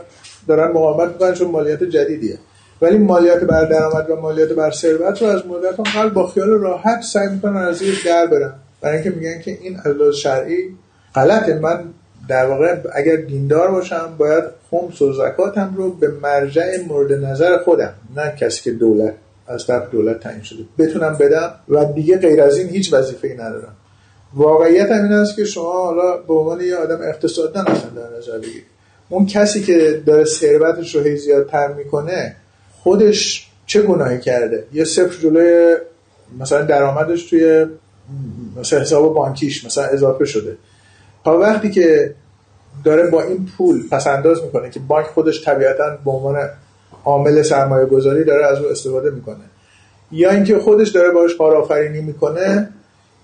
دارن مقاومت می‌کنن چون مالیات جدیدیه. ولی مالیات بر درآمد و مالیات بر ثروت رو از مدت قبل با خیال راحت سعی می‌کنن از زیر در برن. برای اینکه میگن که این از شرعی غلطه. من در واقع اگر دیندار باشم باید خمس و زکاتم رو به مرجع مورد نظر خودم نه کسی که دولت از طرف دولت تعیین شده بتونم بدم و دیگه غیر از این هیچ وظیفه‌ای ندارم. واقعیت هم این است که شما حالا به عنوان یه آدم اقتصاددان اصلا در نظر بگیرید. اون کسی که داره ثروتش رو زیادتر می‌کنه خودش چه گناهی کرده؟ یه صفر جلوی مثلا درآمدش توی مثلا حساب بانکیش مثلا اضافه شده. تا وقتی که داره با این پول پس انداز می‌کنه که بانک خودش طبیعتا به عنوان عامل سرمایه گذاری داره از او استفاده می‌کنه. یا اینکه خودش داره باش کارآفرینی می‌کنه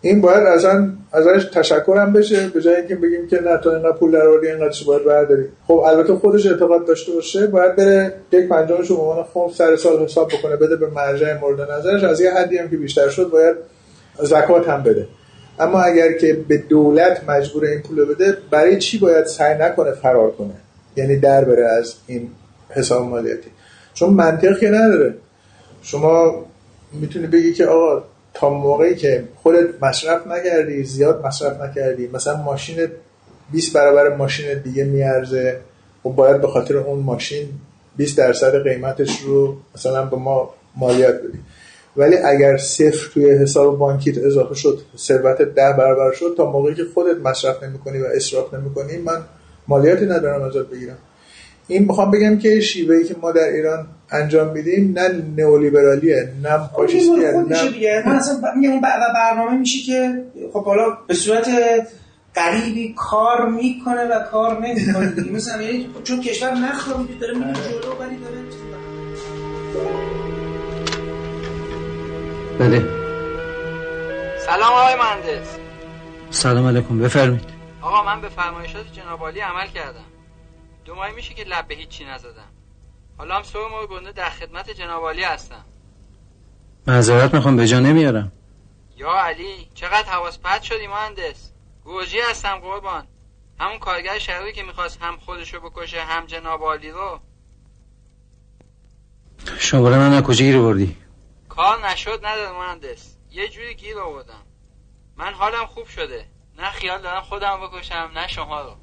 این باید ازن ازش تشکر هم بشه به جای اینکه بگیم که نه تو اینقدر پول در آوردی اینقدرش باید برداری. خب البته خودش اعتقاد داشته باشه باید بره یک پنجمش رو به عنوان سر سال حساب بکنه بده به مرجع مورد نظرش. از یه حدی هم که بیشتر شد باید زکات هم بده. اما اگر که به دولت مجبور این پول بده برای چی باید سعی نکنه فرار کنه؟ یعنی در بره از این حساب مالیاتی. چون منطق که نداره. شما می‌تونی بگی که آقا تا موقعی که خودت مصرف نکردی زیاد مصرف نکردی مثلا ماشین 20 برابر ماشین دیگه میارزه و باید به خاطر اون ماشین 20 درصد قیمتش رو مثلا به ما مالیات بدی. ولی اگر صفر توی حساب بانکیت اضافه شد ثروت ده برابر شد تا موقعی که خودت مصرف نمی‌کنی و اصراف نمی‌کنی من مالیاتی ندارم ازت بگیرم. این می‌خوام بگم که شیوهی که ما در ایران انجام میدیم نه نئولیبرالیه نه فاشیستیه خودشه نه دیگه. من اصلا میگم اون برنامه میشه که خب حالا به صورت غریبی کار می‌کنه و کار نمی‌کنه. مثلا یعنی چون کشور نخوابیده داره میره جلو ولی داره بله. سلام آقای مهندس. سلام علیکم بفرمایید. آقا من به فرمایشات جناب عالی عمل کردم. دو ماهی میشه که لب به هیچی نزدم. حالا هم صبح ما گنده در خدمت جناب عالی هستم. معذرت می‌خوام به جا نمیارم. یا علی چقدر حواس پرت شدی مهندس؟ گوجی هستم قربان. همون کارگر شهری که می‌خواست هم خودشو بکشه هم جناب عالی رو. شماره من کجا گیر بردی؟ کار نشد نداره مهندس یه جوری گیر آوردم. من حالم خوب شده. نه خیال دارم خودم بکشم نه شما رو.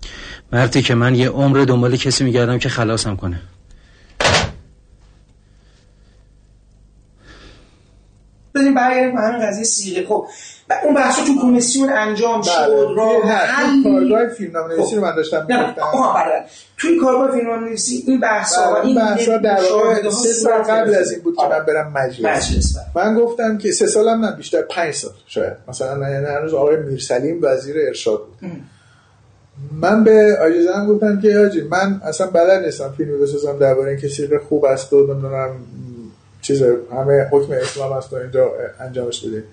مردی که من یه عمر دنبال کسی میگردم که خلاصم کنه. ببین برگردیم به همین قضیه سیغه خب اون بحثا تو کمیسیون انجام شد بله. نه، حلی تو کارگاه فیلمنامه نویسی رو من داشتم می‌گفتم. آها توی کارگاه فیلم نویسی این بحثا و بله، این بحثا در واقع سه سال قبل. از این بود که من برم مجلس بله. من گفتم که سه سالم نه بیشتر پنج سال شاید مثلا یعنی هنوز آقای میرسلیم وزیر ارشاد بود من به آجیزم گفتم که آجی من اصلا بلد نیستم فیلمی بسازم درباره اینکه سیغه خوب است و نمی‌دونم چیز همه حکم اسلام است و اینجا انجامش بده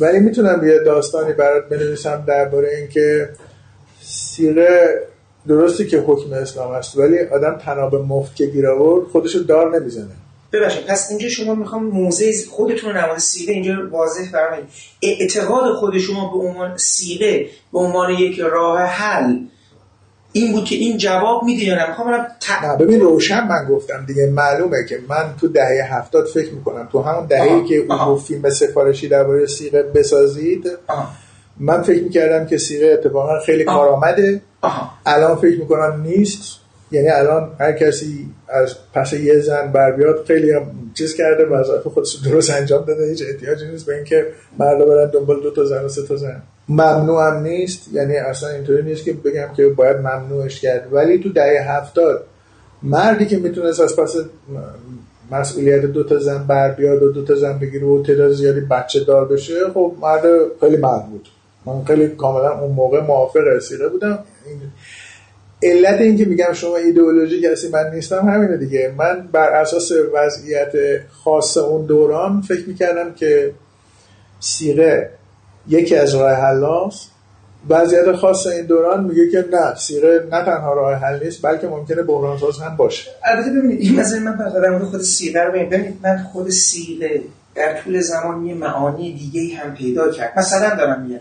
ولی می‌تونم یه داستانی برات بنویسم درباره اینکه سیغه درستی که حکم اسلام است ولی آدم تناب مفت که گیر آورد خودشو دار نمی‌زنه. ببخشید پس اینجا شما می‌خوام موزه خودتون رو نماد سیغه اینجا واضح فرمایید اعتقاد خود شما به عنوان سیغه به عنوان یک راه حل این بود که این جواب میده یا نه؟ می‌خوام برم ت... نه ببین روشن من گفتم دیگه معلومه که من تو دهه هفتاد فکر می‌کنم تو همون آها، که اون فیلم سفارشی درباره سیغه بسازید من فکر می‌کردم که سیغه اتفاقا خیلی کارآمده. الان فکر می‌کنم نیست. یعنی الان هر کسی از پس یه زن بر بیاد خیلی هم چیز کرده وظایف خودش درست انجام داده هیچ احتیاجی نیست به اینکه مردا برن دنبال دو تا زن و سه تا زن. ممنوع هم نیست یعنی اصلا اینطوری نیست که بگم که باید ممنوعش کرد. ولی تو دهه هفتاد مردی که می‌تونست از پس مسئولیت دو تا زن بر بیاد و دو تا زن بگیره و تعداد زیادی بچه دار بشه خب مرد خیلی مرد بود. من خیلی کاملا اون موقع موافق رسیده بودم. علت این که میگم شما ایدئولوژی کسی من نیستم همینه دیگه. من بر اساس وضعیت خاص اون دوران فکر می‌کردم که سیره یکی از راه حلاست وضعیت خاص این دوران میگه که نه سیره نه تنها راه حل نیست بلکه ممکنه بحران ساز هم باشه. البته ببینید این مثلا من فقط در خود سیغه رو ببینید من خود سیغه در طول زمان یه معانی دیگه هم پیدا کرد. مثلا دارم میگم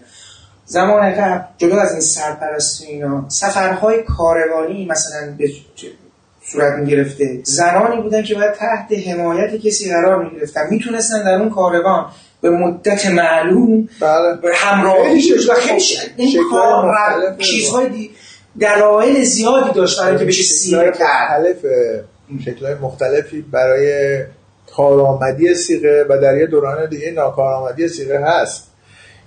زمان قبل جدا از این سرپرستی اینا سفرهای کاروانی مثلا به صورت می‌گرفته. زنانی بودن که باید تحت حمایت کسی قرار می‌گرفتن. می‌تونستن در اون کاروان به مدت معلوم همراهی خیلی و خیلی ش- این شکل‌های کار مختلف چیزهای دی... دلایل زیادی داشت برای که بشه سیغه کرد. شکلهای مختلفی برای کارآمدی سیغه و در یه دوران دیگه ناکارآمدی سیغه هست.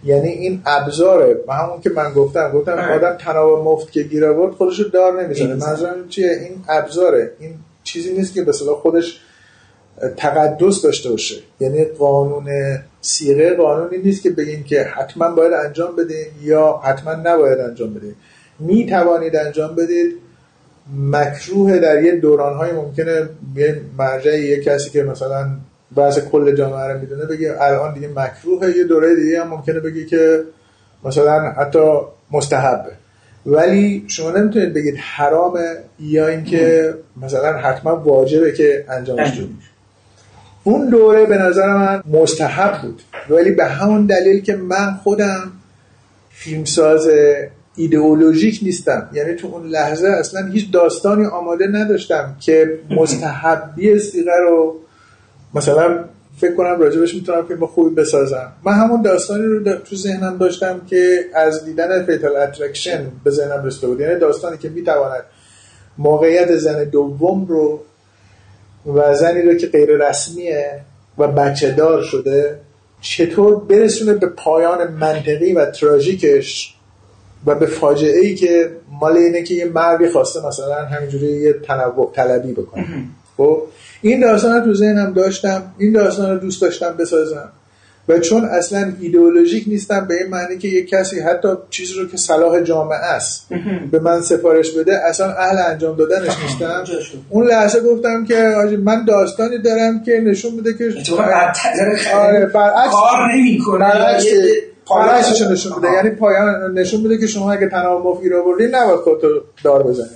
یعنی این ابزاره. و همون که من گفتم گفتم آره. آدم تناب مفت که گیر آورد خودشو دار نمی‌زنه نمی‌زنه. منظورم چیه؟ این ابزاره. این چیزی نیست که به صلاح خودش تقدس داشته باشه. یعنی قانون سیغه قانونی نیست که بگیم که حتما باید انجام بدین یا حتما نباید انجام بدین. می توانید انجام بدید. مکروه در یه دورانهای ممکنه یه مرجع یه کسی که مثلا بعض کل جامعه رو می‌دونه بگه الان دیگه مکروه یه دوره دیگه هم ممکنه بگه که مثلا حتی مستحبه. ولی شما نمی‌تونید بگید حرامه یا اینکه مثلا حتما واجبه که انجامش بدید اون دوره به نظر من مستحب بود. ولی به همون دلیل که من خودم فیلمساز ایدئولوژیک نیستم. یعنی تو اون لحظه اصلا هیچ داستانی آماده نداشتم که مستحبی صیغه رو مثلا فکر کنم راجع بهش می‌تونم فیلم خوبی بسازم. من همون داستانی رو در- تو ذهنم داشتم که از دیدن Fatal Attraction به ذهنم رسیده بود. یعنی داستانی که می‌تواند موقعیت زن دوم رو و زنی رو که غیر رسمیه و بچه دار شده چطور برسونه به پایان منطقی و تراژیکش و به فاجعه ای که مال اینه که یه مردی خواسته مثلا همینجوری یه تنوع طلبی بکنه؟ خب این داستان رو تو ذهنم داشتم این داستان رو دوست داشتم بسازم. و چون اصلا ایدئولوژیک نیستم به این معنی که یک کسی حتی چیزی رو که صلاح جامعه است به من سفارش بده اصلا اهل انجام دادنش نیستم. اون لحظه گفتم که آجی من داستانی دارم که نشون میده که آره برعکس. کار نمی‌کنه برعکسش نشون میده. یعنی پایان نشون میده که شما اگه تناب مف گیر آوردی نباید خودتو دار بزنی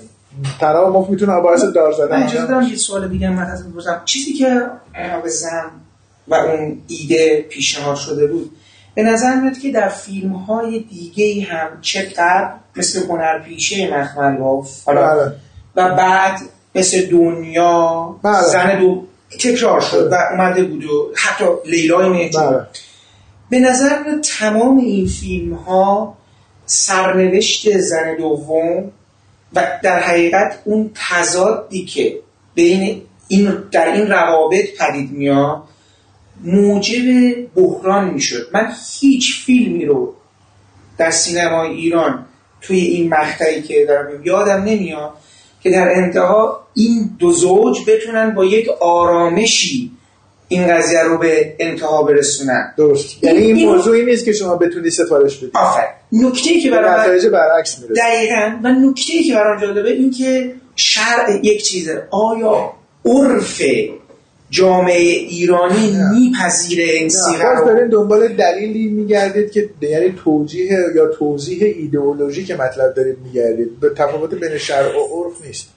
تناب مف می‌تونه باعث دار زدن. من اجازه. دارم یه سوال دیگه هم مطرح بپرسم. چیزی که زن و اون ایده پیشنهاد شده بود به نظر میاد که در فیلم های دیگه هم چه قبل مثل هنرپیشه مخمل باف حالا بله. و بعد مثل دنیا بله. زن دو تکرار شد و اومده بود و حتی لیلای مهجور بله. به نظر میاد تمام این فیلم ها سرنوشت زن دوم و در حقیقت اون تضادی که بین این در این روابط پدید میاد موجب بحران می‌شد. من هیچ فیلمی رو در سینمای ایران توی این مقطعی که دارم یادم نمیاد که در انتها این دو زوج بتونن با یک آرامشی این قضیه رو به انتها برسونن. درست. یعنی این اینو- موضوعی نیست که شما بتونی سفارش بدی. آفر نکته که برای من- نتایج برعکس می‌رسه. دقیقا و نکته که برام جالبه این که شرع یک چیزه. آیا عرف جامعه ایرانی میپذیره این سیغه رو. دارین دنبال دلیلی میگردید که یعنی توجیه یا توضیح ایدئولوژی که مطلب دارید میگردید. به تفاوت بین شرع و عرف نیست.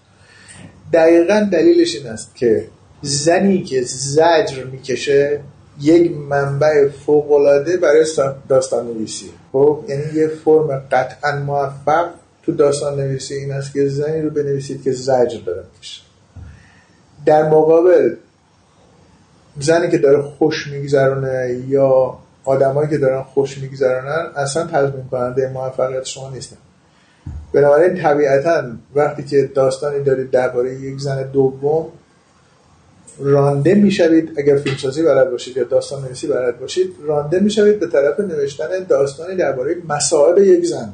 دقیقا دلیلش این است که زنی که زجر می‌کشه یک منبع فوقالعاده برای داستان نویسی خب؟ یعنی یه فرم قطعا موفق تو داستان نویسی این است که زنی رو بنویسید که زجر داره می‌کشه. در مقابل زنی که داره خوش میگذرونه یا آدمایی که دارن خوش میگذرونن اصلا تضمین کننده موفقیت شما نیستن. بنابراین طبیعتا وقتی که داستانی دارید درباره یک زن دوم رانده می‌شوید اگر فیلمسازی بلد باشید یا داستان نویسی بلد باشید رانده می‌شوید به طرف نوشتن داستانی درباره مسائل یک زن.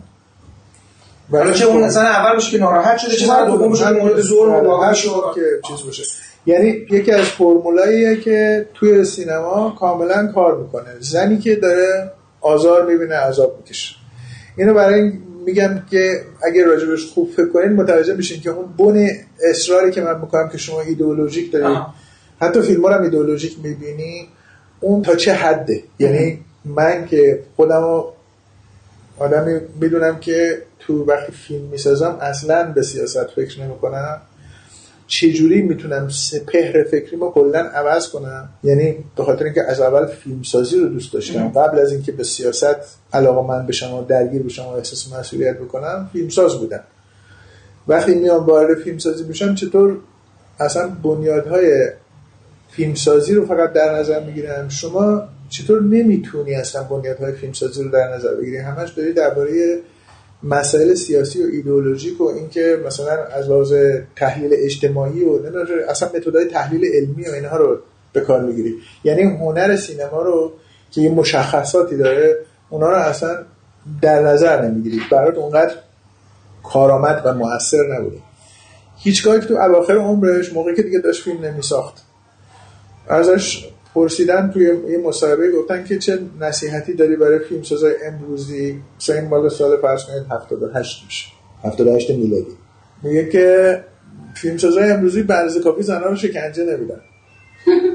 حالا چه اون زن اول که ناراحت شده چه زن دوم باشه که مورد ظلم و واقعا شد که چیز باشه. یعنی یکی از فرمولاییه که توی سینما کاملا کار می‌کنه. زنی که داره آزار می‌بینه عذاب می‌کشه. اینو برای میگم که اگه راجبش خوب فکر کنین متوجه میشین که اون بن اصراری که من می‌کنم که شما ایدئولوژیک دارید حتی فیلم هم ایدئولوژیک می‌بینی. اون تا چه حده؟ یعنی من که خودم آدمی می‌دونم که تو وقتی فیلم می‌سازم اصلا به سیاست فکر نمی‌کنم. چجوری می‌تونم سپهر فکریمو کلا عوض کنم؟ یعنی به خاطر اینکه از اول فیلمسازی رو دوست داشتم. قبل از اینکه به سیاست علاقه من بشم و درگیر بشم و احساس مسئولیت بکنم فیلمساز بودم. وقتی میام وارد فیلمسازی میشم چطور اصلا بنیادهای فیلمسازی رو فقط در نظر می‌گیرم؟ شما چطور نمی‌تونی اصلا بنیادهای فیلمسازی رو در نظر بگیری؟ همش داری درباره مسائل سیاسی و ایدئولوژیک و اینکه مثلا از لحاظ تحلیل اجتماعی و اصلا متدای تحلیل علمی و اینها رو به کار می‌گیری. یعنی هنر سینما رو که یه مشخصاتی داره اونا رو اصلا در نظر نمی‌گیری. برات اونقدر کارآمد و موثر نبوده. هیچگاه که تو اواخر عمرش موقعی که دیگه داشت فیلم نمیساخت ازش پرسیدن توی یه مصاحبه گفتن که چه نصیحتی داری برای فیلمسازای امروزی؟ مثلا این مال سال فرض کنید 78 میشه. 78 میلادی. میگه که فیلمسازای امروزی برز کافی زنها رو شکنجه نمیدن.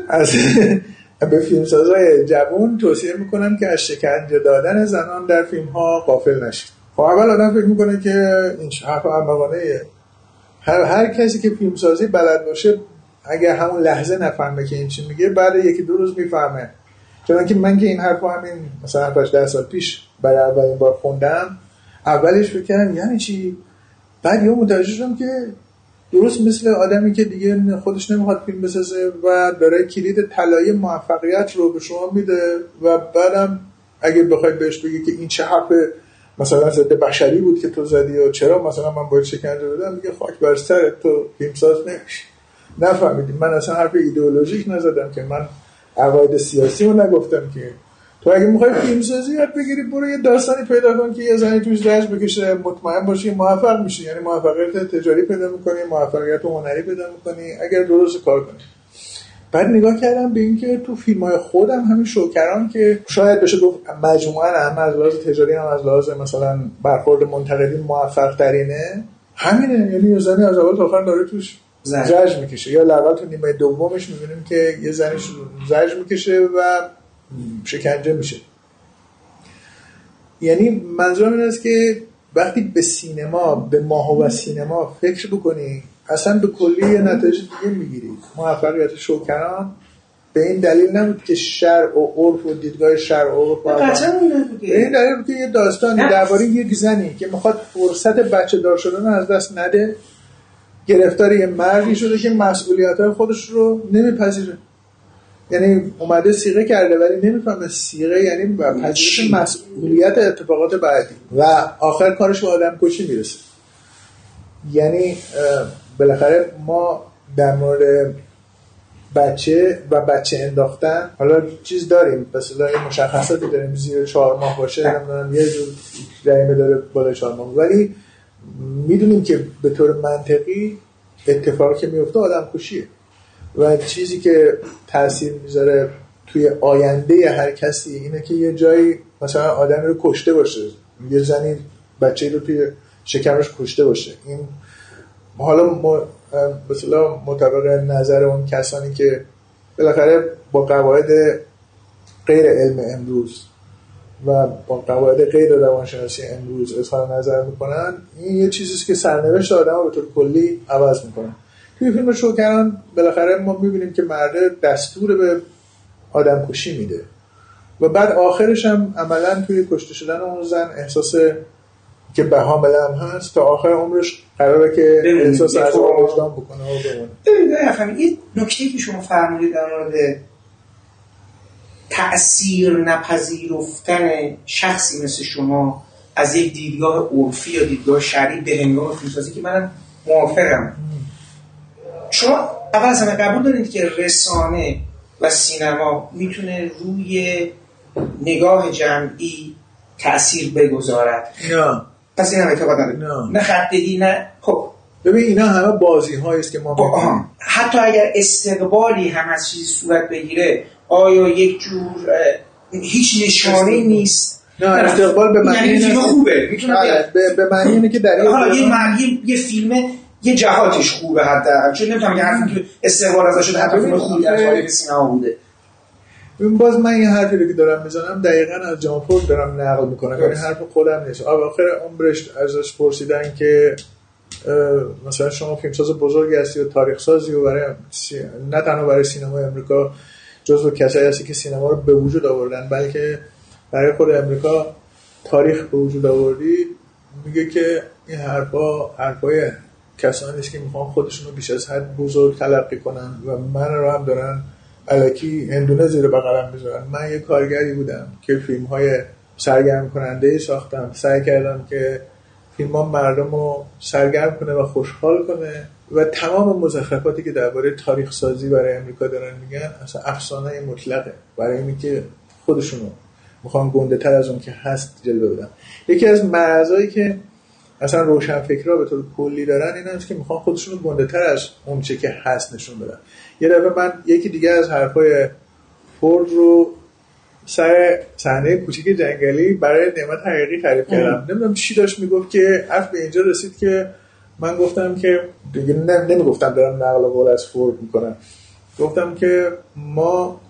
از به فیلمسازای جوان توصیه می‌کنن که از شکنجه دادن زنان در فیلم ها غافل نشید. خب اول آدم فکر می‌کنه که این حرف احمقانه هر, هر کسی که فیلمسازی بلد باشه اگر همون لحظه نفهمه که این چی میگه بعد یکی دو روز می‌فهمه. چون که من که این حرف همین مثلا 7 ده سال پیش برای اولین بار خوندم اولش فکر کردم یعنی چی؟ بعد یه متوجه شدم که درست مثل آدمی که دیگه خودش نمی‌خواد فیلم بسازه و داره کلید طلایی موفقیت رو به شما میده و بعدم اگه بخوای بهش بگی که این چه حرف مثلا ضد بشری بود که تو زدی و چرا مثلا من باید شکنجه بدم میگه خاک بر سرت تو فیلمساز نمیشی. نفهمیدیم. من اصلا حرف ایدئولوژیک نزدم که من عقاید سیاسی رو نگفتم که تو اگه می‌خوای فیلم سازی یاد بگیری برو یه داستانی پیدا کن که یه زنی توش رنج بکشه مطمئن باشی موفق میشی. یعنی موفقیت تجاری پیدا می‌کنی موفقیت هنری پیدا می‌کنی اگر درست کار کنی. بعد نگاه کردم به اینکه تو فیلم های خودم همین شوکران که شاید بشه گفت مجموعا هم از لحاظ تجاری هم از لحاظ مثلا برخورد منتقدین موفق ترینه همینه. یعنی یه زنی از اول تا آخر داره توش زج می‌کشه. یا لاقل تو نیمه دومش می‌بینیم که یه زنی زج می‌کشه و شکنجه میشه. یعنی منظورم این است که وقتی به سینما به ماها و سینما فکر بکنی اصلا به کلی یه نتایج دیگه می‌گیری. موفقیت شوکران به این دلیل نبود که شرع و عرف و دیدگاه شرع و عرف به این دلیل بود که یه داستانی درباره یک زنی که می‌خواد فرصت بچه دار شدن از دست نده. گرفتار یه مردی شده که مسئولیت های خودش رو نمیپذیره. یعنی اومده سیغه کرده ولی نمی‌فهمه سیغه یعنی پذیرش مسئولیت اتفاقات بعدی. و آخر کارش به آدم کشی می‌رسه. یعنی بالاخره ما در مورد بچه و بچه انداختن حالا چیز داریم. مثلا این مشخصاتی داریم. زیر چهار ماه باشه نمی‌دونم یه جور جریمه داره بالا چهار ماه. ولی می‌دونیم که به طور منطقی اتفاقی که میفته آدم کشیه و چیزی که تاثیر می‌ذاره توی آینده هر کسی اینه که یه جایی مثلا آدم رو کشته باشه. یه زنی بچه رو توی شکمش کشته باشه. این حالا مثلا مطابق نظر اون کسانی که بالاخره با قواعد غیر علم امروز و با قواعد غیر روانشناسی امروز اظهار نظر می‌کنن این یه چیزیست که سرنوشت آدم رو به طور کلی عوض می‌کنن توی فیلم شوکران بالاخره ما می‌بینیم که مرده دستور به آدم کشی میده و بعد آخرش هم عملا توی کشته شدن اون زن احساس که به هم هست تا آخر عمرش قراره که احساس از وجدان بکنه و بمونه. یه نکته که شما فرمودید در مورد تأثیر نپذیرفتن شخصی مثل شما از یک دیدگاه عرفی یا دیدگاه شرعی به هنگام فیلمسازی که من موافقم. شما اول از همه قبول دارید که رسانه و سینما می‌تونه روی نگاه جمعی تاثیر بگذارد؟ نه. پس این هم اعتقاد نه. نه خطهی نه خب. ببین اینا همه بازی است که ما خب، حتی اگر استقبالی هم از چیزی صورت بگیره آیا یک جور هیچ نشانه نیست؟ نه استقبال به معنی یعنی فیلم خوبه. می‌تونه آره، به معنی اینه که در حالا یه معنی یه فیلم یه جهاتش خوبه حتی چون نمی‌تونم یه حرفی که استقبال ازش شده حتی فیلم خوبی در تاریخ سینما بوده. باز من یه حرفی رو که دارم می‌زنم دقیقا از جان فورد دارم نقل می‌کنم. یعنی حرف خودم نیست. آخر عمرش ازش پرسیدن که مثلا شما فیلمساز بزرگی هستی و تاریخ سازی و برای نه تنها برای سینمای امریکا جزو کسایی هستی که سینما رو به وجود آوردن بلکه برای خود امریکا تاریخ به وجود آوردی میگه که این حرفا حرفای کسانی است که می‌خوان خودشون رو بیش از حد بزرگ تلقی کنن و من رو هم دارن علکی هندونه زیر بغلم بذارن من یه کارگری بودم که فیلم های سرگرم کننده ساختم. سعی کردم که فیلم ها مردم رو سرگرم کنه و خوشحال کنه. و تمام مزخرفاتی که درباره تاریخ سازی برای امریکا دارن میگن اصلا افسانه مطلقه. برای اینکه که خودشونو می‌خوان گنده تر از اون که هست جلوه بدن. یکی از مرزایی که اصلا روشن فکرها به طور کلی دارن این است که می‌خوان خودشون رو گنده تر از اون چه که هست نشون بدن. یه دفعه من یکی دیگه از حرفای فورد رو سر صحنه کوچیک جنگلی برای نعمت حقیقی تعریف کردم. نمی‌دونم چی داشت می‌گفت که حرف به اینجا رسید که من گفتم که دیگه نمی‌گفتم دارم نقل قول از فورد می‌کنم. گفتم که ما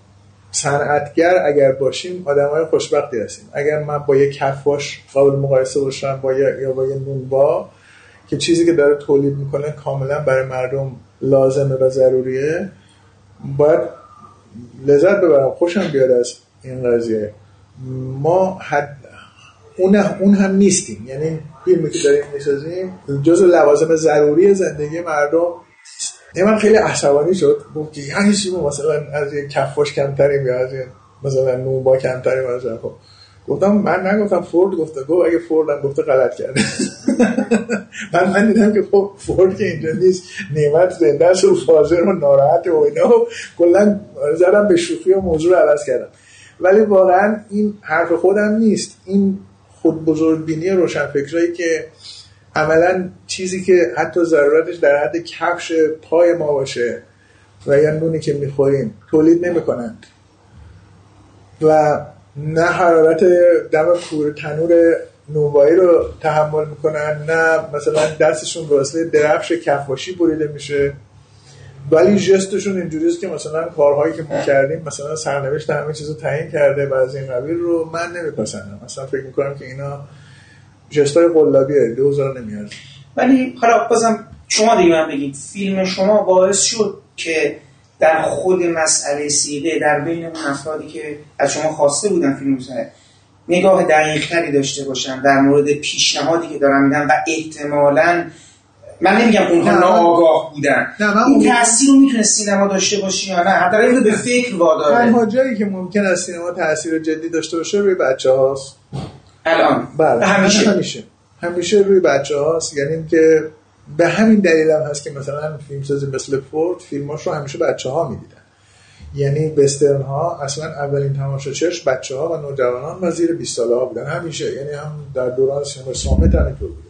صنعتگر اگر باشیم آدم های خوشبختی هستیم. اگر من با یه کفاش قابل مقایسه باشم با یه یا با یه نونبا که چیزی که داره تولید می‌کنه کاملا برای مردم لازمه و ضروریه باید لذت ببرم. خوشم بیاد از این قضیه. ما حد اون, اون هم نیستیم. یعنی فیلمی که داریم می‌سازیم جز لوازم ضروری زندگی مردم من خیلی عصبانی شد. گفت که یعنی چی؟ مثلا از یه کفاش کمتریم یا از یه مثلا نونبا کمتریم از خب. گفتم من نگفتم فورد گفته. گفت اگه فورد هم گفته غلط کرده. من من دیدم که خب فورد که اینجا نیست. نعمت زنده است و فاضر و ناراحت و اینا. و کلا زدم به شوخی و موضوع رو عوض کردم. ولی واقعا این حرف خودم نیست. این خود بزرگبینی روشنفکرایی که عملا چیزی که حتی ضرورتش در حد کفش پای ما باشه و یا نونی که می‌خوریم تولید نمی‌کنند. و نه حرارت دم کور تنور نونوایی رو تحمل می‌کنن نه مثلا دستشون واسه درفش کفاشی بریده میشه. ولی جستشون اینجوریست که مثلا کارهایی که ما کردیم مثلا سرنوشت همه چیزو تعیین کرده و از این قبیل رو من نمیپسندم. مثلا فکر می‌کنم که اینا جستای قلابیه دوزار نمیارزه ولی حالا بازم شما دیگه من بگید فیلم شما باعث شد که در خود مسئله سیغه در بین اون افرادی که از شما خواسته بودن فیلم بزنه نگاه دقیقتری داشته باشن در مورد پیشنهادی که دارن میدن و احتمالاً من نمیگم اونها نه، ناآگاه بودن. نه، من این تاثیر رو می‌تونه سینما داشته باشه یا نه؟ حتی اینو به فکر واداره تنها جایی که ممکن است سینما تاثیر جدی داشته باشه روی بچه هاست الان. بله. همیشه. همیشه. همیشه روی بچه هاست یعنی اینکه به همین دلیل هم هست که مثلا فیلمسازی مثل فورد فیلماش رو همیشه بچه ها می‌دیدن. یعنی بسترن ها اصلا اولین تماشاچش بچه ها و نوجوانان و زیر 20 ساله ها بودن. همیشه. یعنی هم در دوران سینما سامت هم اینطور بوده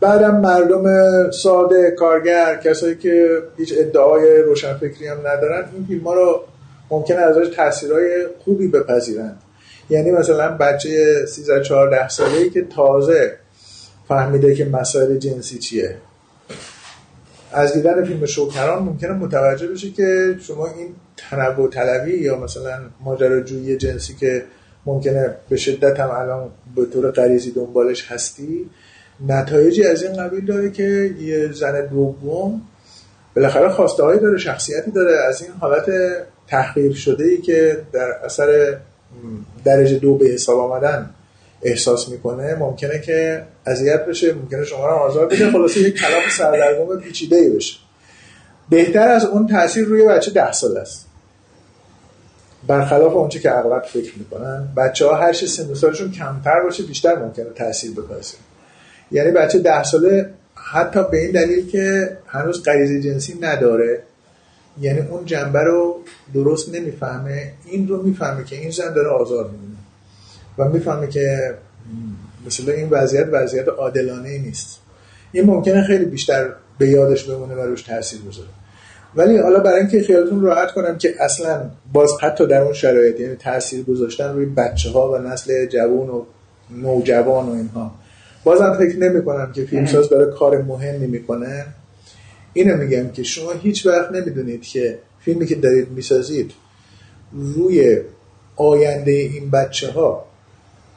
بعدم مردم ساده کارگر کسایی که هیچ ادعای روشنفکری هم ندارن این فیلم ها رو ممکنه ازش تاثیرهای خوبی بپذیرن. یعنی مثلا بچه 13 14 ساله ای که تازه فهمیده که مسائل جنسی چیه. از دیدن فیلم شوکران ممکنه متوجه بشه که شما این تنوع طلبی یا مثلا ماجراجویی جنسی که ممکنه به شدت هم الان به طور غریزی دنبالش هستی نتایجی از این قبیل داره که یه زن دوم بالاخره خواسته هایی داره شخصیتی داره. از این حالت تحقیر شده ای که در اثر درجه دو به حساب آمدن احساس می‌کنه ممکنه که اذیت بشه ممکنه شما رو آزار بده خلاصه یک کلام سردرگم پیچیده ای بشه. بهتر از اون تاثیر روی بچه ده سال است. برخلاف اونچه که اغلب فکر می‌کنن بچه ها هر چه سن سالشون کمتر باشه بیشتر ممکنه تاثیر بکنه یعنی بچه ده ساله حتی به این دلیل که هنوز غریزه جنسی نداره. یعنی اون جنبه رو درست نمی‌فهمه. این رو می‌فهمه که این زن داره آزار می‌بینه. و می‌فهمه که مثلا این وضعیت وضعیت عادلانه ای نیست. این ممکنه خیلی بیشتر به یادش بمونه و روش تاثیر بذاره. ولی حالا برای اینکه خیالتون راحت کنم که اصلا باز حتی در اون شرایط یعنی تاثیر گذاشتن روی بچه ها و نسل جوان و نوجوان و اینها. بازم فکر نمی کنم که فیلمساز داره کار مهمی می‌کنه. اینو میگم که شما هیچ وقت نمی‌دونید که فیلمی که دارید می‌سازید روی آینده این بچه ها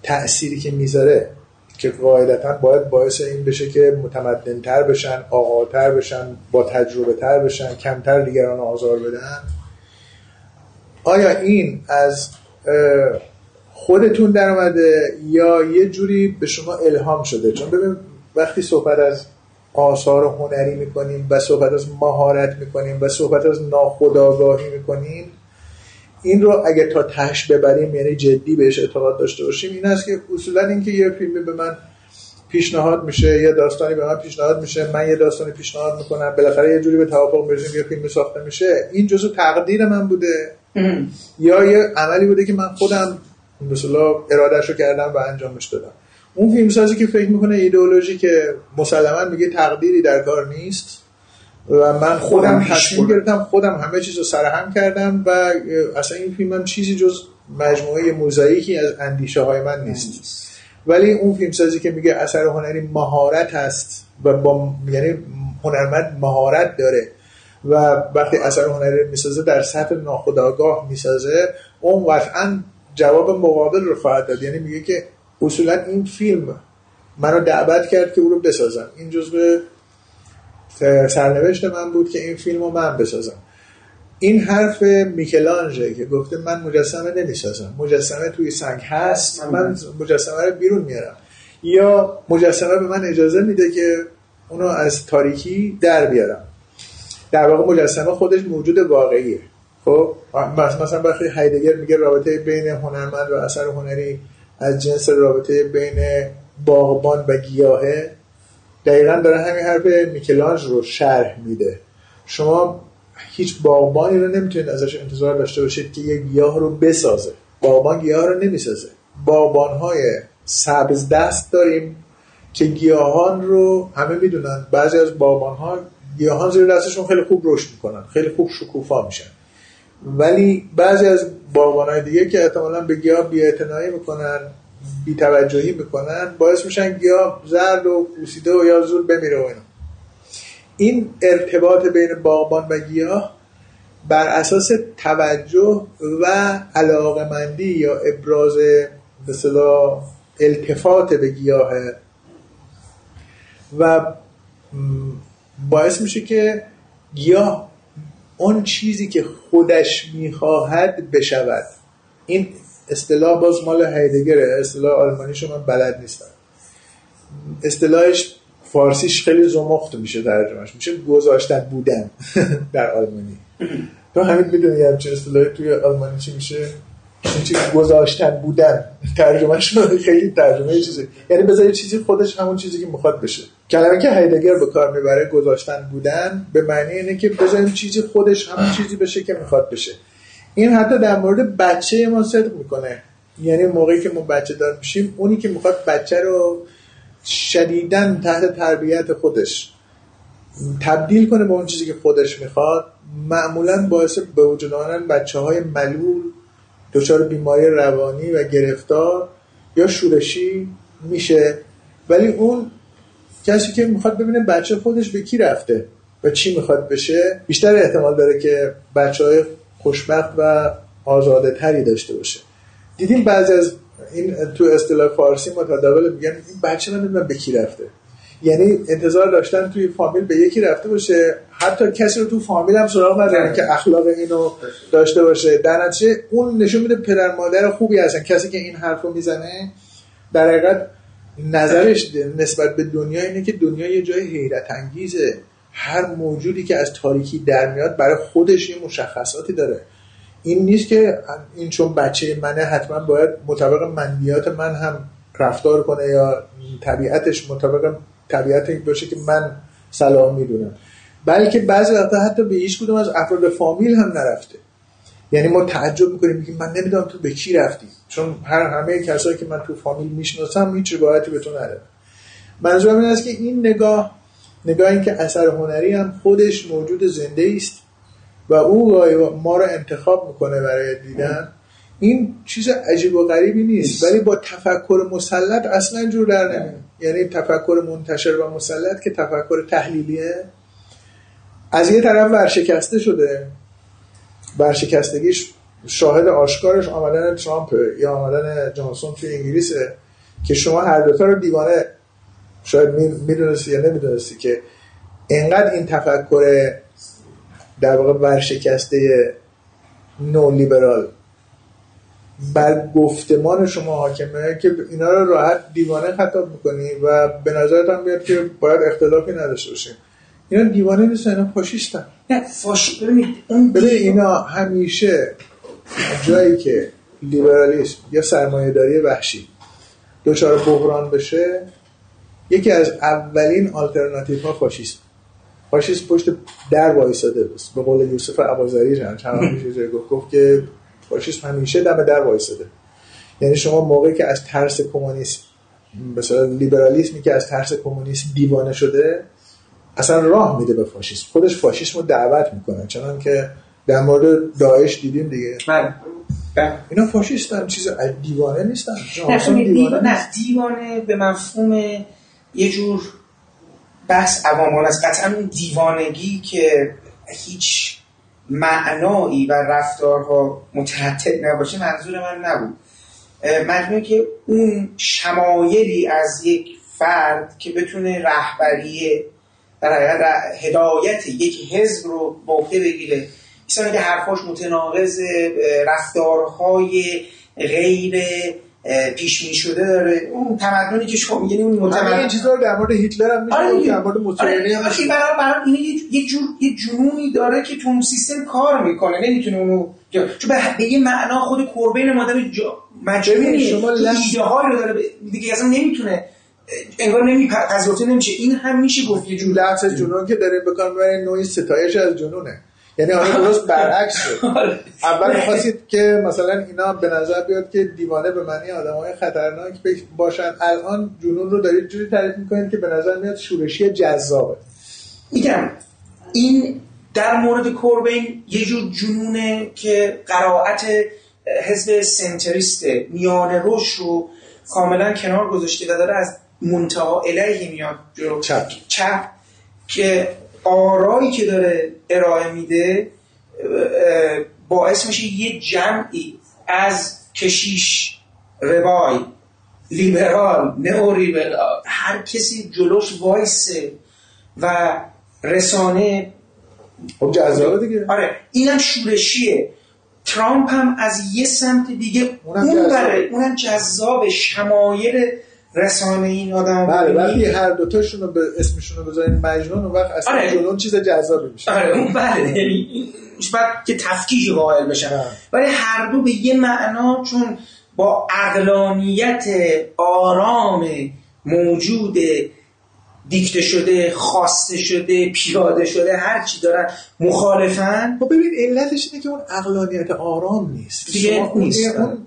تأثیری که می‌ذاره که قاعدتا باید باعث این بشه که متمدنتر بشن آقاتر بشن با تجربه تر بشن کمتر دیگران آزار بدن. آیا این از خودتون در اومده یا یه جوری به شما الهام شده؟ چون ببین وقتی صحبت از آثار هنری می‌کنیم و صحبت از مهارت می‌کنیم و صحبت از ناخودآگاهی می‌کنیم این رو اگه تا تهش ببریم یعنی جدی بهش اعتقاد داشته باشیم این است که اصولا اینکه یه فیلمی به من پیشنهاد میشه یه داستانی به من پیشنهاد میشه من یه داستانی پیشنهاد می‌کنم بالاخره یه جوری به توافق برسیم یه فیلمی ساخته میشه این جزو تقدیر من بوده. یا یه عملی بوده که من خودم مثلا ارادهش رو کردم و انجامش دادم اون فیلمسازی که فکر می‌کنه ایدئولوژی که مسلما میگه تقدیری در کار نیست و من خودم تصمیم. گرفتم خودم همه چیز رو سرهم کردم و اصلا این فیلم هم چیزی جز مجموعه موزاییکی از اندیشه های من نیست. ولی اون فیلمسازی که میگه اثر هنری مهارت هست و با یعنی هنرمند مهارت داره و وقتی اثر هنری می‌سازه در سطح ناخودآگاه می‌سازه اون قطعا جواب مقابل رو خواهد داد. یعنی میگه که اصولا این فیلم منو دعوت کرد که او رو بسازم. این جزء سرنوشت من بود که این فیلم رو من بسازم. این حرف میکلانجه که گفته من مجسمه نمی‌سازم. مجسمه توی سنگ هست من مجسمه رو بیرون میارم. یا مجسمه به من اجازه میده که اونو از تاریکی در بیارم. در واقع مجسمه خودش موجود واقعیه. خب؟ مثلا وقتی هایدگر میگه رابطه بین هنرمند و اثر هنری از جنس رابطه بین باغبان و گیاهه. دقیقا داره همین حرف میکلانج رو شرح میده. شما هیچ باغبانی رو نمی‌تونید ازش انتظار داشته باشید که یک گیاه رو بسازه. باغبان گیاه رو نمی‌سازه. باغبان های سبز دست داریم که گیاهان رو همه می‌دونن. بعضی از باغبان ها گیاهان زیر دستشون خیلی خوب رشد می‌کنن. خیلی خوب شکوفا میشن. ولی بعضی از باغبان های دیگه که احتمالا به گیاه بی‌اعتنایی می‌کنن بی‌توجهی می‌کنن باعث میشن گیاه زرد و پوسیده و یا زور بمیره و اینا. این ارتباط بین باغبان و گیاه بر اساس توجه و علاقمندی یا ابراز اصطلاح التفات به گیاه و باعث میشه که گیاه اون چیزی که خودش می‌خواهد بشود. این اصطلاح باز مال هایدگره. اصطلاح آلمانیشو من بلد نیستم اصطلاحش فارسیش خیلی زمخت میشه ترجمهش میشه. گذاشتن بودن در آلمانی. تو همین می‌دونی همچین اصطلاحی توی آلمانی چی میشه؟ این چیز گذاشتن بودن. ترجمهش خیلی ترجمه چیزی. یعنی بذاری چیزی خودش همون چیزی که می‌خواد بشه. کلمه که هایدگر به کار می‌بره گذاشتن بودن به معنی اینه که بذاریم چیزی خودش همون چیزی بشه که می‌خواد بشه. این حتی در مورد بچه ما صدق می‌کنه. یعنی موقعی که ما بچه دار میشیم اونی که می‌خواد بچه رو شدیدن تحت تربیت خودش تبدیل کنه به اون چیزی که خودش می‌خواد معمولا باعث به وجود آمدن بچه های ملول دچار بیماری روانی و گرفتار یا شورشی میشه. ولی اون کسی که می‌خواد ببینه بچه خودش به کی رفته و چی می‌خواد بشه بیشتر احتمال داره که بچه های خوشبخت و آزاده تری داشته باشه. دیدیم بعضی از این تو اصطلاح فارسی متداول میگن این بچه من به کی رفته. یعنی انتظار داشتن توی فامیل به یکی رفته باشه حتی کسی رو تو فامیل هم سراغ ندارن که اخلاق اینو داشته باشه. در نتیجه اون نشون میده پدر مادر خوبی هستن. کسی که این حرف رو می‌زنه در حقیقت نظرش نسبت به دنیا اینه که دنیا یه جای حیرت انگیزه. هر موجودی که از تاریکی در میاد برای خودش یه مشخصاتی داره. این نیست که این چون بچه منه حتما باید مطابق منیات من هم رفتار کنه یا طبیعتش مطابق طبیعت باشه که من صلاح می‌دونم. بلکه بعضی وقتا حتی به هیچ کدوم از افراد فامیل هم نرفته. یعنی ما تعجب می‌کنیم میگیم من نمی‌دونم تو به کی رفتی. چون هر همه کسایی که من تو فامیل می‌شناسم هیچ روایتی به تو ندارم منظورم این است که این نگاه نگاه این که اثر هنری هم خودش موجود زنده است و او ما رو انتخاب می‌کنه برای دیدن. این چیز عجیب و غریبی نیست. ولی با تفکر مسلط اصلا جور در نمیاد. یعنی تفکر منتشر و مسلط که تفکر تحلیلیه از یه طرف ورشکسته شده. ورشکستگیش شاهد آشکارش آمدن ترامپ یا آمدن جانسون توی انگلیسه که شما هر دوتا رو دیوانه شاید می‌دونستی یا نمی‌دونستی که انقدر این تفکر در واقع ورشکسته نو لیبرال بر گفتمان شما حاکمه که اینا رو راحت دیوانه خطاب می‌کنی و به نظرت بیاد که باید اختلافی نداشته باشه اینا دیوانه نیستن اینا فاشیستن. نه فاش ببینید اون ببین اینا همیشه جایی که لیبرالیسم یا سرمایه‌داری وحشی دچار بحران بشه یکی از اولین آلترناتیو ها فاشیسم. فاشیسم پشت در وایساده بود. به قول یوسف اباظری چند چند میشه گفت گفت که فاشیسم همیشه دم در وایساده. یعنی شما موقعی که از ترس کمونیسم مثلا لیبرالیسمی که از ترس کمونیسم دیوانه شده اصلا راه میده به فاشیسم. خودش فاشیسم رو دعوت می‌کنه. چنان که در مورد داعش دیدیم دیگه. بله. اینا فاشیستن چیز دیوانه نیستن. نه دیوانه, نه دیوانه به مفهوم یه جور بحث عوامان از قطعا اون دیوانگی که هیچ معنایی و رفتارها متحتب نباشه منظور من نبود. منظور که اون شمایلی از یک فرد که بتونه رهبری در هدایت یک حزب رو به عهده بگیره. مثلا که حرفاش متناقض رفتارهای غیر پیش می شده داره. اون تمدنی که شما میگین اون متمدن این چیزا رو در مورد هیتلر هم میگه آره در مورد موسولینی هم آره برای برای این یه جور یه جنونی داره که تو اون سیستم کار می‌کنه. نمی‌تونه اونو چون به یه معنا خود کوربین آدم مجبوری شما ایده رو داره دیگه اصلا نمی‌تونه انگار نمی پذیرفته نمیشه. این هم میشه گفت یه جور لفظ جنون که داره بکار می‌بره نوعی ستایش از جنونه. یعنی حالا درست برعکس شد اول می‌خواستید که مثلا اینا به نظر بیاد که دیوانه به معنی آدم های خطرناک باشن. الان جنون رو دارید جوری تعریف می‌کنید که به نظر میاد شورشی جذابه. میگم این در مورد کوربین یه جور جنونه که قرائت حزب سنتریست میان روش رو کاملا کنار گذاشته و داره از منتها الیه میاد جلو. چپ. چپ. که آرایی که داره ارائه میده باعث میشه یه جمعی از کشیش روای لیبرال نئو لیبرال هر کسی جلوش وایسه و رسانه خب جذابه دیگه. آره اینم شورشیه. ترامپ هم از یه سمت دیگه اونم اون جذابه. بره اونم جذاب شمایل رسانه این آدم بله وقتی هر دوتاشون رو به اسمشون رو بذارین مجنون اون وقت اصلا آره. جلون چیز جذابی میشه. آره اون بله یعنی بعد که تفکیک قائل بشن. ولی هر دو به یه معنا چون با اقلانیت آرام موجود دیکته شده خواسته شده پیاده شده هر چی دارن مخالفن. خب ببین علتش اینه که اون اقلانیت آرام نیست. دیگه نیست. اون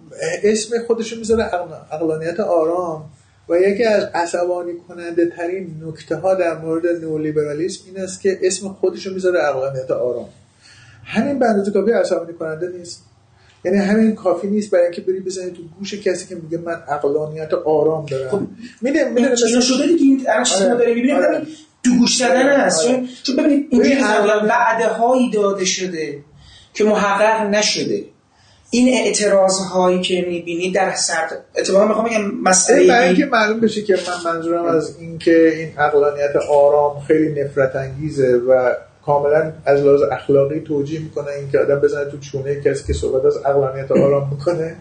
اسم خودشو می‌ذاره اقل- اقلانیت آرام. و یکی از عصبانی کننده ترین نکته ها در مورد نئولیبرالیسم این است که اسم خودشو می‌ذاره اقلانیت آرام. همین به اندازه کافی عصبانی کننده نیست. یعنی همین کافی نیست برای اینکه بری بزنی تو گوش کسی که میگه من اقلانیت آرام دارم. میده میده اینا شده دیگه این که ما داریم می‌بینیم آره. تو گوش دادن هست. آره. چون- ببینید اینجوری هایی داده شده که محقق نشده. این اعتراض هایی که می‌بینید در سر اتفاقا می‌خوام بگم مسئله این برای این- اینکه معلوم بشه که من منظورم از این که این اقلانیت آرام خیلی نفرت انگیزه و کاملا از لحاظ اخلاقی توجیه می‌کنه اینکه آدم بزنه تو چونه کسی که صحبت از اقلانیت آرام می‌کنه.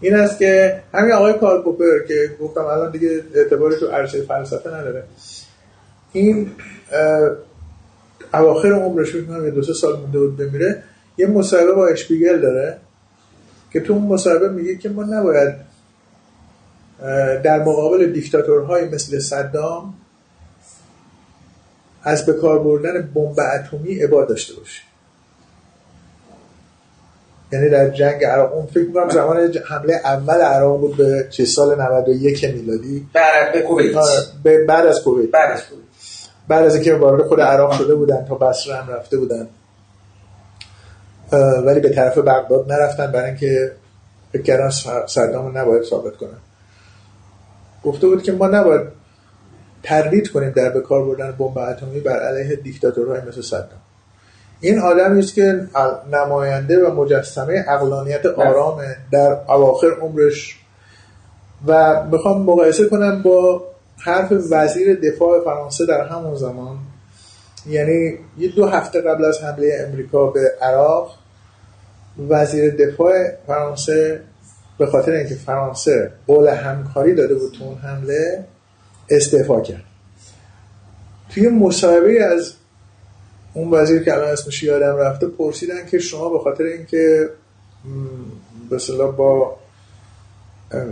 این است که همین آقای کارل پوپر که گفتم الان دیگه اعتباری تو عرصه فلسفه نداره. این اواخر عمرش فکر یه دو سه سال مونده بود بمیره یه مصاحبه با اشپیگل داره. که تو اون مصاحبه میگه که ما نباید در مقابل دیکتاتورهای مثل صدام از به کار بردن بمب اتمی عبا داشته باشیم. یعنی در جنگ عراق اون فکر می‌کنم زمان حمله اول عراق بود به چه سال 91 میلادی؟ بعد به کویت. آره، بعد از کویت. بعد از کویت. بعد از اینکه وارد خود عراق شده بودن تا بصره هم رفته بودن. ولی به طرف بغداد نرفتن برای اینکه فکر کردن صدام رو نباید ثابت کنن. گفته بود که ما نباید تردید کنیم در به کار بردن بمب اتمی بر علیه دیکتاتورهای مثل صدام. این آدمی است که نماینده و مجسمه اقلانیت آرامه در اواخر عمرش و می‌خوام مقایسه کنم با حرف وزیر دفاع فرانسه در همون زمان. یعنی یه دو هفته قبل از حمله امریکا به عراق وزیر دفاع فرانسه به خاطر اینکه فرانسه قول همکاری داده بود تو اون حمله استعفا کرد. توی مصاحبه از اون وزیر که الان اسمش یادم رفته پرسیدن که شما به خاطر اینکه به با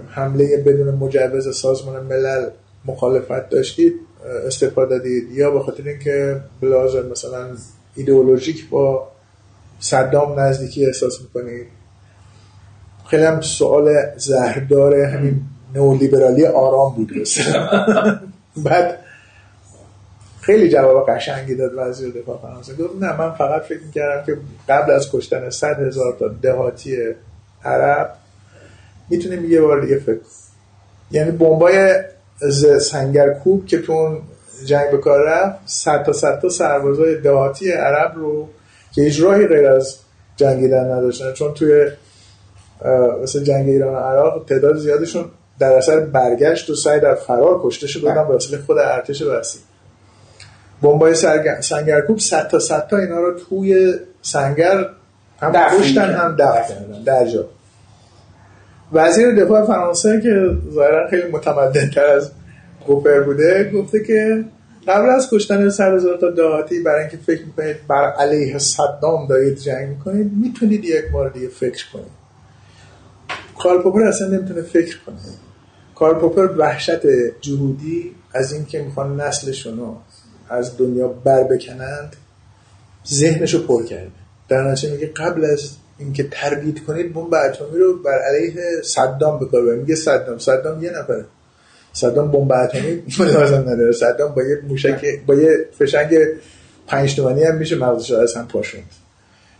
حمله بدون مجوز سازمان ملل مخالفت داشتید استعفا دادید یا به خاطر اینکه بلازر مثلا ایدئولوژیک با صدام نزدیکی احساس می‌کنید خیلی هم سوال زهردار همین نئولیبرالی آرام بود بعد خیلی جواب قشنگی داد وزیر دفاع فرانسه. گفت نه من فقط فکر می‌کردم که قبل از کشتن صد هزار تا دهاتی عرب می‌تونیم یه بار دیگه فکر. یعنی بمبای ز- سنگرکوب که تو اون جنگ به کار رفت صد تا صد تا سربازای دهاتی عرب رو که هیچ راهی غیر از جنگیدن نداشتن. چون توی مثل جنگ ایران و عراق تعداد زیادشون در اثر برگشت و سعی در فرار کشته شده بودن به وسیله خود ارتش وسیع. بمبای سرگ- سنگرکوب صد تا صد تا اینا رو توی سنگر هم کشتن. هم دفن کردن. در جا وزیر دفاع فرانسه که ظاهرا خیلی متمدن تر از گوپر بوده گفته که قبل از کشتن سر هزار تا دهاتی برای اینکه فکر می‌کنید بر علیه صدام دارید جنگ می‌کنید می‌تونید یک بار دیگه فکر کنید. کارل پوپر اصلا نمی‌تونه فکر کنه. کارل پوپر وحشت جهودی از اینکه می‌خوان نسلشون رو از دنیا بر بکنند ذهنشو پر کرده. در نتیجه میگه قبل از اینکه تردید کنید بمب اتمی رو بر علیه صدام بکار میگه صدام صدام یه نفره. صدام بمب اتمی لازم نداره. صدام با یه موشک با یه فشنگ پنج تومانی هم میشه مغزش از هم پاشوند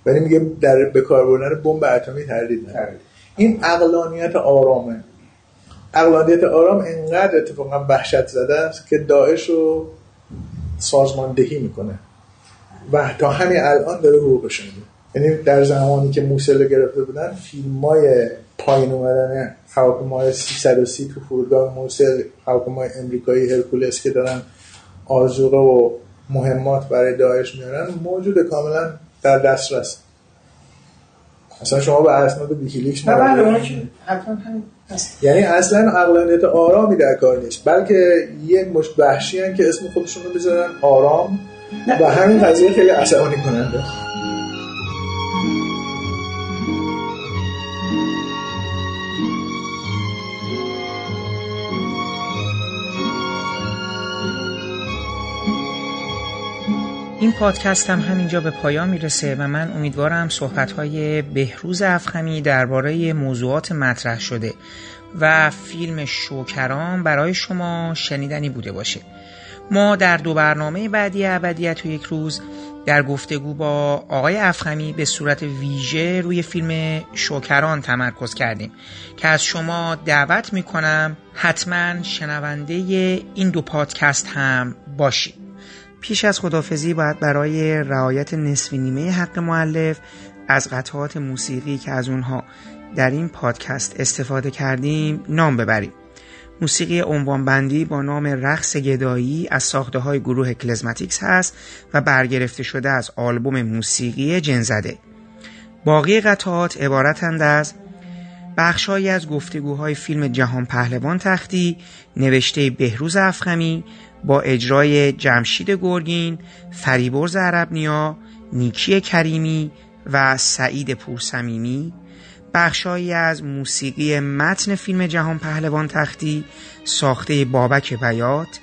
ولی میگه در به کار بردن بمب اتمی تردید نداره. این عقلانیت آرامه. عقلانیت آرام انقدر اتفاقا وحشت زده است که داعش رو سازماندهی می‌کنه. و تا همین الان داره حقوقش میده. یعنی در زمانی که موسل گرفته بودن فیلم های پایین اومدن هواپیمای 330 تو فرودگاه موسل هواپیمای امریکایی هرکولس که دارن آزوقه و مهمات برای داعش میارن موجود کاملا در دسترس. اصلا شما به اسناد ویکیلیکس نه بله یعنی اصلا عقلانیت آرامی در کار نیست بلکه یک مش وحشی که اسم خودشون رو بذارن آرام و همین قضیه خیلی عصبانی کننده. این پادکست هم همینجا به پایان می‌رسه و من امیدوارم صحبتهای بهروز افخمی درباره موضوعات مطرح شده و فیلم شوکران برای شما شنیدنی بوده باشه. ما در دو برنامه بعدی ابدیت و یک روز در گفتگو با آقای افخمی به صورت ویژه روی فیلم شوکران تمرکز کردیم که از شما دعوت می‌کنم حتما شنونده این دو پادکست هم باشید. پیش از خدافزی باید برای رعایت نصف نیمه حق معلف از قطعات موسیقی که از اونها در این پادکست استفاده کردیم نام ببریم. موسیقی بندی با نام رقص گدایی از ساخته های گروه کلزماتیکس هست و برگرفته شده از آلبوم موسیقی جنزده. باقی قطعات عبارتند از بخشهایی از گفتگوهای فیلم جهان پهلوان تختی نوشته بهروز افخمی با اجرای جمشید گرگین، فریبرز عربنیا، نیکی کریمی و سعید پورسمیمی بخشهایی از موسیقی متن فیلم جهان پهلوان تختی ساخته بابک بیات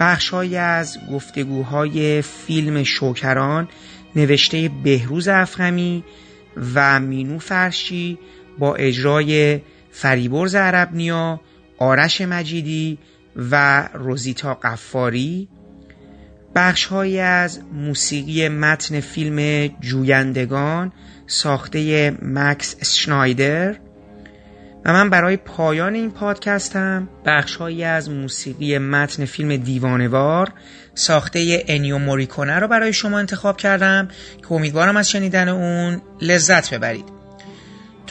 بخشهایی از گفتگوهای فیلم شوکران نوشته بهروز افخمی و مینو فرشی با اجرای فریبرز عربنیا آرش مجیدی و روزیتا قفاری بخشهایی از موسیقی متن فیلم جویندگان ساخته مکس شنایدر و من برای پایان این پادکستم بخشهایی از موسیقی متن فیلم دیوانوار ساخته انیو موریکونه رو برای شما انتخاب کردم که امیدوارم از شنیدن اون لذت ببرید.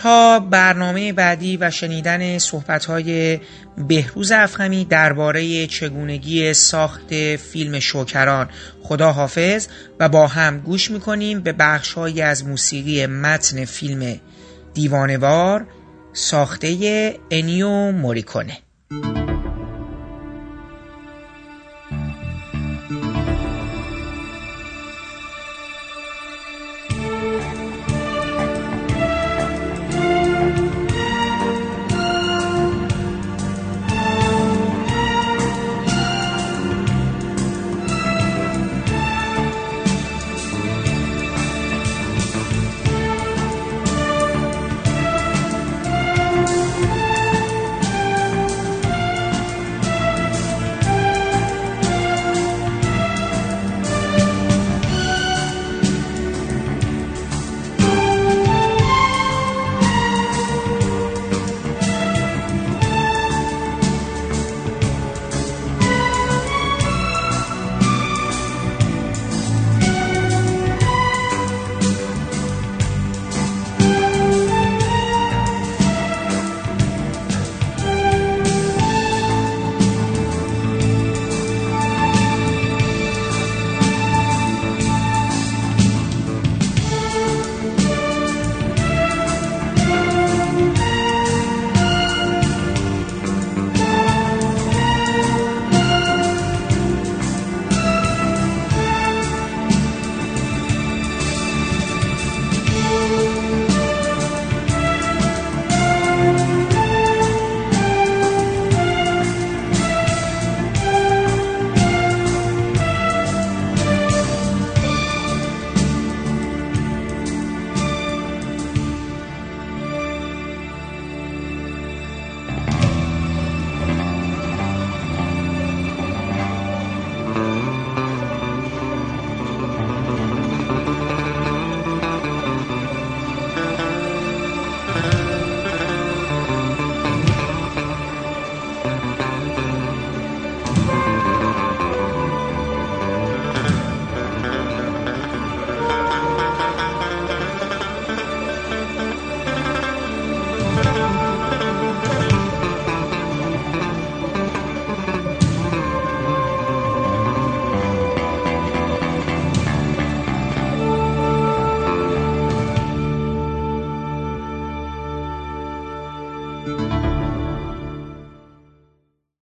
تا برنامه بعدی و شنیدن صحبتهای بهروز افخمی درباره چگونگی ساخت فیلم شوکران. خدا حافظ و با هم گوش می‌کنیم به بخشهایی از موسیقی متن فیلم دیوانوار ساخته انیو موریکونه.